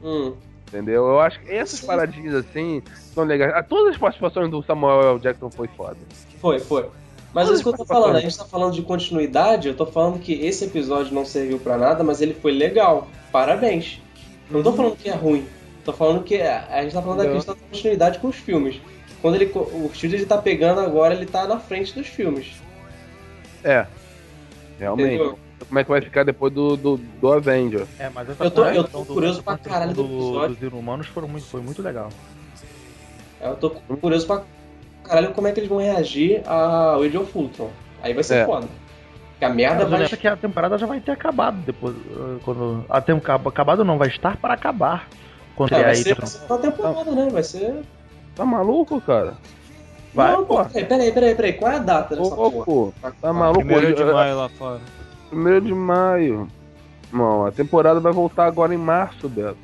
Hum. Entendeu? Eu acho que essas paradinhas assim são legais. Ah, todas as participações do Samuel L. Jackson foi foda. Foi, foi. Mas é isso que eu tô falando, a gente tá falando de continuidade, eu tô falando que esse episódio não serviu pra nada, mas ele foi legal. Parabéns. Não tô falando que é ruim. Tô falando que a a gente tá falando da Não. questão da continuidade com os filmes. Quando ele, o estúdio ele tá pegando agora, ele tá na frente dos filmes. É. Realmente. Entendeu? Como é que vai ficar depois do, do, do Avenger? É, mas essa Eu tô- eu tô do- curioso essa pra caralho do episódio. dos inumanos foram muito, foi muito legal. Eu tô curioso pra caralho como é que eles vão reagir ao Age of Ultron. Aí vai ser É. foda. Porque a merda Mas vai. acho que a temporada já vai ter acabado depois. uh, Quando, a tem, acabado não, vai estar para acabar. Quando É, é vai, aí. ser, vai ser uma temporada, né? Vai ser. Tá maluco, cara? Vai, não, pô. pô. Peraí, peraí, peraí, peraí. Qual é a data dessa Ô, porra? pô, tá maluco? Primeiro de maio lá fora. Primeiro de maio. Não, a temporada vai voltar agora em março, Beto.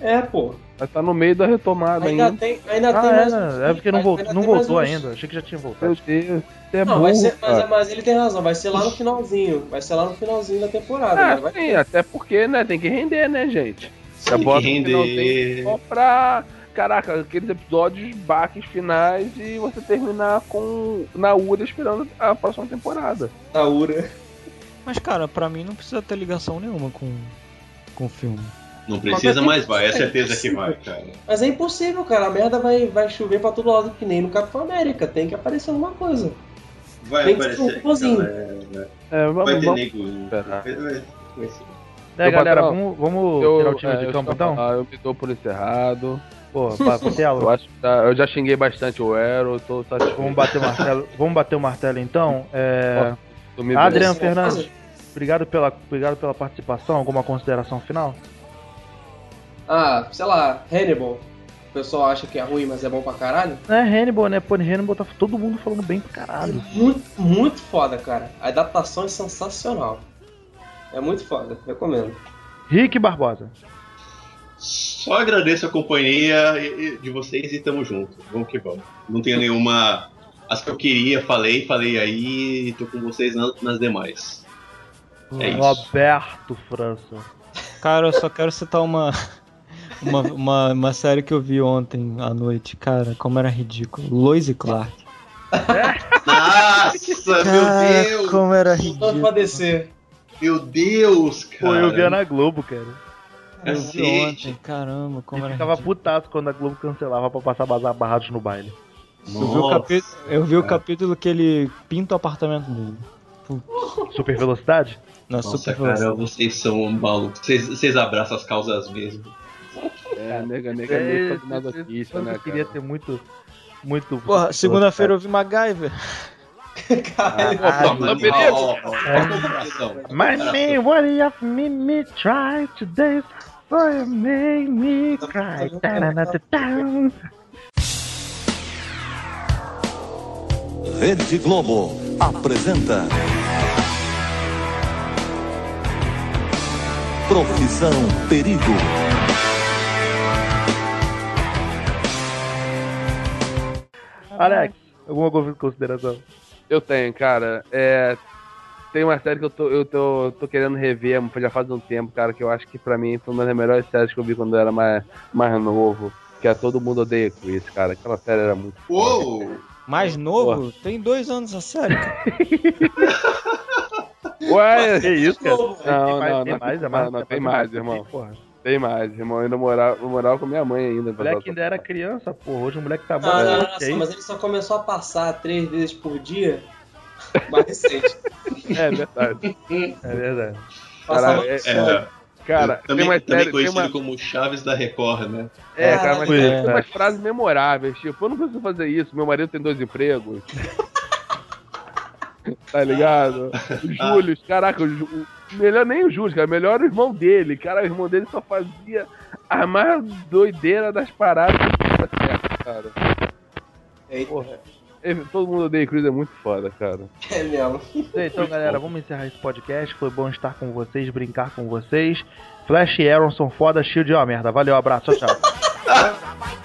É, pô. Vai estar no meio da retomada Ainda ainda. tem, ainda tem Ah, mais. é, uns- né? é porque não, ainda voltou, tem não mais voltou uns- ainda. Achei que já tinha voltado. Meu Deus, é Não, burro, vai ser, mas, mas ele tem razão, vai ser lá no finalzinho. Vai ser lá no finalzinho da temporada. Ah, mas vai sim, até porque, né, tem que render, né, gente? Tem que render. só pra, caraca, aqueles episódios, baques finais e você terminar com na URA esperando a próxima temporada. Na URA. Mas, cara, pra mim não precisa ter ligação nenhuma com, com o filme. Não precisa, mas vai. É certeza que vai, cara. Mas é impossível, cara. A merda vai, vai chover pra todo lado que nem no Capitão América. Tem que aparecer alguma coisa. Vai Tem que ser aparecer. um robozinho. galera. É, vamos, Vai ter vamos. nego. Vai- ser. É, galera, patrão, vamos, vamos Eu, tirar o time é, de eu campo então? falar, eu me dou por encerrado. Pô, pa- Eu acho que tá- eu já xinguei bastante o Arrow, tô satisfeito. vamos bater o martelo. Vamos bater o martelo então. É, Adriano é uma Fernandes. obrigado, pela, obrigado pela participação. Alguma consideração final? Ah, sei lá, Hannibal. O pessoal acha que é ruim, mas é bom pra caralho. É Hannibal, né? Pô, Hannibal tá todo mundo falando bem pra É caralho. muito, muito foda, cara. A adaptação é sensacional. É muito foda, recomendo. Rick Barbosa. Só agradeço a companhia de vocês e tamo junto. Vamos que vamos. Não tenho nenhuma. As que eu queria, falei, falei aí e tô com vocês nas, nas demais. É isso. Roberto França. Cara, eu só quero citar uma, uma, uma, uma série que eu vi ontem à noite. Cara, como era ridículo. Lois e Clark. Nossa, Cara, meu Deus! como era ridículo. pra descer. Meu Deus, cara. Pô, eu via na Globo, cara. Eu vi ontem, caramba, como E era ficava ridículo. quando a Globo cancelava pra passar bazar barrados no baile. Eu vi, o Nossa. capi- eu vi o capítulo que ele pinta o apartamento dele. Super velocidade? Na Nossa, super cara, velocidade. vocês são malucos. Vocês, vocês abraçam as causas mesmo. É, nega, nega, nega, tá nada notícia, né, eu queria cara? ter muito. Muito. Porra, segunda-feira eu vi MacGyver. Caralho. Ó, ó, beleza. My man, what you have made me try today? For you made me cry. Rede Globo apresenta. Profissão Perigo. Alex, alguma consideração? Eu tenho, cara. É, tem uma série que eu tô, eu tô, tô querendo rever já faz um tempo, cara, que eu acho que pra mim foi uma das melhores séries que eu vi quando eu era mais, mais novo. Que é Todo Mundo Odeia Chris, cara. Aquela série era muito. Uou! Mais novo? Tem dois anos a série, cara. Ué, Que isso, cara? Não, Tem mais, não, tem não, mais, é não, mais, não, é tem mais, irmão. Porra. tem mais, irmão. Eu ainda morava, eu morava com minha mãe ainda. O moleque ainda era criança, porra. Hoje o moleque tá bom. Não, não, não, né? não, aí? mas ele só começou a passar três vezes por dia. Mais recente. É verdade. É verdade. Cara, é- É, Cara, também, tem uma também série, tem conhecido uma, como Chaves da Record, né? É, cara, mas tem É. umas frases memoráveis, tipo, eu não preciso fazer isso, meu marido tem dois empregos. tá ligado? O Júlio, caraca, o, melhor nem o Júlio, cara, melhor o irmão dele. Cara, o irmão dele só fazia a mais doideira das paradas que tá certo, cara. Eita, Porra. Todo mundo odeia Cruz, é muito foda, cara. é mesmo. Então, galera, vamos encerrar esse podcast. Foi bom estar com vocês, brincar com vocês. Flash e Aaron são foda, Shield é uma merda. Valeu, abraço, tchau, tchau.